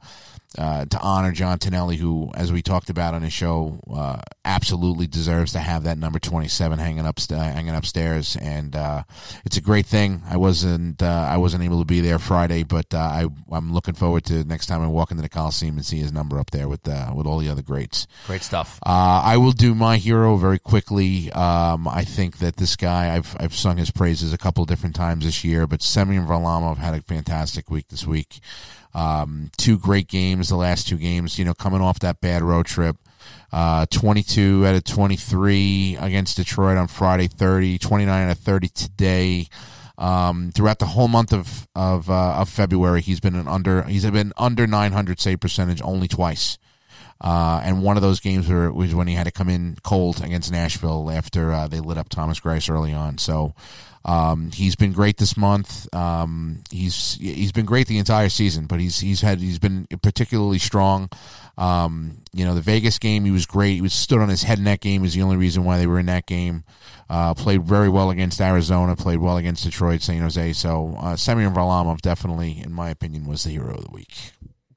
[SPEAKER 3] uh, to honor John Tonelli, who, as we talked about on his show, uh, absolutely deserves to have that number 27 hanging up hanging upstairs, and uh, it's a great thing. I wasn't uh, I wasn't able to be there Friday, but uh, I I'm looking forward to next time I walk into the Coliseum and see his number up there with uh, with all the other greats.
[SPEAKER 2] Great stuff.
[SPEAKER 3] I will do my hero very quickly. Um, I think that this guy I've I've sung his praises a couple of different times this year, but Semyon Varlamov had a fantastic week this week. Um, two great games, the last two games, you know, coming off that bad road trip. Uh, 22 out of 23 against Detroit on Friday, 30, 29 out of 30 today. Um, throughout the whole month of of, uh, of February, he's been an under he's been under 900 save percentage only twice. Uh, and one of those games were, was when he had to come in cold against Nashville after uh, they lit up Thomas Greiss early on. So um, he's been great this month. Um, he's he's been great the entire season, but he's he's had he's been particularly strong. Um, you know, the Vegas game, he was great. He was stood on his head in that game. Is the only reason why they were in that game. Uh, played very well against Arizona. Played well against Detroit, San Jose. So uh, Semyon Varlamov definitely, in my opinion, was the hero of the week.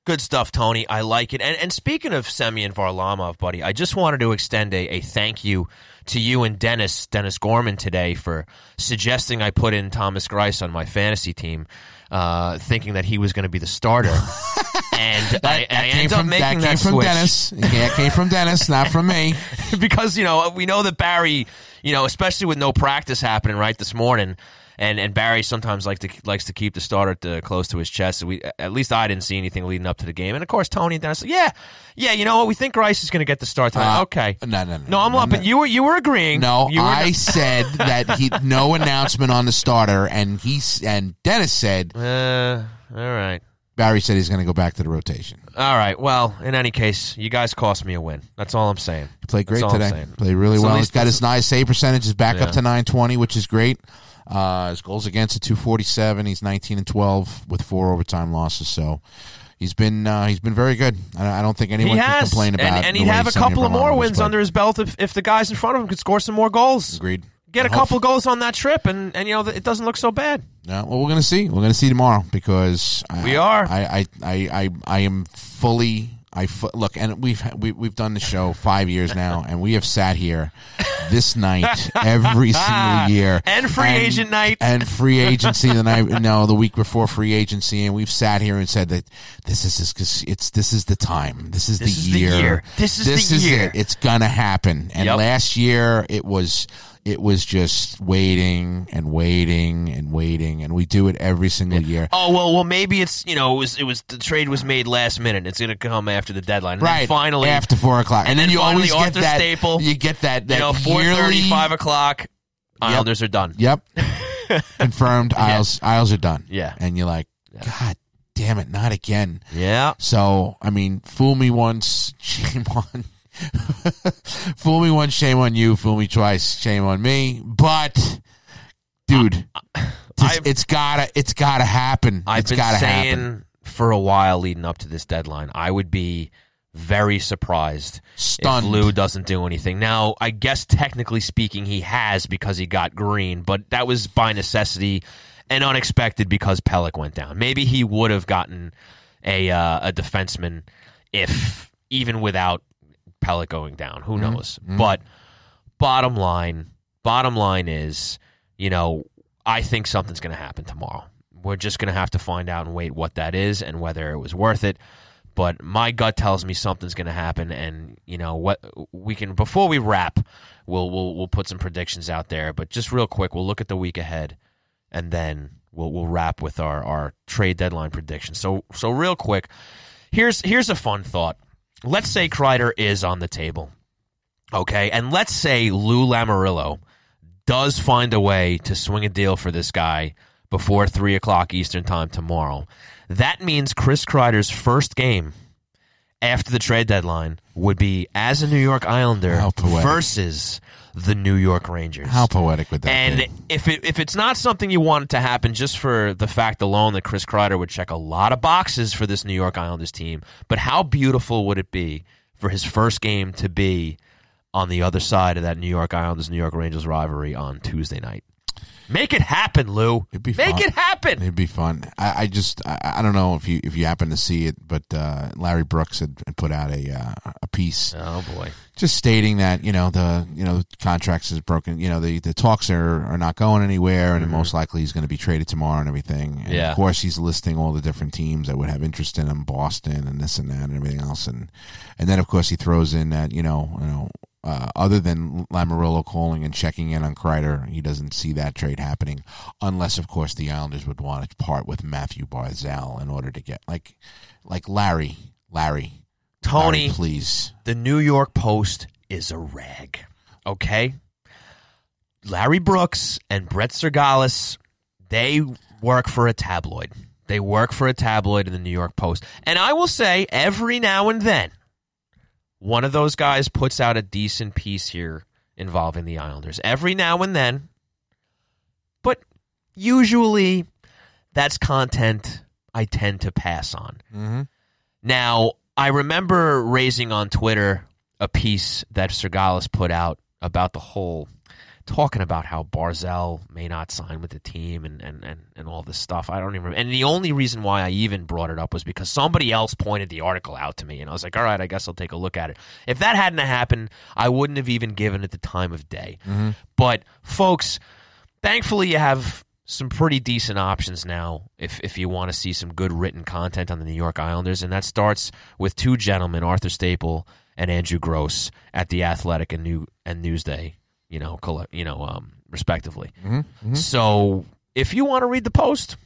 [SPEAKER 2] Good stuff, Tony. I like it. And, and speaking of Semyon Varlamov, buddy, I just wanted to extend a, a thank you to you and Dennis, Dennis Gorman today for suggesting I put in Thomas Greiss on my fantasy team, uh, thinking that he was going to be the starter. and
[SPEAKER 3] That,
[SPEAKER 2] I,
[SPEAKER 3] that
[SPEAKER 2] I
[SPEAKER 3] came
[SPEAKER 2] ended
[SPEAKER 3] from
[SPEAKER 2] up making
[SPEAKER 3] that came from
[SPEAKER 2] switch.
[SPEAKER 3] Dennis. That came from Dennis, not from me.
[SPEAKER 2] because you know we know that Barry, you know, especially with no practice happening right this morning, and and Barry sometimes like to likes to keep the starter to, close to his chest. So we at least I didn't see anything leading up to the game, and of course Tony and Dennis, yeah, yeah, you know what, we think Greiss is going to get the start tonight.
[SPEAKER 3] Uh,
[SPEAKER 2] okay,
[SPEAKER 3] no, no, no,
[SPEAKER 2] no, I'm
[SPEAKER 3] no,
[SPEAKER 2] lumping.
[SPEAKER 3] no.
[SPEAKER 2] You were you were agreeing.
[SPEAKER 3] No,
[SPEAKER 2] were
[SPEAKER 3] I said that he no announcement on the starter, and he and Dennis said
[SPEAKER 2] Uh, all right.
[SPEAKER 3] Barry said he's going to go back to the rotation.
[SPEAKER 2] All right. Well, in any case, you guys cost me a win. That's all I'm saying.
[SPEAKER 3] He played great
[SPEAKER 2] That's all I'm
[SPEAKER 3] today. Played really
[SPEAKER 2] So
[SPEAKER 3] well. He's got his nice save percentage is back
[SPEAKER 2] Yeah.
[SPEAKER 3] up to 920, which is great. Uh, his goals against at 247. He's 19 and 12 with four overtime losses. So he's been uh, he's been very good. I, I don't think anyone can complain about.
[SPEAKER 2] and, and he'd have a couple of more wins under his belt if, if the guys in front of him could score some more goals.
[SPEAKER 3] Agreed.
[SPEAKER 2] Get a couple goals on that trip, and, and you know it doesn't look so bad.
[SPEAKER 3] Yeah, well, we're gonna see. We're gonna see tomorrow because I,
[SPEAKER 2] We are.
[SPEAKER 3] I, I, I, I, I am fully. I fu- look, and we've we, we've done the show five years now, and we have sat here this night every single year,
[SPEAKER 2] And free agent night.
[SPEAKER 3] and free agency the night no the week before free agency, and we've sat here and said that this is this it's this is the time, this is the year.
[SPEAKER 2] This
[SPEAKER 3] the
[SPEAKER 2] is the
[SPEAKER 3] year,
[SPEAKER 2] year. This is the year.
[SPEAKER 3] it. It's gonna happen. And
[SPEAKER 2] Yep.
[SPEAKER 3] last year it was it was just waiting and waiting and waiting, and we do it every single year.
[SPEAKER 2] Oh well, well maybe it's you know it was it was the trade was made last minute. It's going to come after the deadline. And
[SPEAKER 3] Right,
[SPEAKER 2] finally,
[SPEAKER 3] after four o'clock, and,
[SPEAKER 2] and
[SPEAKER 3] then,
[SPEAKER 2] then
[SPEAKER 3] you always
[SPEAKER 2] Arthur
[SPEAKER 3] get that.
[SPEAKER 2] Staple,
[SPEAKER 3] you get that. That
[SPEAKER 2] you know, four thirty, five o'clock. Islanders are done.
[SPEAKER 3] Yep, confirmed. Isles Isles are done.
[SPEAKER 2] Yeah.
[SPEAKER 3] and you're like, God damn it, not again.
[SPEAKER 2] Yeah.
[SPEAKER 3] So I mean, fool me once, shame on. fool me once, shame on you. Fool me twice, shame on me. But, dude, it's- gotta, it's gotta happen.
[SPEAKER 2] I've
[SPEAKER 3] it's
[SPEAKER 2] been
[SPEAKER 3] gotta
[SPEAKER 2] saying
[SPEAKER 3] happen.
[SPEAKER 2] for a while leading up to this deadline, I would be very surprised
[SPEAKER 3] Stunned.
[SPEAKER 2] if Lou doesn't do anything. Now, I guess technically speaking, he has because he got Greene, but that was by necessity and unexpected because Pelech went down. Maybe he would have gotten a uh, a defenseman if even without Pelech going down. Who mm-hmm. knows? Mm-hmm. But bottom line, bottom line is, you know, I think something's going to happen tomorrow. We're just going to have to find out and wait what that is and whether it was worth it. But my gut tells me something's going to happen, and you know what we can before we wrap, we'll we'll we'll put some predictions out there. But just real quick, we'll look at the week ahead, and then we'll we'll wrap with our our trade deadline predictions. So so real quick, here's here's a fun thought. Let's say Kreider is on the table, okay, and let's say Lou Lamoriello does find a way to swing a deal for this guy before three o'clock Eastern time tomorrow. That means Chris Kreider's first game after the trade deadline would be as a New York Islander versus the New York Rangers.
[SPEAKER 3] How poetic would that
[SPEAKER 2] And
[SPEAKER 3] be?
[SPEAKER 2] And if it, if it's not something you want it to happen, just for the fact alone that Chris Kreider would check a lot of boxes for this New York Islanders team, but how beautiful would it be for his first game to be on the other side of that New York Islanders New York Rangers rivalry on Tuesday night? Make it happen, Lou.
[SPEAKER 3] It'd be
[SPEAKER 2] Make
[SPEAKER 3] fun.
[SPEAKER 2] it happen.
[SPEAKER 3] It'd be fun. I, I just I, I don't know if you if you happen to see it, but uh, Larry Brooks had, had put out a uh, a piece
[SPEAKER 2] oh boy.
[SPEAKER 3] just stating that you know the you know contracts is broken. You know the the talks are are not going anywhere, and most likely he's going to be traded tomorrow and everything. And
[SPEAKER 2] Yeah.
[SPEAKER 3] of course he's listing all the different teams that would have interest in him, Boston and this and that and everything else, and and then of course he throws in that you know you know. Uh, other than Lamoriello calling and checking in on Kreider, he doesn't see that trade happening, unless, of course, the Islanders would want to part with Matthew Barzal in order to get like, like Larry, Larry,
[SPEAKER 2] Tony,
[SPEAKER 3] Larry, please.
[SPEAKER 2] the New York Post is a rag. Okay? Larry Brooks and Brett Cyrgalis, they work for a tabloid. They work for a tabloid in the New York Post. And I will say, every now and then, one of those guys puts out a decent piece here involving the Islanders. Every now and then. But usually, that's content I tend to pass on.
[SPEAKER 3] Mm-hmm.
[SPEAKER 2] Now, I remember raising on Twitter a piece that Cyrgalis put out about the whole talking about how Barzal may not sign with the team and, and, and, and all this stuff. I don't even remember. And the only reason why I even brought it up was because somebody else pointed the article out to me. And I was like, all right, I guess I'll take a look at it. If that hadn't happened, I wouldn't have even given it the time of day. Mm-hmm. But, folks, thankfully you have some pretty decent options now if if you want to see some good written content on the New York Islanders, and that starts with two gentlemen, Arthur Staple and Andrew Gross, at the Athletic and New and Newsday, you know, you know, um, respectively. So if you want to read the post,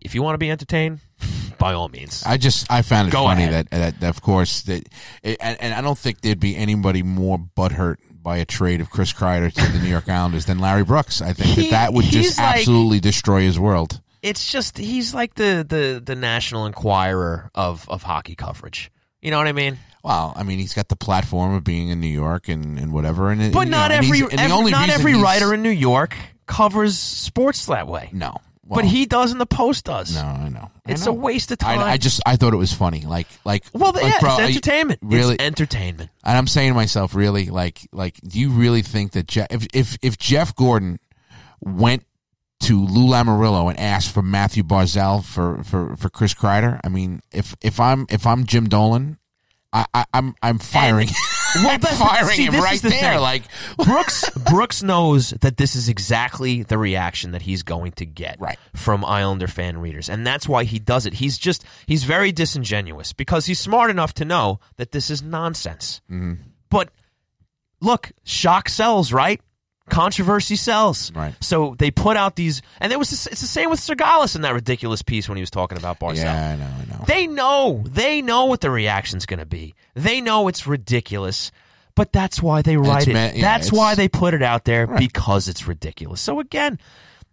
[SPEAKER 2] if you want to be entertained, by all means.
[SPEAKER 3] I just I found it
[SPEAKER 2] Go
[SPEAKER 3] funny
[SPEAKER 2] ahead.
[SPEAKER 3] that, that of course that it, and, and I don't think there'd be anybody more butthurt by a trade of Chris Kreider to the New York Islanders than Larry Brooks. I think
[SPEAKER 2] He-
[SPEAKER 3] that that would just
[SPEAKER 2] like-
[SPEAKER 3] absolutely destroy his world.
[SPEAKER 2] it's just he's like the the the National Enquirer of of hockey coverage. You know what I mean?
[SPEAKER 3] Well, I mean, he's got the platform of being in New York and, and whatever, and
[SPEAKER 2] But
[SPEAKER 3] you
[SPEAKER 2] not
[SPEAKER 3] know,
[SPEAKER 2] every,
[SPEAKER 3] and
[SPEAKER 2] every- not every writer in New York covers sports that way.
[SPEAKER 3] No,
[SPEAKER 2] but he does, and the Post does.
[SPEAKER 3] No, I know. I
[SPEAKER 2] It's
[SPEAKER 3] know.
[SPEAKER 2] a waste of time.
[SPEAKER 3] I, I just I thought it was funny. Like like
[SPEAKER 2] well, yeah,
[SPEAKER 3] bro,
[SPEAKER 2] it's
[SPEAKER 3] I-
[SPEAKER 2] entertainment.
[SPEAKER 3] really,
[SPEAKER 2] it's entertainment.
[SPEAKER 3] and I'm saying to myself, really, like like do you really think that Jeff, if if if Jeff Gorton went to Lou Lamoriello and asked for Matthew Barzal for for for Chris Kreider, I mean, if if I'm if I'm Jim Dolan, I, I I'm I'm firing.
[SPEAKER 2] Well,
[SPEAKER 3] I'm firing
[SPEAKER 2] see,
[SPEAKER 3] him right
[SPEAKER 2] the
[SPEAKER 3] there.
[SPEAKER 2] thing.
[SPEAKER 3] Like
[SPEAKER 2] Brooks Brooks knows that this is exactly the reaction that he's going to get
[SPEAKER 3] Right.
[SPEAKER 2] from Islander fan readers, and that's why he does it. He's just he's very disingenuous because he's smart enough to know that this is nonsense.
[SPEAKER 3] Mm-hmm.
[SPEAKER 2] But look, shock sells, right? Controversy sells,
[SPEAKER 3] Right.
[SPEAKER 2] So they put out these, and it was it's the same with Cyrgalis in that ridiculous piece when he was talking about Barzal.
[SPEAKER 3] yeah, I know, I know.
[SPEAKER 2] They know. They know what the reaction's going to be. They know it's ridiculous, but that's why they write
[SPEAKER 3] It's
[SPEAKER 2] it.
[SPEAKER 3] yeah,
[SPEAKER 2] that's why they put it out there
[SPEAKER 3] Right.
[SPEAKER 2] because it's ridiculous. So again,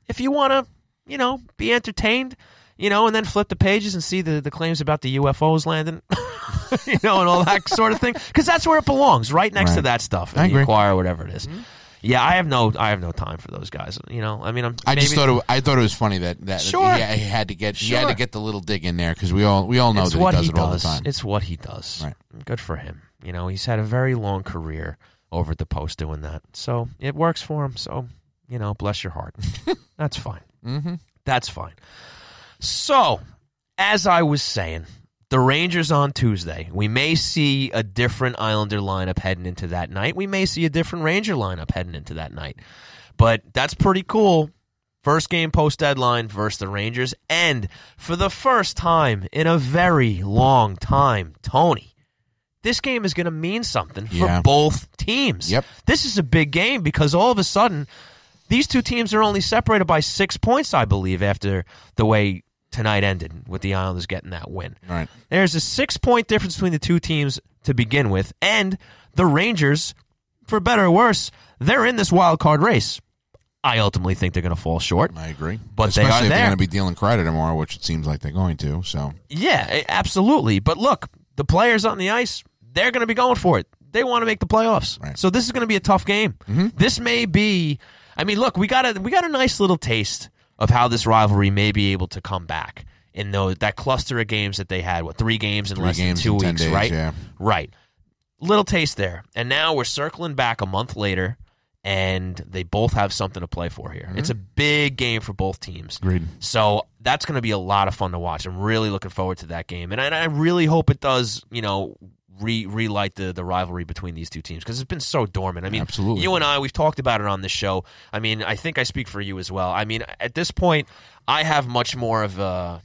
[SPEAKER 2] if you want to, you know, be entertained, you know, and then flip the pages and see the, the claims about the UFOs landing, you know, and all that sort of thing, because that's where it belongs, right next to that stuff,
[SPEAKER 3] I agree.
[SPEAKER 2] Inquirer, whatever it is. Mm-hmm. Yeah, I have no, I have no time for those guys. You know, I mean, I'm.
[SPEAKER 3] I just thought it, I thought it was funny that that
[SPEAKER 2] Sure.
[SPEAKER 3] he, he had to get he had to get the little dig in there because we all we all know
[SPEAKER 2] it's
[SPEAKER 3] that
[SPEAKER 2] what
[SPEAKER 3] he does
[SPEAKER 2] he
[SPEAKER 3] it all the time.
[SPEAKER 2] It's what he does.
[SPEAKER 3] Right.
[SPEAKER 2] Good for him. You know, he's had a very long career over at the Post doing that, so it works for him. So, you know, bless your heart. That's fine.
[SPEAKER 3] mm-hmm.
[SPEAKER 2] That's fine. So, as I was saying, the Rangers on Tuesday. We may see a different Islander lineup heading into that night. We may see a different Ranger lineup heading into that night. But that's pretty cool. First game post deadline versus the Rangers. And for the first time in a very long time, Tony, this game is going to mean something for
[SPEAKER 3] Yeah.
[SPEAKER 2] both teams.
[SPEAKER 3] Yep.
[SPEAKER 2] This is a big game because all of a sudden, these two teams are only separated by six points, I believe, after the way tonight ended with the Islanders getting that win.
[SPEAKER 3] Right.
[SPEAKER 2] There's a six point difference between the two teams to begin with, and the Rangers, for better or worse, they're in this wild card race. I ultimately think they're going to fall short.
[SPEAKER 3] I agree,
[SPEAKER 2] But they
[SPEAKER 3] especially
[SPEAKER 2] are
[SPEAKER 3] if
[SPEAKER 2] there.
[SPEAKER 3] they're going to be dealing Kreider tomorrow, which it seems like they're going to. So
[SPEAKER 2] Yeah, absolutely. But look, the players on the ice, they're going to be going for it. They want to make the playoffs.
[SPEAKER 3] Right.
[SPEAKER 2] So this is going to be a tough game. Mm-hmm. This may be I mean, look, we got a we got a nice little taste of how this rivalry may be able to come back in those that cluster of games that they had, what, 3 games in
[SPEAKER 3] Three
[SPEAKER 2] less
[SPEAKER 3] games
[SPEAKER 2] than 2
[SPEAKER 3] in
[SPEAKER 2] weeks,
[SPEAKER 3] days,
[SPEAKER 2] right?
[SPEAKER 3] yeah.
[SPEAKER 2] Right. Little taste there. And now we're circling back a month later and they both have something to play for here. Mm-hmm. It's a big game for both teams.
[SPEAKER 3] Agreed.
[SPEAKER 2] So that's going to be a lot of fun to watch. I'm really looking forward to that game, and I, and I really hope it does. You know. Re- relight the, the rivalry between these two teams because it's been so dormant. I mean,
[SPEAKER 3] Absolutely.
[SPEAKER 2] you and I, we've talked about it on this show. I mean, I think I speak for you as well. I mean, at this point, I have much more of a,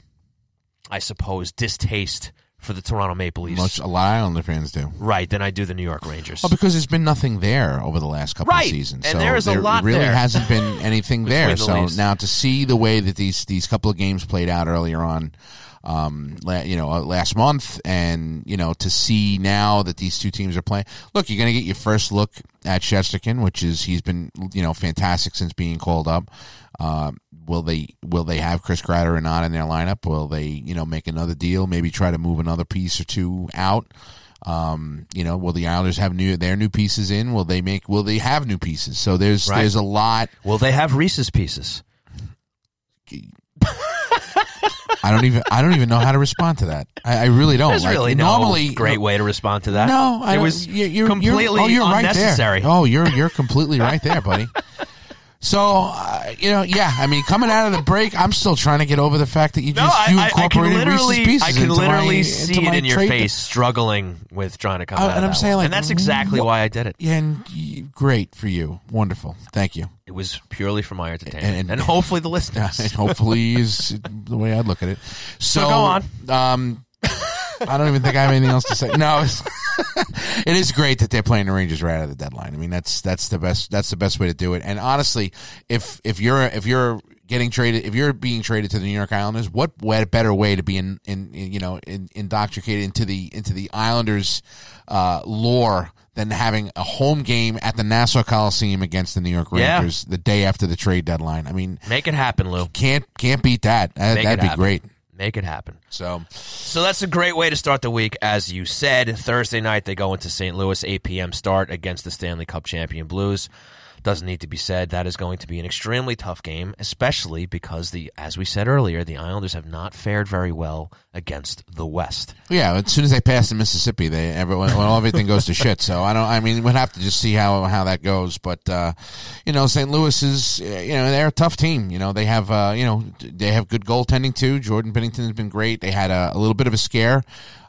[SPEAKER 2] I suppose, distaste for the Toronto Maple Leafs,
[SPEAKER 3] Much a lot of Islander fans do.
[SPEAKER 2] right, than I do the New York Rangers.
[SPEAKER 3] Well, because there's been nothing there over the last couple
[SPEAKER 2] Right.
[SPEAKER 3] of seasons,
[SPEAKER 2] And
[SPEAKER 3] so
[SPEAKER 2] there is a lot
[SPEAKER 3] really
[SPEAKER 2] there.
[SPEAKER 3] hasn't been anything there.
[SPEAKER 2] The
[SPEAKER 3] So
[SPEAKER 2] Leafs.
[SPEAKER 3] now to see the way that these these couple of games played out earlier on, um, la- you know, uh, last month, and you know, to see now that these two teams are playing. Look, you're going to get your first look at Shesterkin, which is he's been you know fantastic since being called up. Uh, will they will they have Chris Kreider or not in their lineup? Will they you know make another deal? Maybe try to move another piece or two out. Um, you know, will the Islanders have new their new pieces in? Will they make? Will they have new pieces? So there's
[SPEAKER 2] Right.
[SPEAKER 3] there's a lot.
[SPEAKER 2] Will they have Reese's pieces?
[SPEAKER 3] I don't even I don't even know how to respond to that. I, I really don't.
[SPEAKER 2] There's
[SPEAKER 3] Like,
[SPEAKER 2] really no
[SPEAKER 3] normally
[SPEAKER 2] great way to respond to that.
[SPEAKER 3] No, I
[SPEAKER 2] it was
[SPEAKER 3] you- you're,
[SPEAKER 2] completely
[SPEAKER 3] you're, oh, you're
[SPEAKER 2] unnecessary.
[SPEAKER 3] Right there. Oh, you're you're completely right there, buddy. So uh, you know, yeah. I mean, coming out of the break, I'm still trying to get over the fact that you
[SPEAKER 2] No,
[SPEAKER 3] just
[SPEAKER 2] I,
[SPEAKER 3] you
[SPEAKER 2] I, I
[SPEAKER 3] incorporated
[SPEAKER 2] literally,
[SPEAKER 3] Reese's Pieces
[SPEAKER 2] I can
[SPEAKER 3] into
[SPEAKER 2] literally
[SPEAKER 3] my,
[SPEAKER 2] see
[SPEAKER 3] into
[SPEAKER 2] it in your face, struggling with trying to come
[SPEAKER 3] Uh,
[SPEAKER 2] out.
[SPEAKER 3] and I'm saying, like,
[SPEAKER 2] and that's exactly
[SPEAKER 3] what-
[SPEAKER 2] why I did it.
[SPEAKER 3] Yeah, and great for you. Wonderful. Thank you.
[SPEAKER 2] It was purely for my entertainment, and,
[SPEAKER 3] And-
[SPEAKER 2] hopefully the listeners.
[SPEAKER 3] and hopefully is the way I'd look at it. So,
[SPEAKER 2] go on.
[SPEAKER 3] Um, I don't even think I have anything else to say. No, it is great that they're playing the Rangers right out of the deadline. I mean, that's that's the best that's the best way to do it. And honestly, if if you're if you're getting traded if you're being traded to the New York Islanders, what better way to be in, in, in you know in, indoctrinated into the into the Islanders uh, lore than having a home game at the Nassau Coliseum against the New York
[SPEAKER 2] Yeah.
[SPEAKER 3] Rangers the day after the trade deadline. I mean,
[SPEAKER 2] Make it happen, Lou.
[SPEAKER 3] can't can't beat that. That would be
[SPEAKER 2] happen.
[SPEAKER 3] great.
[SPEAKER 2] Make it happen.
[SPEAKER 3] So
[SPEAKER 2] So that's a great way to start the week. As you said, Thursday night they go into St. Louis, 8 p.m. start against the Stanley Cup champion Blues. Doesn't need to be said. That is going to be an extremely tough game, especially because the, as we said earlier, the Islanders have not fared very well against the West.
[SPEAKER 3] yeah, as soon as they pass the Mississippi, they everyone well, everything goes to shit. So I don't. I mean, we'd have to just see how how that goes. But uh, you know, St. Louis is you know they're a tough team. You know, they have uh, you know they have good goaltending too. Jordan Binnington has been great. They had a, a little bit of a scare.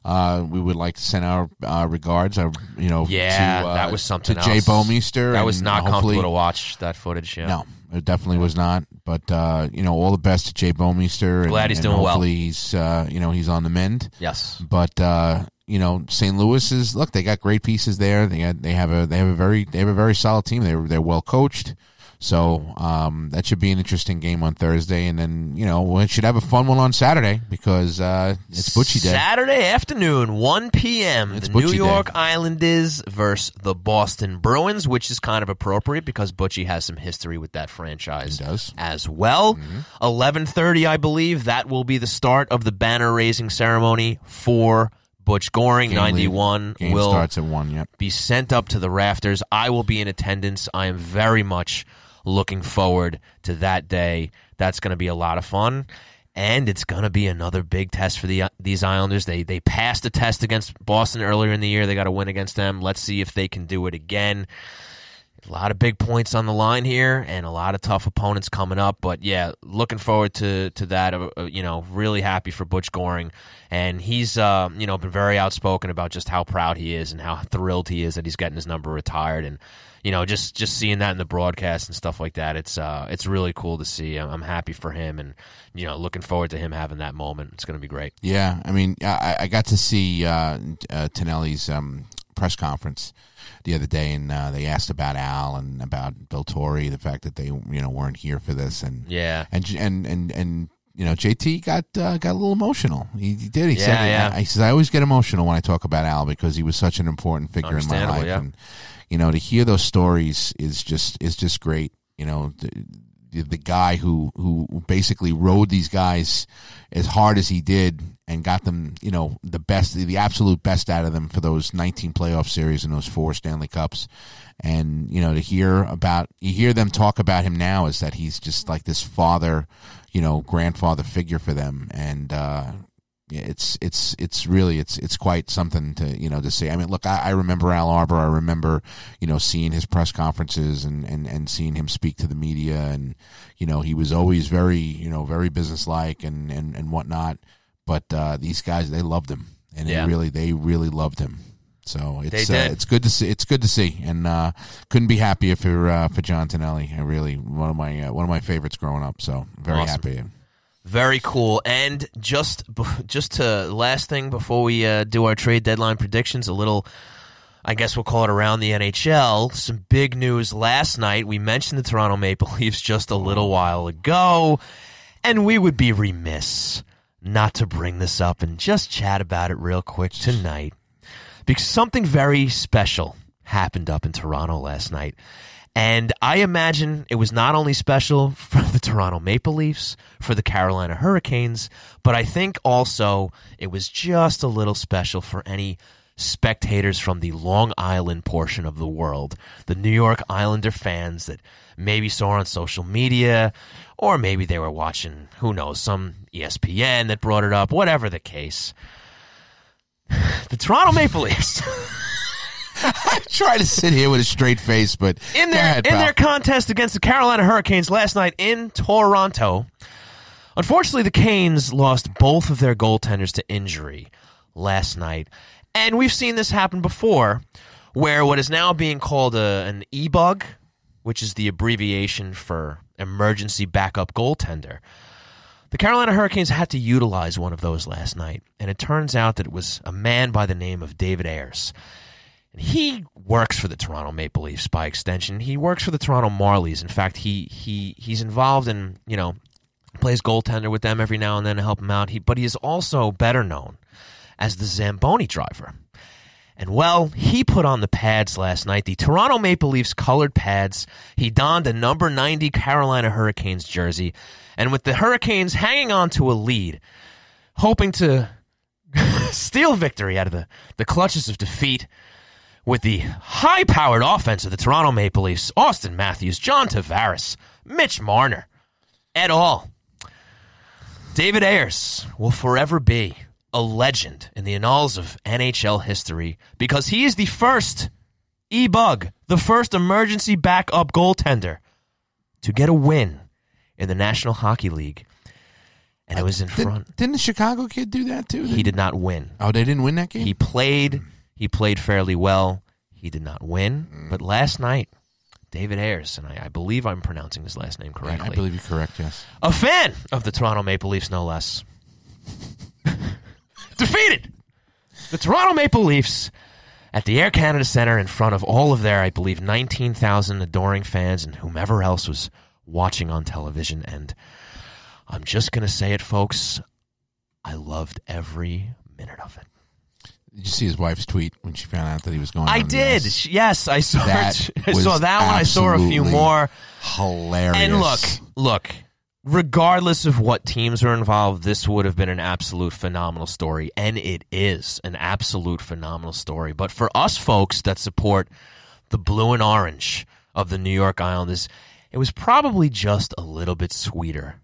[SPEAKER 3] Uh, we would like to send our uh, regards, our you know,
[SPEAKER 2] Yeah,
[SPEAKER 3] to, uh,
[SPEAKER 2] that was something
[SPEAKER 3] to Jay
[SPEAKER 2] else.
[SPEAKER 3] Bouwmeester.
[SPEAKER 2] That was not comfortable to watch that footage. Yeah.
[SPEAKER 3] No, it definitely was not. But uh, you know, all the best to Jay Bouwmeester.
[SPEAKER 2] Glad
[SPEAKER 3] and,
[SPEAKER 2] he's
[SPEAKER 3] and
[SPEAKER 2] doing well.
[SPEAKER 3] hopefully He's uh, you know he's on the mend.
[SPEAKER 2] Yes.
[SPEAKER 3] But uh, you know, St. Louis is look. They got great pieces there. They got they have a they have a very they have a very solid team. They're they're well coached. So um, that should be an interesting game on Thursday, and then you know we should have a fun one on Saturday because uh, it's Butchie Day.
[SPEAKER 2] Saturday afternoon, 1 p.m.
[SPEAKER 3] It's
[SPEAKER 2] the New York
[SPEAKER 3] Day.
[SPEAKER 2] Islanders versus the Boston Bruins, which is kind of appropriate because Butchie has some history with that franchise
[SPEAKER 3] He does.
[SPEAKER 2] as well.
[SPEAKER 3] Mm-hmm.
[SPEAKER 2] 11:30, I believe, that will be the start of the banner raising ceremony for Butch Goring.
[SPEAKER 3] Game
[SPEAKER 2] 91
[SPEAKER 3] lead- game
[SPEAKER 2] will
[SPEAKER 3] starts at one. Yep.
[SPEAKER 2] be sent up to the rafters. I will be in attendance. I am very much looking forward to that day. That's going to be a lot of fun. And it's going to be another big test for the these Islanders. They they passed the test against Boston earlier in the year. They got to win against them. Let's see if they can do it again. A lot of big points on the line here, and a lot of tough opponents coming up. But yeah, looking forward to to that. Uh, uh, you know, really happy for Butch Goring, and he's uh, you know been very outspoken about just how proud he is and how thrilled he is that he's getting his number retired, and you know just just seeing that in the broadcast and stuff like that. It's uh it's really cool to see. I'm, I'm happy for him, and you know looking forward to him having that moment. It's going to be great.
[SPEAKER 3] Yeah, I mean, I, I got to see uh, uh, Tonelli's um, press conference the other day, and uh, they asked about Al and about Bill Torrey, the fact that they you know weren't here for this, and
[SPEAKER 2] Yeah.
[SPEAKER 3] and and and and you know, JT got uh, got a little emotional. He, he did. He
[SPEAKER 2] Yeah,
[SPEAKER 3] said,
[SPEAKER 2] yeah.
[SPEAKER 3] I, he says, I always get emotional when I talk about Al because he was such an important figure in my life.
[SPEAKER 2] yeah.
[SPEAKER 3] And you know, to hear those stories is just is just great. You know, the, the, guy who who basically rode these guys as hard as he did and got them, you know, the best, the absolute best out of them for those 19 playoff series and those four Stanley Cups. And you know, to hear about you hear them talk about him now is that he's just like this father, you know, grandfather figure for them, and uh, it's it's it's really it's it's quite something to you know to see. I mean, look, I, I remember Al Arbour. I remember you know seeing his press conferences and, and and seeing him speak to the media, and you know he was always very you know very businesslike and and and whatnot. But uh, these guys, they loved him, and
[SPEAKER 2] Yeah.
[SPEAKER 3] they really they really loved him. So it's uh, it's good to see. It's good to see, and uh, couldn't be happier for uh, for John Tonelli. I really one of my uh, one of my favorites growing up. So very
[SPEAKER 2] Awesome.
[SPEAKER 3] happy.
[SPEAKER 2] Very cool. And just just to last thing before we uh, do our trade deadline predictions, a little, I guess we'll call it around the NHL. Some big news last night. We mentioned the Toronto Maple Leafs just a little while ago, and we would be remiss not to bring this up and just chat about it real quick tonight because something very special happened up in Toronto last night. And I imagine it was not only special for the Toronto Maple Leafs, for the Carolina Hurricanes, but I think also it was just a little special for any spectators from the Long Island portion of the world, the New York Islander fans that maybe saw on social media, or maybe they were watching, who knows, some ESPN that brought it up, whatever the case. The Toronto Maple Leafs.
[SPEAKER 3] I try to sit here with a straight face, but
[SPEAKER 2] in their
[SPEAKER 3] ahead,
[SPEAKER 2] in
[SPEAKER 3] pal.
[SPEAKER 2] their contest against the Carolina Hurricanes last night in Toronto. Unfortunately, the Canes lost both of their goaltenders to injury last night, and we've seen this happen before, where what is now being called a, an e-bug, which is the abbreviation for emergency backup goaltender. The Carolina Hurricanes had to utilize one of those last night, and it turns out that it was a man by the name of David Ayres. And he works for the Toronto Maple Leafs by extension. He works for the Toronto Marlies. In fact, he he he's involved in you know plays goaltender with them every now and then to help him out. He but he is also better known as the Zamboni driver. And well, he put on the pads last night, the Toronto Maple Leafs colored pads. He donned a number 90 Carolina Hurricanes jersey. And with the Hurricanes hanging on to a lead, hoping to steal victory out of the, the clutches of defeat, with the high powered offense of the Toronto Maple Leafs, Auston Matthews, John Tavares, Mitch Marner, et al. David Ayres will forever be a legend in the annals of NHL history because he is the first e bug, the first emergency backup goaltender to get a win in the National Hockey League. And it was in
[SPEAKER 3] Didn't,
[SPEAKER 2] front.
[SPEAKER 3] didn't the Chicago kid do that too?
[SPEAKER 2] He did not win.
[SPEAKER 3] Oh, they didn't win that game.
[SPEAKER 2] He played. He played fairly well. He did not win.
[SPEAKER 3] Mm.
[SPEAKER 2] But last night, David Ayres, and I, I believe I'm pronouncing his last name correctly,
[SPEAKER 3] I believe you're correct. Yes.
[SPEAKER 2] a fan of the Toronto Maple Leafs, no less, defeated the Toronto Maple Leafs at the Air Canada Centre in front of all of their, I believe, 19,000 adoring fans and whomever else was watching on television. And I'm just going to say it, folks. I loved every minute of it.
[SPEAKER 3] Did you see his wife's tweet when she found out that he was going?
[SPEAKER 2] I did.
[SPEAKER 3] this?
[SPEAKER 2] Yes, I saw.
[SPEAKER 3] That.
[SPEAKER 2] I saw that one. I saw a few more.
[SPEAKER 3] Hilarious.
[SPEAKER 2] And look, look. Regardless of what teams are involved, this would have been an absolute phenomenal story, and it is an absolute phenomenal story. But for us folks that support the blue and orange of the New York Islanders, it was probably just a little bit sweeter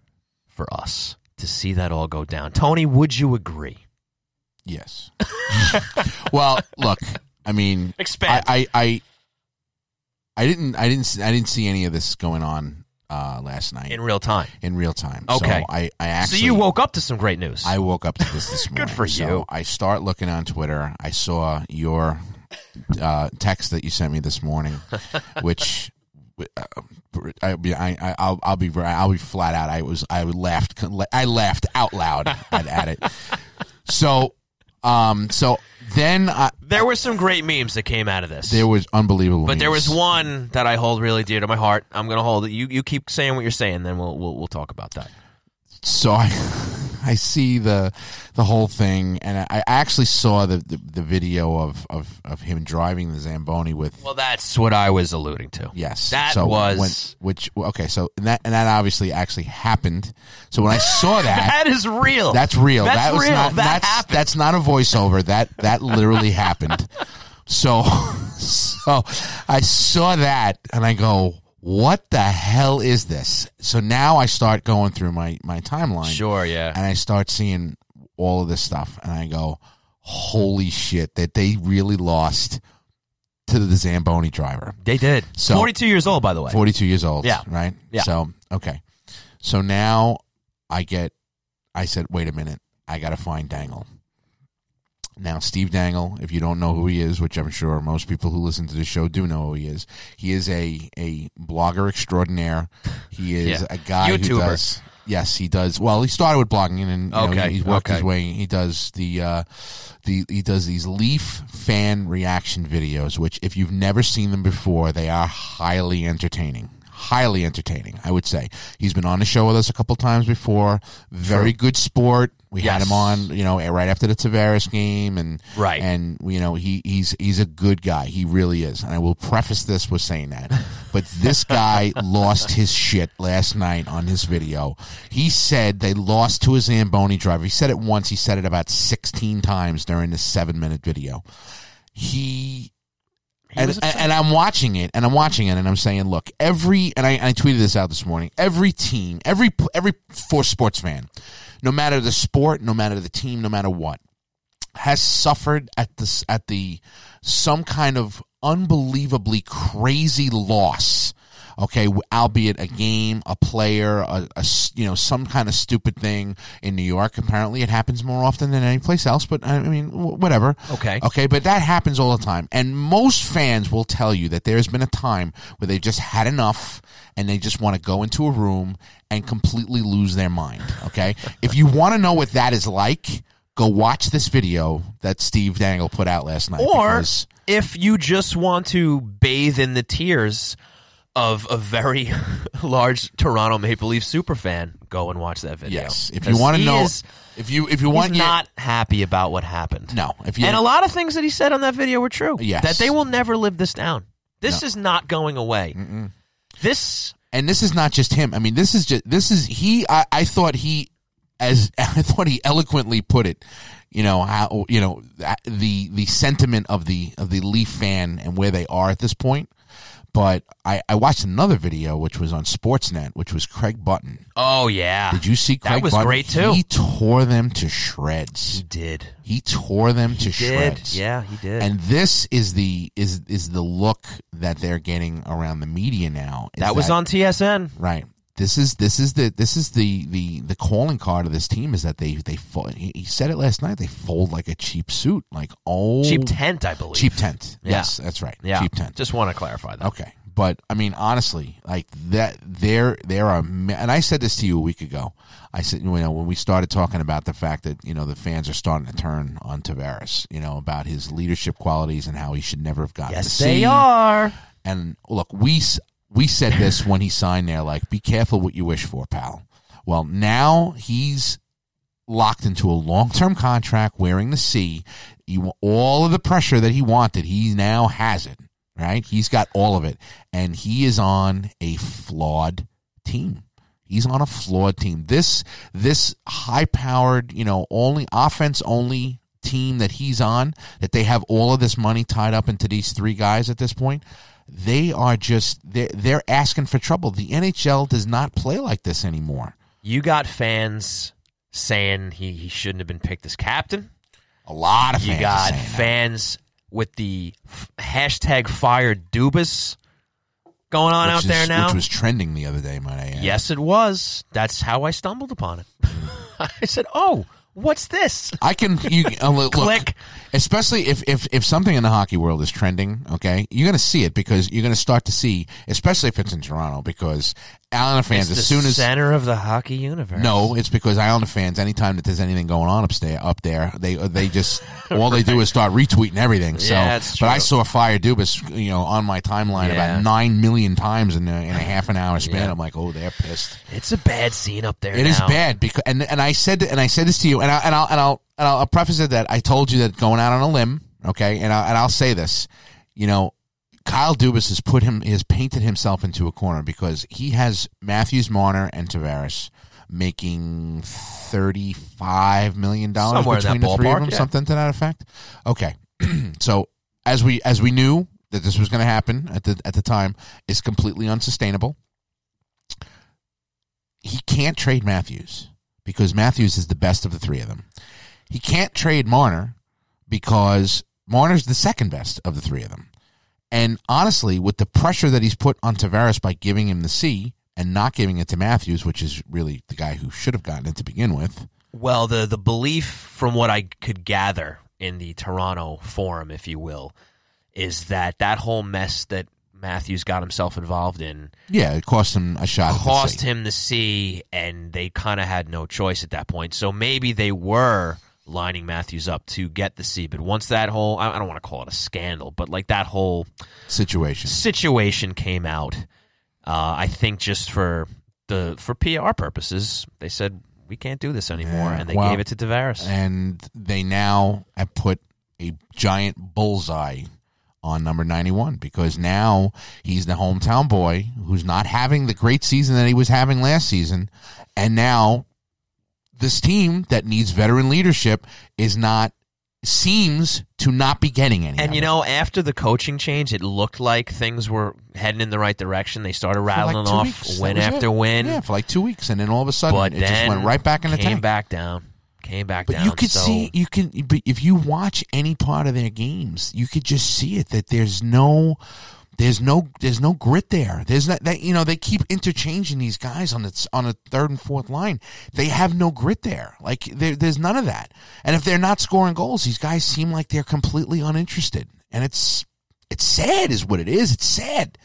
[SPEAKER 2] for us to see that all go down. Tony, would you agree?
[SPEAKER 3] Yes. well, look. I mean,
[SPEAKER 2] Expand.
[SPEAKER 3] I, I, I, I didn't, I didn't, I didn't see any of this going on uh, last night
[SPEAKER 2] In real time.
[SPEAKER 3] in real time.
[SPEAKER 2] Okay.
[SPEAKER 3] So I, I actually,
[SPEAKER 2] so you woke up to some great news.
[SPEAKER 3] I woke up to this this morning.
[SPEAKER 2] Good for
[SPEAKER 3] So
[SPEAKER 2] you.
[SPEAKER 3] I start looking on Twitter. I saw your uh, text that you sent me this morning, which. Uh, I, I, I'll, I'll be, I'll be flat out. I was, I laughed, I laughed out loud at, at it. So, um, so then I,
[SPEAKER 2] there were some great memes that came out of this.
[SPEAKER 3] there was unbelievable.
[SPEAKER 2] But there was one that I hold really dear to my heart. I'm going to hold it. You you keep saying what you're saying, then we'll we'll, we'll talk about that.
[SPEAKER 3] so I, I see the the whole thing, and I actually saw the, the, the video of, of, of him driving the Zamboni with.
[SPEAKER 2] Well, that's what I was alluding to.
[SPEAKER 3] Yes,
[SPEAKER 2] that
[SPEAKER 3] so
[SPEAKER 2] was
[SPEAKER 3] when- which okay. So and that and that obviously actually happened. So when I saw that,
[SPEAKER 2] that is real.
[SPEAKER 3] that's real.
[SPEAKER 2] That's
[SPEAKER 3] that was
[SPEAKER 2] real.
[SPEAKER 3] not.
[SPEAKER 2] That
[SPEAKER 3] that's
[SPEAKER 2] happened.
[SPEAKER 3] that's not a voiceover. That that literally happened. So so I saw that and I go, what the hell is this? So now I start going through my my timeline.
[SPEAKER 2] Sure, yeah.
[SPEAKER 3] And I start seeing all of this stuff and I go, holy shit, that they really lost to the Zamboni driver.
[SPEAKER 2] They did.
[SPEAKER 3] So-
[SPEAKER 2] 42 years old, by the way.
[SPEAKER 3] 42 years old.
[SPEAKER 2] Yeah.
[SPEAKER 3] Right?
[SPEAKER 2] Yeah.
[SPEAKER 3] So, okay. So now I get, I said, wait a minute. I got to find Dangle. Now, Steve Dangle, if you don't know who he is, which I'm sure most people who listen to the show do know who he is, he is a, a blogger extraordinaire. He is
[SPEAKER 2] Yeah.
[SPEAKER 3] a guy who does. Yes, he does. Well, he started with blogging, and you know,
[SPEAKER 2] Okay,
[SPEAKER 3] he- he's worked his way. He does the uh, the he does these Leaf fan reaction videos, which if you've never seen them before, they are highly entertaining. Highly entertaining, I would say. He's been on the show with us a couple times before. Very good sport. We had him on, you know, right after the Tavares game, and
[SPEAKER 2] Right.
[SPEAKER 3] and you know he he's he's a good guy. He really is. And I will preface this with saying that. But this guy lost his shit last night on his video. He said they lost to a Zamboni driver. He said it once. He said it about sixteen times during this seven minute video. He and, and I'm watching it, and I'm watching it, and I'm saying, look, every and I, I tweeted this out this morning. Every team, every every for sports fan, no matter the sport, no matter the team, no matter what, has suffered at this at the some kind of unbelievably crazy loss. Okay, albeit a game, a player, a, a you know some kind of stupid thing in New York. Apparently, it happens more often than any place else. But I mean, whatever.
[SPEAKER 2] Okay.
[SPEAKER 3] Okay, but that happens all the time. And most fans will tell you that there's been a time where they've just had enough and they just want to go into a room and completely lose their mind. Okay. if you want to know what that is like, go watch this video that Steve Dangle put out last night.
[SPEAKER 2] Or if you just want to bathe in the tears of a very large Toronto Maple Leaf super fan, go and watch that video.
[SPEAKER 3] yes, if you want to know,
[SPEAKER 2] is-
[SPEAKER 3] if you if you
[SPEAKER 2] he's
[SPEAKER 3] want, your-
[SPEAKER 2] not happy about what happened.
[SPEAKER 3] no, if you
[SPEAKER 2] and a lot of things that he said on that video were true.
[SPEAKER 3] Yes.
[SPEAKER 2] That they will never live this down. This is not going away. This
[SPEAKER 3] and this is not just him. I mean, this is just this is he. I, I thought he, as I thought he eloquently put it. You know how you know the the sentiment of the of the Leaf fan and where they are at this point. But I, I watched another video which was on Sportsnet, which was Craig Button.
[SPEAKER 2] Oh yeah.
[SPEAKER 3] Did you see Craig
[SPEAKER 2] That was
[SPEAKER 3] Button?
[SPEAKER 2] great too.
[SPEAKER 3] He tore them to shreds.
[SPEAKER 2] He did.
[SPEAKER 3] He tore them to
[SPEAKER 2] Did.
[SPEAKER 3] shreds.
[SPEAKER 2] Yeah, he did.
[SPEAKER 3] And this is the is is the look that they're getting around the media now.
[SPEAKER 2] that was on TSN.
[SPEAKER 3] Right. This is this is the this is the the the calling card of this team is that they they fold. He, said it last night. They fold like a cheap suit, like oh
[SPEAKER 2] Cheap tent, I believe.
[SPEAKER 3] cheap tent.
[SPEAKER 2] Yeah.
[SPEAKER 3] Yes, that's right.
[SPEAKER 2] Yeah.
[SPEAKER 3] cheap tent.
[SPEAKER 2] Just want to clarify that.
[SPEAKER 3] Okay, but I mean honestly, like that there there are and I said this to you a week ago. I said you know when we started talking about the fact that you know the fans are starting to turn on Tavares, you know about his leadership qualities and how he should never have gotten
[SPEAKER 2] Yes,
[SPEAKER 3] the
[SPEAKER 2] they are.
[SPEAKER 3] And look, we we said this when he signed there, like, be careful what you wish for, pal. Well, now he's locked into a long term contract wearing the C. You, all of the pressure that he wanted, he now has it, right? He's got all of it. And he is on a flawed team. He's on a flawed team. This this high powered, you know, only offense only team that he's on, that they have all of this money tied up into these three guys at this point, they are just they're, they're asking for trouble. The NHL does not play like this anymore.
[SPEAKER 2] You got fans saying he, he shouldn't have been picked as captain.
[SPEAKER 3] A lot of
[SPEAKER 2] You
[SPEAKER 3] are
[SPEAKER 2] got
[SPEAKER 3] saying that.
[SPEAKER 2] fans with the f- hashtag fire Dubas going on
[SPEAKER 3] Which
[SPEAKER 2] out
[SPEAKER 3] is-
[SPEAKER 2] there now.
[SPEAKER 3] which was trending the other day, might I add.
[SPEAKER 2] yes, it was. That's how I stumbled upon it. I said, "Oh, what's this?"
[SPEAKER 3] I can you uh, look,
[SPEAKER 2] Click.
[SPEAKER 3] especially if, if if something in the hockey world is trending, okay, you're going to see it because you're going to start to see, especially if it's in Toronto, because Islander fans,
[SPEAKER 2] It's
[SPEAKER 3] as
[SPEAKER 2] the
[SPEAKER 3] soon as
[SPEAKER 2] center of the hockey universe.
[SPEAKER 3] no, it's because Islander fans. Anytime that there's anything going on upstairs, up there, they they just all they do is start retweeting everything. So,
[SPEAKER 2] Yeah, that's
[SPEAKER 3] but I
[SPEAKER 2] true.
[SPEAKER 3] saw Fire Dubas, you know, on my timeline
[SPEAKER 2] Yeah.
[SPEAKER 3] about nine million times in a, in a half an hour span. I'm like, oh, they're pissed.
[SPEAKER 2] it's a bad scene up there.
[SPEAKER 3] It is
[SPEAKER 2] now.
[SPEAKER 3] bad because and and I said and I said this to you and I and I'll and I'll and I'll preface it that I told you that going out on a limb, okay, and I and I'll say this, you know, Kyle Dubas has put him has painted himself into a corner because he has Matthews, Marner, and Tavares making thirty five million dollars between the three of them,
[SPEAKER 2] yeah.
[SPEAKER 3] something to that effect. Okay, so as we as we knew that this was going to happen at the at the time, is completely unsustainable he can't trade Matthews because Matthews is the best of the three of them. He can't trade Marner because Marner's the second best of the three of them. And honestly, with the pressure that he's put on Tavares by giving him the C and not giving it to Matthews, which is really the guy who should have gotten it to begin with,
[SPEAKER 2] Well, the the belief from what I could gather in the Toronto forum, if you will, is that that whole mess that Matthews got himself involved in
[SPEAKER 3] yeah, it cost him a shot. the
[SPEAKER 2] cost
[SPEAKER 3] C.
[SPEAKER 2] him the C, and they kind of had no choice at that point. So maybe they were lining Matthews up to get the C, but once that whole I I don't want to call it a scandal, but like that whole
[SPEAKER 3] situation.
[SPEAKER 2] situation came out, uh, I think just for the for PR purposes, they said we can't do this anymore,
[SPEAKER 3] Yeah,
[SPEAKER 2] and they
[SPEAKER 3] well,
[SPEAKER 2] gave it to Tavares.
[SPEAKER 3] and they now have put a giant bullseye on number 91 because now he's the hometown boy who's not having the great season that he was having last season and now this team that needs veteran leadership is not seems to not be getting any
[SPEAKER 2] And you know, after the coaching change, it looked like things were heading in the right direction. They started
[SPEAKER 3] For like
[SPEAKER 2] rattling off
[SPEAKER 3] weeks,
[SPEAKER 2] win after
[SPEAKER 3] it.
[SPEAKER 2] win.
[SPEAKER 3] yeah for like two weeks and then all of a sudden
[SPEAKER 2] but
[SPEAKER 3] it just went right back in the
[SPEAKER 2] came
[SPEAKER 3] tank
[SPEAKER 2] back down. Came back
[SPEAKER 3] But
[SPEAKER 2] down.
[SPEAKER 3] you could
[SPEAKER 2] so-
[SPEAKER 3] see, you can, but if you watch any part of their games, you could just see it that there's no, there's no, there's no grit there. There's not that you know they keep interchanging these guys on the on a third and fourth line. They have no grit there. Like there, there's none of that. And if they're not scoring goals, these guys seem like they're completely uninterested. And it's it's sad, is what it is. It's sad.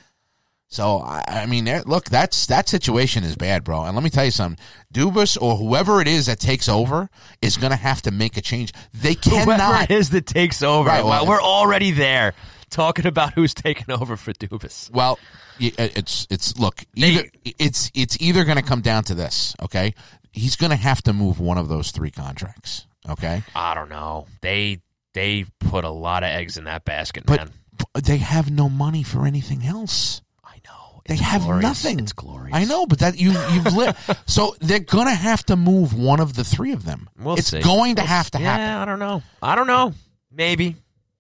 [SPEAKER 3] So I, I mean, look, that's that situation is bad, bro. And let me tell you something: Dubas or whoever it is that takes over is going to have to make a change. They
[SPEAKER 2] whoever
[SPEAKER 3] cannot.
[SPEAKER 2] it is that takes over.
[SPEAKER 3] Right, Well,
[SPEAKER 2] we're already there talking about who's taking over for Dubas.
[SPEAKER 3] Well, uh, it's it's look either it's it's either going to come down to this. Okay, he's going to have to move one of those three contracts. Okay,
[SPEAKER 2] I don't know. They they put a lot of eggs in that basket,
[SPEAKER 3] but
[SPEAKER 2] man.
[SPEAKER 3] but they have no money for anything else.
[SPEAKER 2] I know.
[SPEAKER 3] They
[SPEAKER 2] It's
[SPEAKER 3] have
[SPEAKER 2] glorious.
[SPEAKER 3] nothing.
[SPEAKER 2] It's glorious.
[SPEAKER 3] I know, but that you you've lit. so they're going to have to move one of the three of them.
[SPEAKER 2] We'll
[SPEAKER 3] it's
[SPEAKER 2] see.
[SPEAKER 3] going to have to happen.
[SPEAKER 2] Yeah, I don't know. I don't know. Maybe,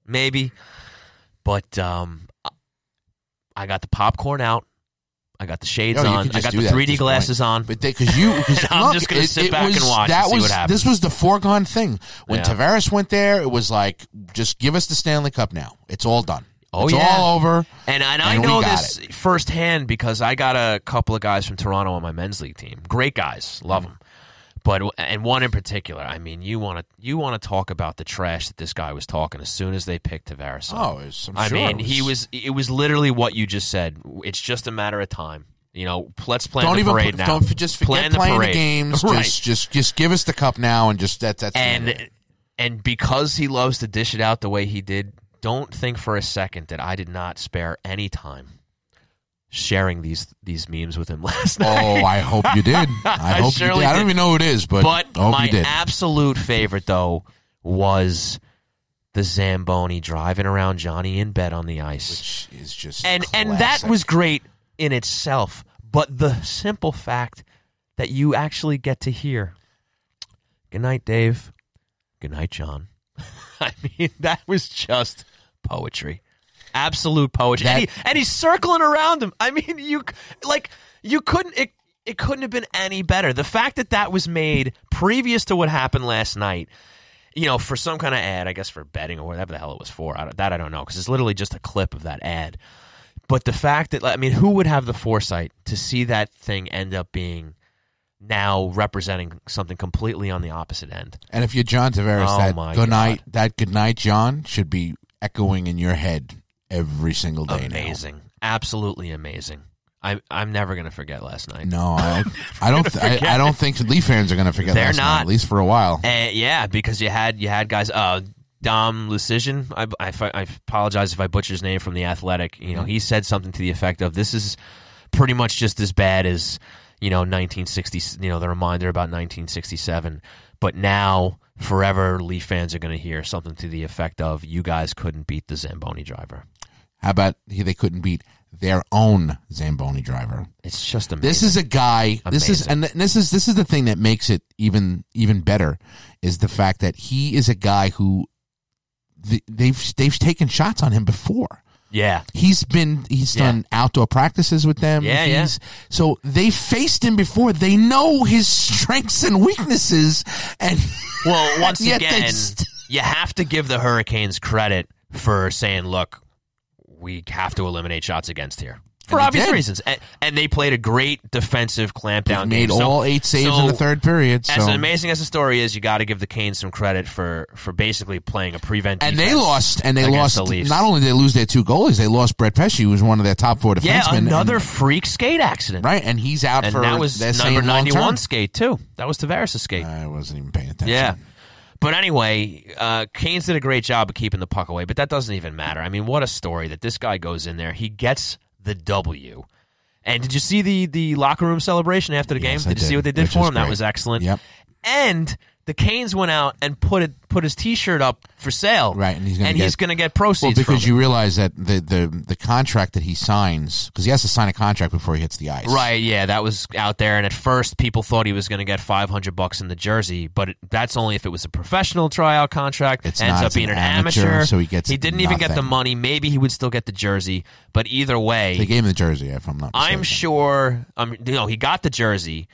[SPEAKER 2] maybe, but um, I got the popcorn out. I got the shades on. I got the 3D
[SPEAKER 3] this
[SPEAKER 2] glasses on.
[SPEAKER 3] But because you, cause
[SPEAKER 2] I'm
[SPEAKER 3] look,
[SPEAKER 2] just gonna
[SPEAKER 3] it-
[SPEAKER 2] sit
[SPEAKER 3] it
[SPEAKER 2] back and watch
[SPEAKER 3] That
[SPEAKER 2] and
[SPEAKER 3] was
[SPEAKER 2] what happens.
[SPEAKER 3] this was the foregone thing. When
[SPEAKER 2] Yeah.
[SPEAKER 3] Tavares went there, it was like, just give us the Stanley Cup now. It's all done.
[SPEAKER 2] Oh,
[SPEAKER 3] it's
[SPEAKER 2] yeah.
[SPEAKER 3] all over.
[SPEAKER 2] And and I
[SPEAKER 3] And we
[SPEAKER 2] know this firsthand because I got a couple of guys from Toronto on my men's league team. Great guys, love
[SPEAKER 3] Mm.
[SPEAKER 2] them. But and one in particular, I mean, you want to you want to talk about the trash that this guy was talking as soon as they picked Tavares. up.
[SPEAKER 3] Oh,
[SPEAKER 2] I
[SPEAKER 3] sure
[SPEAKER 2] mean,
[SPEAKER 3] it
[SPEAKER 2] he was it was literally what you just said. It's just a matter of time. You know, let's plan
[SPEAKER 3] Don't
[SPEAKER 2] the
[SPEAKER 3] even
[SPEAKER 2] parade
[SPEAKER 3] put-
[SPEAKER 2] now.
[SPEAKER 3] don't just forget
[SPEAKER 2] plan the
[SPEAKER 3] playing the games.
[SPEAKER 2] right?
[SPEAKER 3] Just just just give us the cup now and just that that's the end of
[SPEAKER 2] and
[SPEAKER 3] it.
[SPEAKER 2] and because he loves to dish it out the way he did, don't think for a second that I did not spare any time sharing these these memes with him last oh, night.
[SPEAKER 3] Oh, I hope you did. I hope you
[SPEAKER 2] surely
[SPEAKER 3] did. I don't even know who it is, but,
[SPEAKER 2] but
[SPEAKER 3] I hope
[SPEAKER 2] my
[SPEAKER 3] you did.
[SPEAKER 2] absolute favorite though was the Zamboni driving around Johnny in bed on the ice.
[SPEAKER 3] Which is just
[SPEAKER 2] and and that was great in itself. But the simple fact that you actually get to hear, "Good night, Dave. Good night, John." I mean, that was just poetry, absolute poetry. and, he, and he's circling around him. I mean, you like you couldn't. It, it couldn't have been any better. The fact that that was made previous to what happened last night you know, for some kind of ad, I guess for betting or whatever the hell it was for. I that I don't know because it's literally just a clip of that ad. But the fact that, I mean, who would have the foresight to see that thing end up being now representing something completely on the opposite end?
[SPEAKER 3] And if you're John Tavares,
[SPEAKER 2] Oh,
[SPEAKER 3] that good night, that good night, John, should be echoing in your head every single day now.
[SPEAKER 2] Amazing, absolutely amazing. I'm I'm never going to forget last night.
[SPEAKER 3] No, I, I don't. th- I, I don't think Leaf fans are going to forget.
[SPEAKER 2] They're
[SPEAKER 3] last night,
[SPEAKER 2] not.
[SPEAKER 3] at least for a while.
[SPEAKER 2] Uh, yeah, because you had you had guys. Uh, Dom Luszczyszyn. I, I, I apologize if I butcher his name from the Athletic. You know, he said something to the effect of, "This is pretty much just as bad as you know 1960. You know, the reminder about 1967. But now, forever, Leaf fans are going to hear something to the effect of, "You guys couldn't beat the Zamboni driver."
[SPEAKER 3] How about he, they couldn't beat their own Zamboni driver?
[SPEAKER 2] It's just amazing.
[SPEAKER 3] This is a guy. This is and this is this is the thing that makes it even even better is the fact that he is a guy who they've they've taken shots on him before.
[SPEAKER 2] yeah.
[SPEAKER 3] He's been he's
[SPEAKER 2] Yeah.
[SPEAKER 3] done outdoor practices with them.
[SPEAKER 2] Yeah, yeah.
[SPEAKER 3] So they faced him before. They know his strengths and weaknesses. And
[SPEAKER 2] Well, once again,
[SPEAKER 3] st-
[SPEAKER 2] you have to give the Hurricanes credit for saying, "Look, we have to eliminate shots against here." For
[SPEAKER 3] And
[SPEAKER 2] obvious reasons, and, and they played a great defensive clampdown.
[SPEAKER 3] made
[SPEAKER 2] game. So-
[SPEAKER 3] all eight saves
[SPEAKER 2] so
[SPEAKER 3] in the third period.
[SPEAKER 2] As amazing as the story is, you got to give the Canes some credit for for basically playing a prevent.
[SPEAKER 3] and they lost, and they lost.
[SPEAKER 2] the.
[SPEAKER 3] Not only did they lose their two goalies, they lost Brett Pesce, who was one of their top four defensemen.
[SPEAKER 2] yeah, another
[SPEAKER 3] and-
[SPEAKER 2] freak skate accident,
[SPEAKER 3] right, and he's out
[SPEAKER 2] And
[SPEAKER 3] for.
[SPEAKER 2] that was number ninety one skate too. That was Tavares' skate.
[SPEAKER 3] I wasn't even paying attention.
[SPEAKER 2] Yeah. But anyway, uh, did a great job of keeping the puck away, but that doesn't even matter. I mean, what a story that this guy goes in there. He gets the W. And did you see the, the locker room celebration after the
[SPEAKER 3] Yes,
[SPEAKER 2] game?
[SPEAKER 3] I
[SPEAKER 2] Did you see what they did
[SPEAKER 3] which
[SPEAKER 2] for him? That was excellent.
[SPEAKER 3] Yep.
[SPEAKER 2] And the Canes went out and put it put his T-shirt up for sale.
[SPEAKER 3] Right, and he's gonna get-
[SPEAKER 2] going to get proceeds
[SPEAKER 3] Well, because you realize that the, the the contract that he signs, because he has to sign a contract before he hits the ice.
[SPEAKER 2] Right, yeah, that was out there, and at first people thought he was going to get five hundred bucks in the jersey, but it, that's only if it was a professional tryout contract.
[SPEAKER 3] It
[SPEAKER 2] ends
[SPEAKER 3] not,
[SPEAKER 2] up being
[SPEAKER 3] an
[SPEAKER 2] an
[SPEAKER 3] amateur,
[SPEAKER 2] amateur,
[SPEAKER 3] so he gets
[SPEAKER 2] He didn't even get the money. Maybe he would still get the jersey, but either way,
[SPEAKER 3] They gave him the jersey, if I'm not mistaken.
[SPEAKER 2] I'm sure. Um, you know, he got the jersey,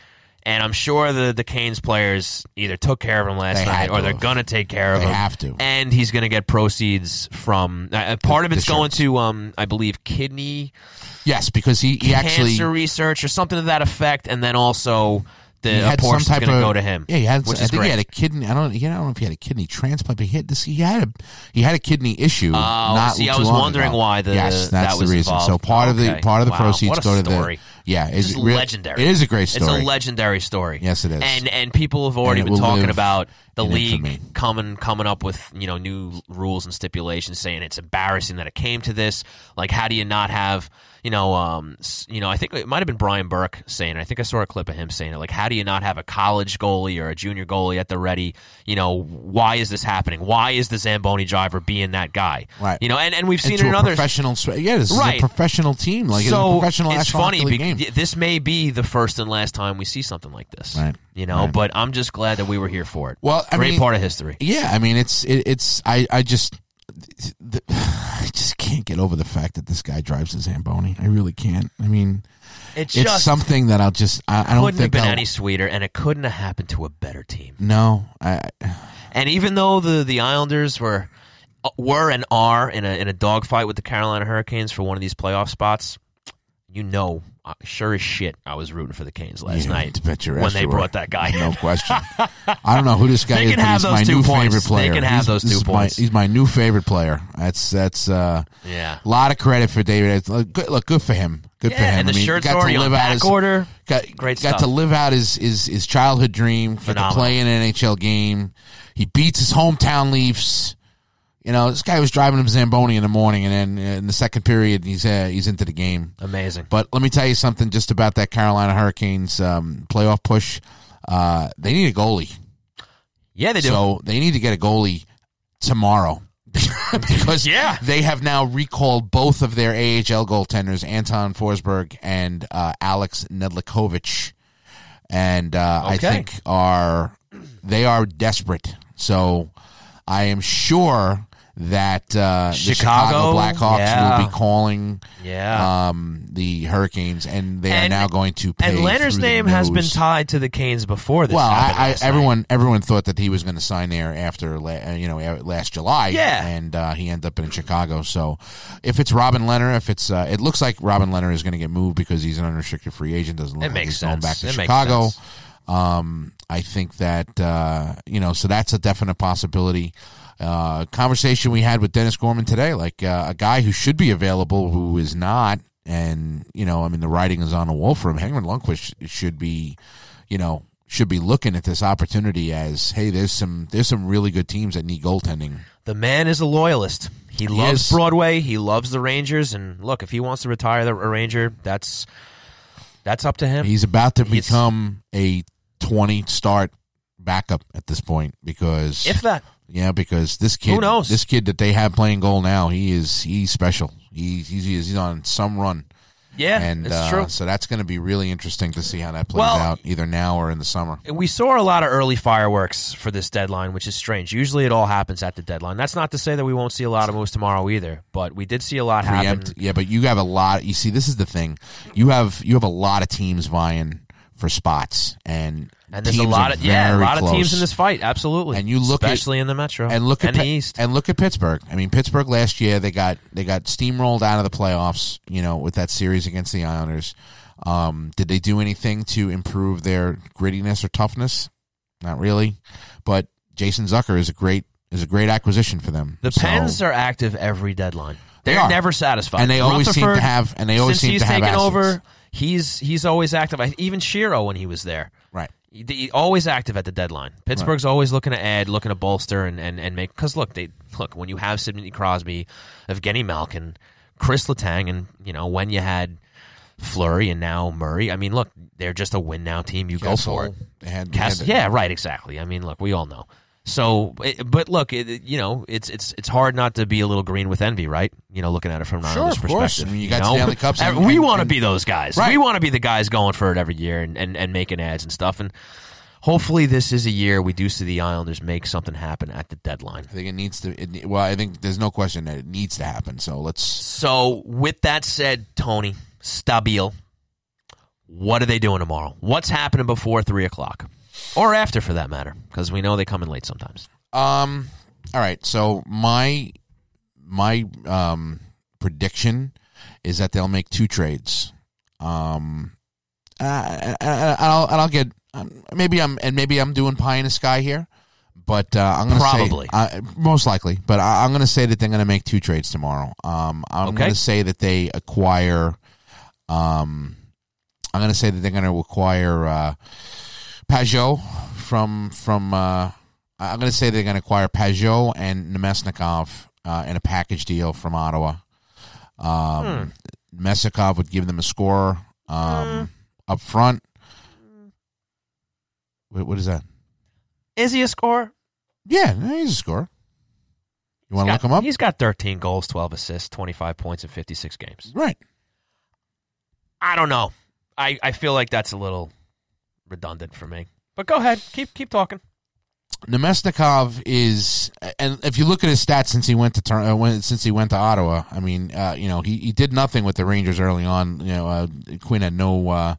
[SPEAKER 2] and I'm sure the the Canes players either took care of him last
[SPEAKER 3] They
[SPEAKER 2] night
[SPEAKER 3] had
[SPEAKER 2] or
[SPEAKER 3] to
[SPEAKER 2] they're
[SPEAKER 3] have.
[SPEAKER 2] gonna take care of
[SPEAKER 3] They
[SPEAKER 2] him.
[SPEAKER 3] have to.
[SPEAKER 2] and he's gonna get proceeds from. Uh, part of
[SPEAKER 3] The
[SPEAKER 2] it's going to, um, I believe, kidney
[SPEAKER 3] Yes, because he, he actually
[SPEAKER 2] cancer research or something to that effect, and then also the
[SPEAKER 3] he
[SPEAKER 2] a
[SPEAKER 3] had some
[SPEAKER 2] portion's
[SPEAKER 3] type
[SPEAKER 2] gonna
[SPEAKER 3] of
[SPEAKER 2] go to him.
[SPEAKER 3] Yeah, he had.
[SPEAKER 2] which
[SPEAKER 3] I
[SPEAKER 2] is
[SPEAKER 3] think
[SPEAKER 2] great.
[SPEAKER 3] he had a kidney. I don't. I don't know if he had a kidney transplant, but he had this. He had a he had a kidney issue.
[SPEAKER 2] Oh,
[SPEAKER 3] not
[SPEAKER 2] see, I
[SPEAKER 3] too
[SPEAKER 2] was
[SPEAKER 3] long
[SPEAKER 2] wondering
[SPEAKER 3] ago.
[SPEAKER 2] why the-
[SPEAKER 3] yes,
[SPEAKER 2] that
[SPEAKER 3] that's
[SPEAKER 2] was
[SPEAKER 3] the reason.
[SPEAKER 2] involved.
[SPEAKER 3] So part of the
[SPEAKER 2] Okay.
[SPEAKER 3] part of the
[SPEAKER 2] Wow,
[SPEAKER 3] proceeds
[SPEAKER 2] what a
[SPEAKER 3] go to
[SPEAKER 2] story.
[SPEAKER 3] the. Yeah,
[SPEAKER 2] It's
[SPEAKER 3] is
[SPEAKER 2] just
[SPEAKER 3] re-
[SPEAKER 2] legendary.
[SPEAKER 3] It is a great story.
[SPEAKER 2] It's a legendary story.
[SPEAKER 3] Yes, it is.
[SPEAKER 2] And and people have already been talking about the league
[SPEAKER 3] infamy.
[SPEAKER 2] coming coming up with you know new rules and stipulations, saying it's embarrassing that it came to this. Like, how do you not have you know um you know I think it might have been Brian Burke saying. it. I think I saw a clip of him saying it. Like, how do you not have a college goalie or a junior goalie at the ready? You know, why is this happening? Why is the Zamboni driver being that guy?
[SPEAKER 3] Right.
[SPEAKER 2] You know, and and we've seen it in
[SPEAKER 3] a
[SPEAKER 2] others.
[SPEAKER 3] professional. Yeah, this
[SPEAKER 2] Right.
[SPEAKER 3] is a professional team. Like it's a
[SPEAKER 2] so
[SPEAKER 3] professional.
[SPEAKER 2] it's funny because
[SPEAKER 3] game.
[SPEAKER 2] This may be the first and last time we see something like this.
[SPEAKER 3] Right.
[SPEAKER 2] You know,
[SPEAKER 3] Right.
[SPEAKER 2] but I'm just glad that we were here for it.
[SPEAKER 3] Well, I
[SPEAKER 2] great
[SPEAKER 3] mean-
[SPEAKER 2] part of history.
[SPEAKER 3] Yeah, I mean it's it, it's I I just the, I just can't get over the fact that this guy drives a Zamboni. I really can't. I mean,
[SPEAKER 2] It
[SPEAKER 3] it's
[SPEAKER 2] just
[SPEAKER 3] something that I'll just I, I don't
[SPEAKER 2] couldn't have
[SPEAKER 3] think
[SPEAKER 2] been
[SPEAKER 3] I'll,
[SPEAKER 2] any sweeter, and it couldn't have happened to a better team.
[SPEAKER 3] No, I
[SPEAKER 2] And even though the the Islanders were uh, were and are in a in a dogfight with the Carolina Hurricanes for one of these playoff spots, you know, sure as shit, I was rooting for the Canes last
[SPEAKER 3] Yeah,
[SPEAKER 2] night
[SPEAKER 3] bet your
[SPEAKER 2] when they
[SPEAKER 3] were.
[SPEAKER 2] brought that guy.
[SPEAKER 3] no question. I don't know who this guy
[SPEAKER 2] They
[SPEAKER 3] is,
[SPEAKER 2] can
[SPEAKER 3] but
[SPEAKER 2] have
[SPEAKER 3] he's
[SPEAKER 2] those
[SPEAKER 3] my
[SPEAKER 2] two
[SPEAKER 3] new
[SPEAKER 2] points.
[SPEAKER 3] favorite
[SPEAKER 2] They
[SPEAKER 3] player.
[SPEAKER 2] can have
[SPEAKER 3] He's-
[SPEAKER 2] those two
[SPEAKER 3] is my-
[SPEAKER 2] points.
[SPEAKER 3] he's my new favorite player. That's that's uh,
[SPEAKER 2] Yeah.
[SPEAKER 3] a lot of credit for David. Look, good, look, good for him. Good for him.
[SPEAKER 2] and the
[SPEAKER 3] I mean,
[SPEAKER 2] shirt's
[SPEAKER 3] got to live out his-
[SPEAKER 2] order.
[SPEAKER 3] Got,
[SPEAKER 2] Great
[SPEAKER 3] got
[SPEAKER 2] stuff.
[SPEAKER 3] to live out his, his, his childhood dream. Get to play in an NHL game. He beats his hometown Leafs. You know, this guy was driving him Zamboni in the morning, and then in the second period, he's uh, he's into the game.
[SPEAKER 2] Amazing.
[SPEAKER 3] But let me tell you something just about that Carolina Hurricanes um, playoff push. Uh, they need a goalie,
[SPEAKER 2] Yeah, they do.
[SPEAKER 3] so they need to get a goalie tomorrow. because
[SPEAKER 2] Yeah.
[SPEAKER 3] they have now recalled both of their AHL goaltenders, Anton Forsberg and uh, Alex Nedeljkovic, and uh, I think are they are desperate. So I am sure that uh, the Chicago
[SPEAKER 2] Chicago,
[SPEAKER 3] Blackhawks
[SPEAKER 2] yeah.
[SPEAKER 3] will be calling
[SPEAKER 2] yeah.
[SPEAKER 3] um, the Hurricanes, and they
[SPEAKER 2] And-
[SPEAKER 3] are now going to pay.
[SPEAKER 2] and
[SPEAKER 3] Lehner's
[SPEAKER 2] name has been tied to the Canes before this.
[SPEAKER 3] Well,
[SPEAKER 2] happened
[SPEAKER 3] I, I,
[SPEAKER 2] last night.
[SPEAKER 3] everyone everyone thought that he was going to sign there after la- you know last July.
[SPEAKER 2] Yeah.
[SPEAKER 3] and uh, he ended up in Chicago. So if it's Robin Lehner, if it's uh, it looks like Robin Lehner is going to get moved because he's an unrestricted free agent. Doesn't look
[SPEAKER 2] It
[SPEAKER 3] like
[SPEAKER 2] makes
[SPEAKER 3] he's going back to
[SPEAKER 2] It
[SPEAKER 3] Chicago. Um, I think that uh, you know, so that's a definite possibility. Uh, conversation we had with Dennis Gorman today, like uh, a guy who should be available who is not, and you know, I mean, the writing is on the wall for him. Henrik Lundqvist should be, you know, should be looking at this opportunity as, hey, there's some there's some really good teams that need goaltending.
[SPEAKER 2] The man is a loyalist. He,
[SPEAKER 3] He
[SPEAKER 2] loves
[SPEAKER 3] is.
[SPEAKER 2] Broadway. He loves the Rangers. And look, if he wants to retire the a Ranger, that's that's up to him.
[SPEAKER 3] He's about to
[SPEAKER 2] He's-
[SPEAKER 3] become a 20 start backup at this point because
[SPEAKER 2] if that.
[SPEAKER 3] Yeah, because this kid,
[SPEAKER 2] Who knows?
[SPEAKER 3] this kid that they have playing goal now, he is he's special. He, he's he's on some run,
[SPEAKER 2] Yeah,
[SPEAKER 3] and
[SPEAKER 2] it's
[SPEAKER 3] uh,
[SPEAKER 2] true.
[SPEAKER 3] so that's going to be really interesting to see how that plays
[SPEAKER 2] Well-
[SPEAKER 3] out either now or in the summer.
[SPEAKER 2] we saw a lot of early fireworks for this deadline, which is strange. Usually, it all happens at the deadline. That's not to say that we won't see a lot of moves tomorrow either, but we did see a lot happen.
[SPEAKER 3] Yeah, but you have a lot. You see, this is the thing. You have you have a lot of teams vying for spots, and
[SPEAKER 2] And there's a lot of yeah, a lot of teams in this fight. Absolutely,
[SPEAKER 3] And you look at-
[SPEAKER 2] especially in the Metro
[SPEAKER 3] and look at
[SPEAKER 2] the East.
[SPEAKER 3] and look at Pittsburgh. I mean, Pittsburgh last year they got they got steamrolled out of the playoffs. You know, with that series against the Islanders. Um, did they do anything to improve their grittiness or toughness? Not really, but Jason Zucker is a great is a great acquisition for them.
[SPEAKER 2] The
[SPEAKER 3] So-
[SPEAKER 2] Pens are active every deadline.
[SPEAKER 3] They
[SPEAKER 2] They're
[SPEAKER 3] are.
[SPEAKER 2] never satisfied,
[SPEAKER 3] And they always seem to have- and they always seem to have
[SPEAKER 2] taken
[SPEAKER 3] assets.
[SPEAKER 2] over. He's he's always active. I- Even Shero when he was there,
[SPEAKER 3] right.
[SPEAKER 2] he, he- always active at the deadline. Pittsburgh's always looking to add, looking to bolster, and and, and make. Because look, they look when you have Sidney Crosby, Evgeny Malkin, Chris Letang, and you know when you had Fleury and now Murray. I mean, look, they're just a win now team. You go for it.
[SPEAKER 3] Had, had-
[SPEAKER 2] yeah, right, exactly. I mean, look, we all know. So, but look, it, you know, it's it's it's hard not to be a little green with envy, right? You know, looking at it from an
[SPEAKER 3] Sure,
[SPEAKER 2] Islanders
[SPEAKER 3] of course.
[SPEAKER 2] perspective.
[SPEAKER 3] I mean, you
[SPEAKER 2] you
[SPEAKER 3] got
[SPEAKER 2] know?
[SPEAKER 3] Stanley Cups and-
[SPEAKER 2] we want to be those guys.
[SPEAKER 3] Right.
[SPEAKER 2] We want to be the guys going for it every year and, and, and making ads and stuff. And hopefully, this is a year we do see the Islanders make something happen at the deadline.
[SPEAKER 3] I think it needs to. It, well, I think there's no question that it needs to happen. So let's.
[SPEAKER 2] So, with that said, Tony Stabile, what are they doing tomorrow? What's happening before three o'clock, or after, for that matter? Because we know they come in late sometimes.
[SPEAKER 3] Um. All right. So my my um prediction is that they'll make two trades. Um. Uh, and, I'll and I'll get um, maybe I'm and maybe I'm doing pie in the sky here, but uh, I'm gonna
[SPEAKER 2] Probably.
[SPEAKER 3] say uh, most likely. But I, I'm gonna say that they're gonna make two trades tomorrow. Um. I'm
[SPEAKER 2] Okay.
[SPEAKER 3] gonna say that they acquire. Um. I'm gonna say that they're gonna acquire uh, Pageau from from. Uh, I'm going to say they're going to acquire Pageau and Namestnikov uh, in a package deal from Ottawa. Um, Namestnikov would give them a scorer um, up front. Wait, what is that?
[SPEAKER 2] Is he a scorer?
[SPEAKER 3] Yeah, he's a scorer. You want to look him up?
[SPEAKER 2] He's got 13 goals, 12 assists, 25 points in 56 games.
[SPEAKER 3] Right.
[SPEAKER 2] I don't know. I, I feel like that's a little redundant for me. But go ahead. Keep keep talking.
[SPEAKER 3] Namestnikov is, and if you look at his stats since he went to Tor- uh, when, since he went to Ottawa, I mean, uh, you know, he, he did nothing with the Rangers early on. You know, uh, Quinn had no uh,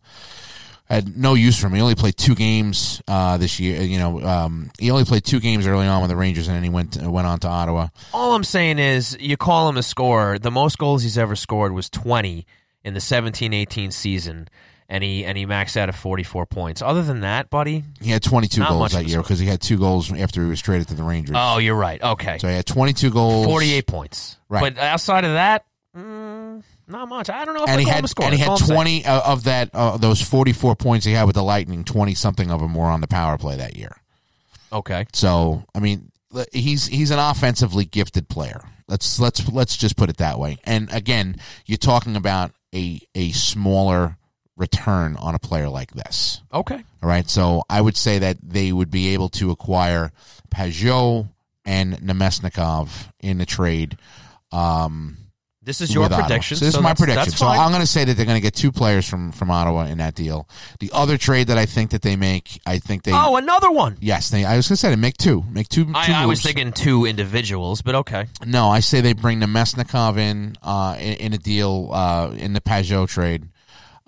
[SPEAKER 3] had no use for him. He only played two games uh, this year. You know, um, he only played two games early on with the Rangers, and then he went to, went on to Ottawa.
[SPEAKER 2] All I'm saying is you call him a scorer. The most goals he's ever scored was 20 in the 17-18 season. And he and he maxed out at 44 points. Other than that, buddy.
[SPEAKER 3] He had 22 goals that year because he had two goals after he was traded to the Rangers.
[SPEAKER 2] Oh, you're right. Okay.
[SPEAKER 3] So he had 22 goals,
[SPEAKER 2] 48 points.
[SPEAKER 3] Right.
[SPEAKER 2] But outside of that, mm, not much. I don't know if
[SPEAKER 3] and he had
[SPEAKER 2] him a scorer.
[SPEAKER 3] and he had
[SPEAKER 2] all I'm saying.
[SPEAKER 3] 20 uh, of that uh, those 44 points he had with the Lightning. 20 something of them were on the power play that year.
[SPEAKER 2] Okay.
[SPEAKER 3] So I mean, he's he's an offensively gifted player. Let's let's let's just put it that way. And again, you're talking about a a smaller return on a player like this.
[SPEAKER 2] Okay.
[SPEAKER 3] All right. So I would say that they would be able to acquire Pageau and Namestnikov in the trade. Um,
[SPEAKER 2] This is your prediction.
[SPEAKER 3] So this is my prediction. So. I'm going to say that they're going to get two players from from Ottawa in that deal. The other trade that I think that they make, I think they.
[SPEAKER 2] oh, another one.
[SPEAKER 3] Yes, they. I was going to say they make two, make two. two
[SPEAKER 2] I, I was thinking two individuals, but okay.
[SPEAKER 3] No, I say they bring Namestnikov in uh, in, in a deal uh, in the Pageau trade,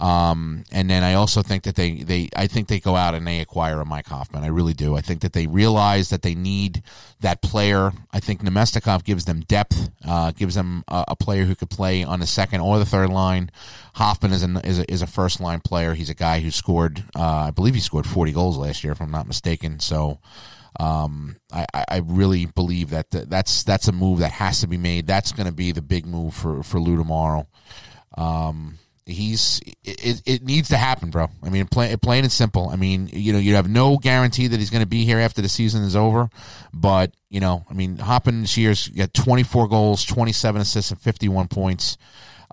[SPEAKER 3] um, and then I also think that they, they I think they go out and they acquire a Mike Hoffman. I really do. I think that they realize that they need that player. I think Namestnikov gives them depth, uh, gives them a, a player who could play on the second or the third line. Hoffman is is a, is a first line player. He's a guy who scored, uh, I believe he scored forty goals last year, if I'm not mistaken. So. Um, I, I really believe that th- that's that's a move that has to be made. That's going to be the big move for for Lou tomorrow. Um, he's it, it needs to happen, bro. I mean, plain, plain and simple. I mean, you know, you have no guarantee that he's going to be here after the season is over, but you know, I mean, Hoffman this year's got 24 goals, 27 assists, and 51 points.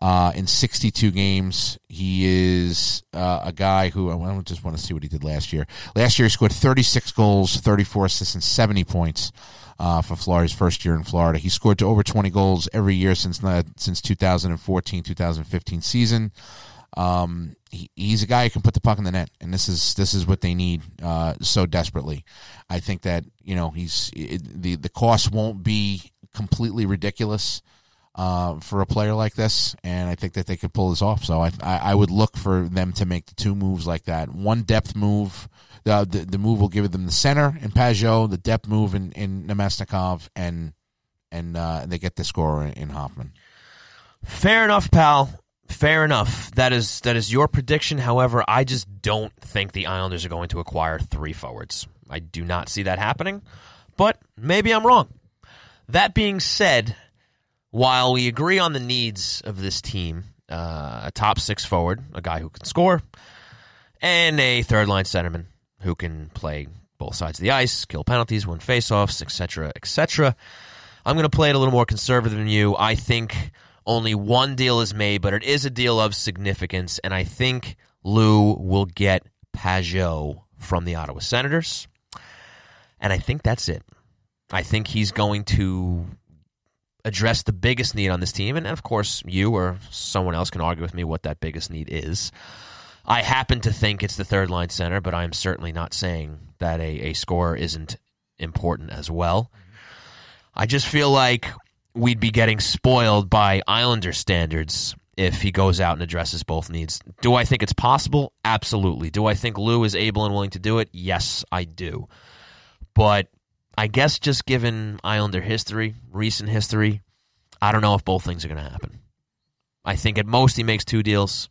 [SPEAKER 3] Uh, in 62 games, he is uh, a guy who I just want to see what he did last year. Last year, he scored 36 goals, 34 assists, and 70 points uh, for Florida's first year in Florida. He scored to over 20 goals every year since uh, since 2014 2015 season. Um, he, he's a guy who can put the puck in the net, and this is this is what they need uh, so desperately. I think that you know he's it, the the cost won't be completely ridiculous uh, for a player like this, and I think that they could pull this off. So I, I, I would look for them to make the two moves like that. One depth move, the the, the move will give them the center in Pageau, the depth move in in Namestnikov, and and uh, they get the score in, in Hoffman.
[SPEAKER 2] Fair enough, pal. Fair enough. That is that is your prediction. However, I just don't think the Islanders are going to acquire three forwards. I do not see that happening, but maybe I'm wrong. That being said, while we agree on the needs of this team, uh, a top six forward, a guy who can score, and a third line centerman who can play both sides of the ice, kill penalties, win faceoffs, etc., etc. I'm going to play it a little more conservative than you. I think only one deal is made, but it is a deal of significance, and I think Lou will get Pageau from the Ottawa Senators. And I think that's it. I think he's going to address the biggest need on this team. And of course, you or someone else can argue with me what that biggest need is. I happen to think it's the third line center, but I'm certainly not saying that a, a scorer isn't important as well. I just feel like we'd be getting spoiled by Islander standards if he goes out and addresses both needs. Do I think it's possible? Absolutely. Do I think Lou is able and willing to do it? Yes, I do. But I guess just given Islander history, recent history, I don't know if both things are going to happen. I think at most he makes two deals.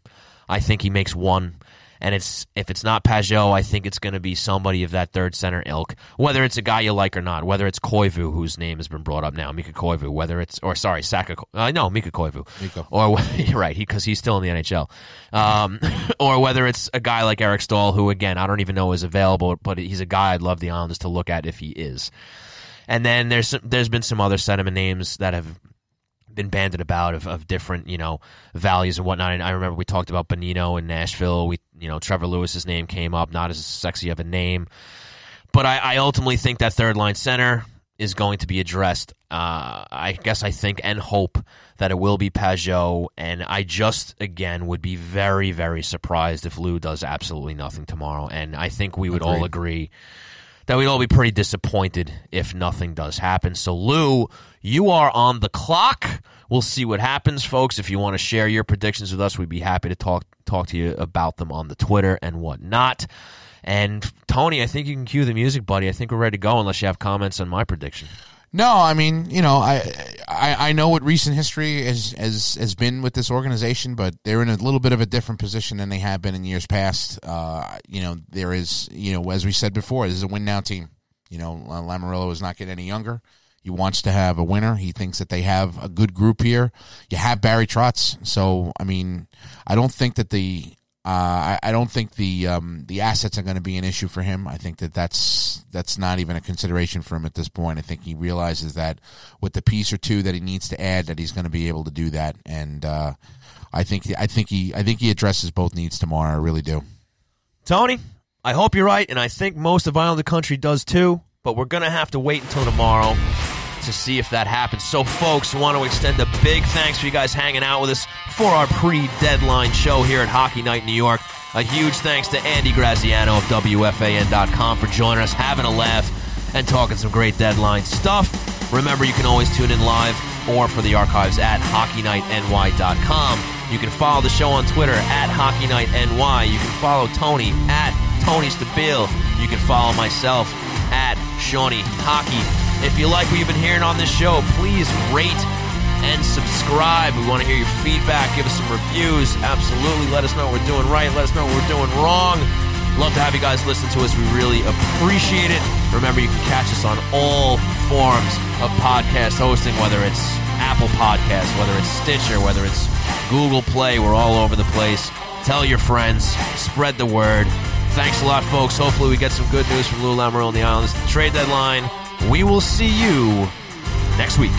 [SPEAKER 2] I think he makes one. And it's if it's not Pageau, I think it's going to be somebody of that third center ilk. Whether it's a guy you like or not, whether it's Koivu, whose name has been brought up now, Mikko Koivu, whether it's or sorry, Saku, uh, no, Mikko Koivu,
[SPEAKER 3] Mikko.
[SPEAKER 2] or right, because he's still in the NHL, um, or whether it's a guy like Eric Staal, who again I don't even know is available, but he's a guy I'd love the Islanders to look at if he is. And then there's there's been some other sentiment names that have been banded about of, of different you know values and whatnot. And I remember we talked about Bonino in Nashville. We you know Trevor Lewis's name came up, not as sexy of a name, but I, I ultimately think that third line center is going to be addressed. Uh, I guess I think and hope that it will be Pageau, and I just again would be very very surprised if Lou does absolutely nothing tomorrow. And I think we would all agree that we'd all be pretty disappointed if nothing does happen. So, Lou, you are on the clock. We'll see what happens, folks. If you want to share your predictions with us, we'd be happy to talk talk to you about them on the Twitter and whatnot. And Tony, I think you can cue the music, buddy. I think we're ready to go, unless you have comments on my prediction.
[SPEAKER 3] No, I mean, you know, I, I I know what recent history has has has been with this organization, but they're in a little bit of a different position than they have been in years past. Uh, you know, there is, you know, as we said before, this is a win now team. You know, Lamoriello is not getting any younger. He wants to have a winner. He thinks that they have a good group here. You have Barry Trotz, so I mean, I don't think that the uh, I, I, don't think the um, the assets are going to be an issue for him. I think that that's that's not even a consideration for him at this point. I think he realizes that with the piece or two that he needs to add, that he's going to be able to do that. And uh, I think I think he I think he addresses both needs tomorrow. I really do.
[SPEAKER 2] Tony, I hope you're right, and I think most of Islander country does too. But we're going to have to wait until tomorrow to see if that happens. So, folks, want to extend a big thanks for you guys hanging out with us for our pre deadline show here at Hockey Night New York. A huge thanks to Andy Graziano of WFAN.com for joining us, having a laugh, and talking some great deadline stuff. Remember, you can always tune in live or for the archives at HockeyNightNY.com. You can follow the show on Twitter at HockeyNightNY. You can follow Tony at Tony Stabile. You can follow myself at Shawnee Hockey. If you like what you've been hearing on this show, please rate and subscribe. We want to hear your feedback. Give us some reviews. Absolutely. Let us know what we're doing right. Let us know what we're doing wrong. Love to have you guys listen to us. We really appreciate it. Remember, you can catch us on all forms of podcast hosting, whether it's Apple Podcasts, whether it's Stitcher, whether it's Google Play. We're all over the place. Tell your friends. Spread the word. Thanks a lot, folks. Hopefully, we get some good news from Lou Lamoriello and the Islanders. Trade deadline. We will see you next week.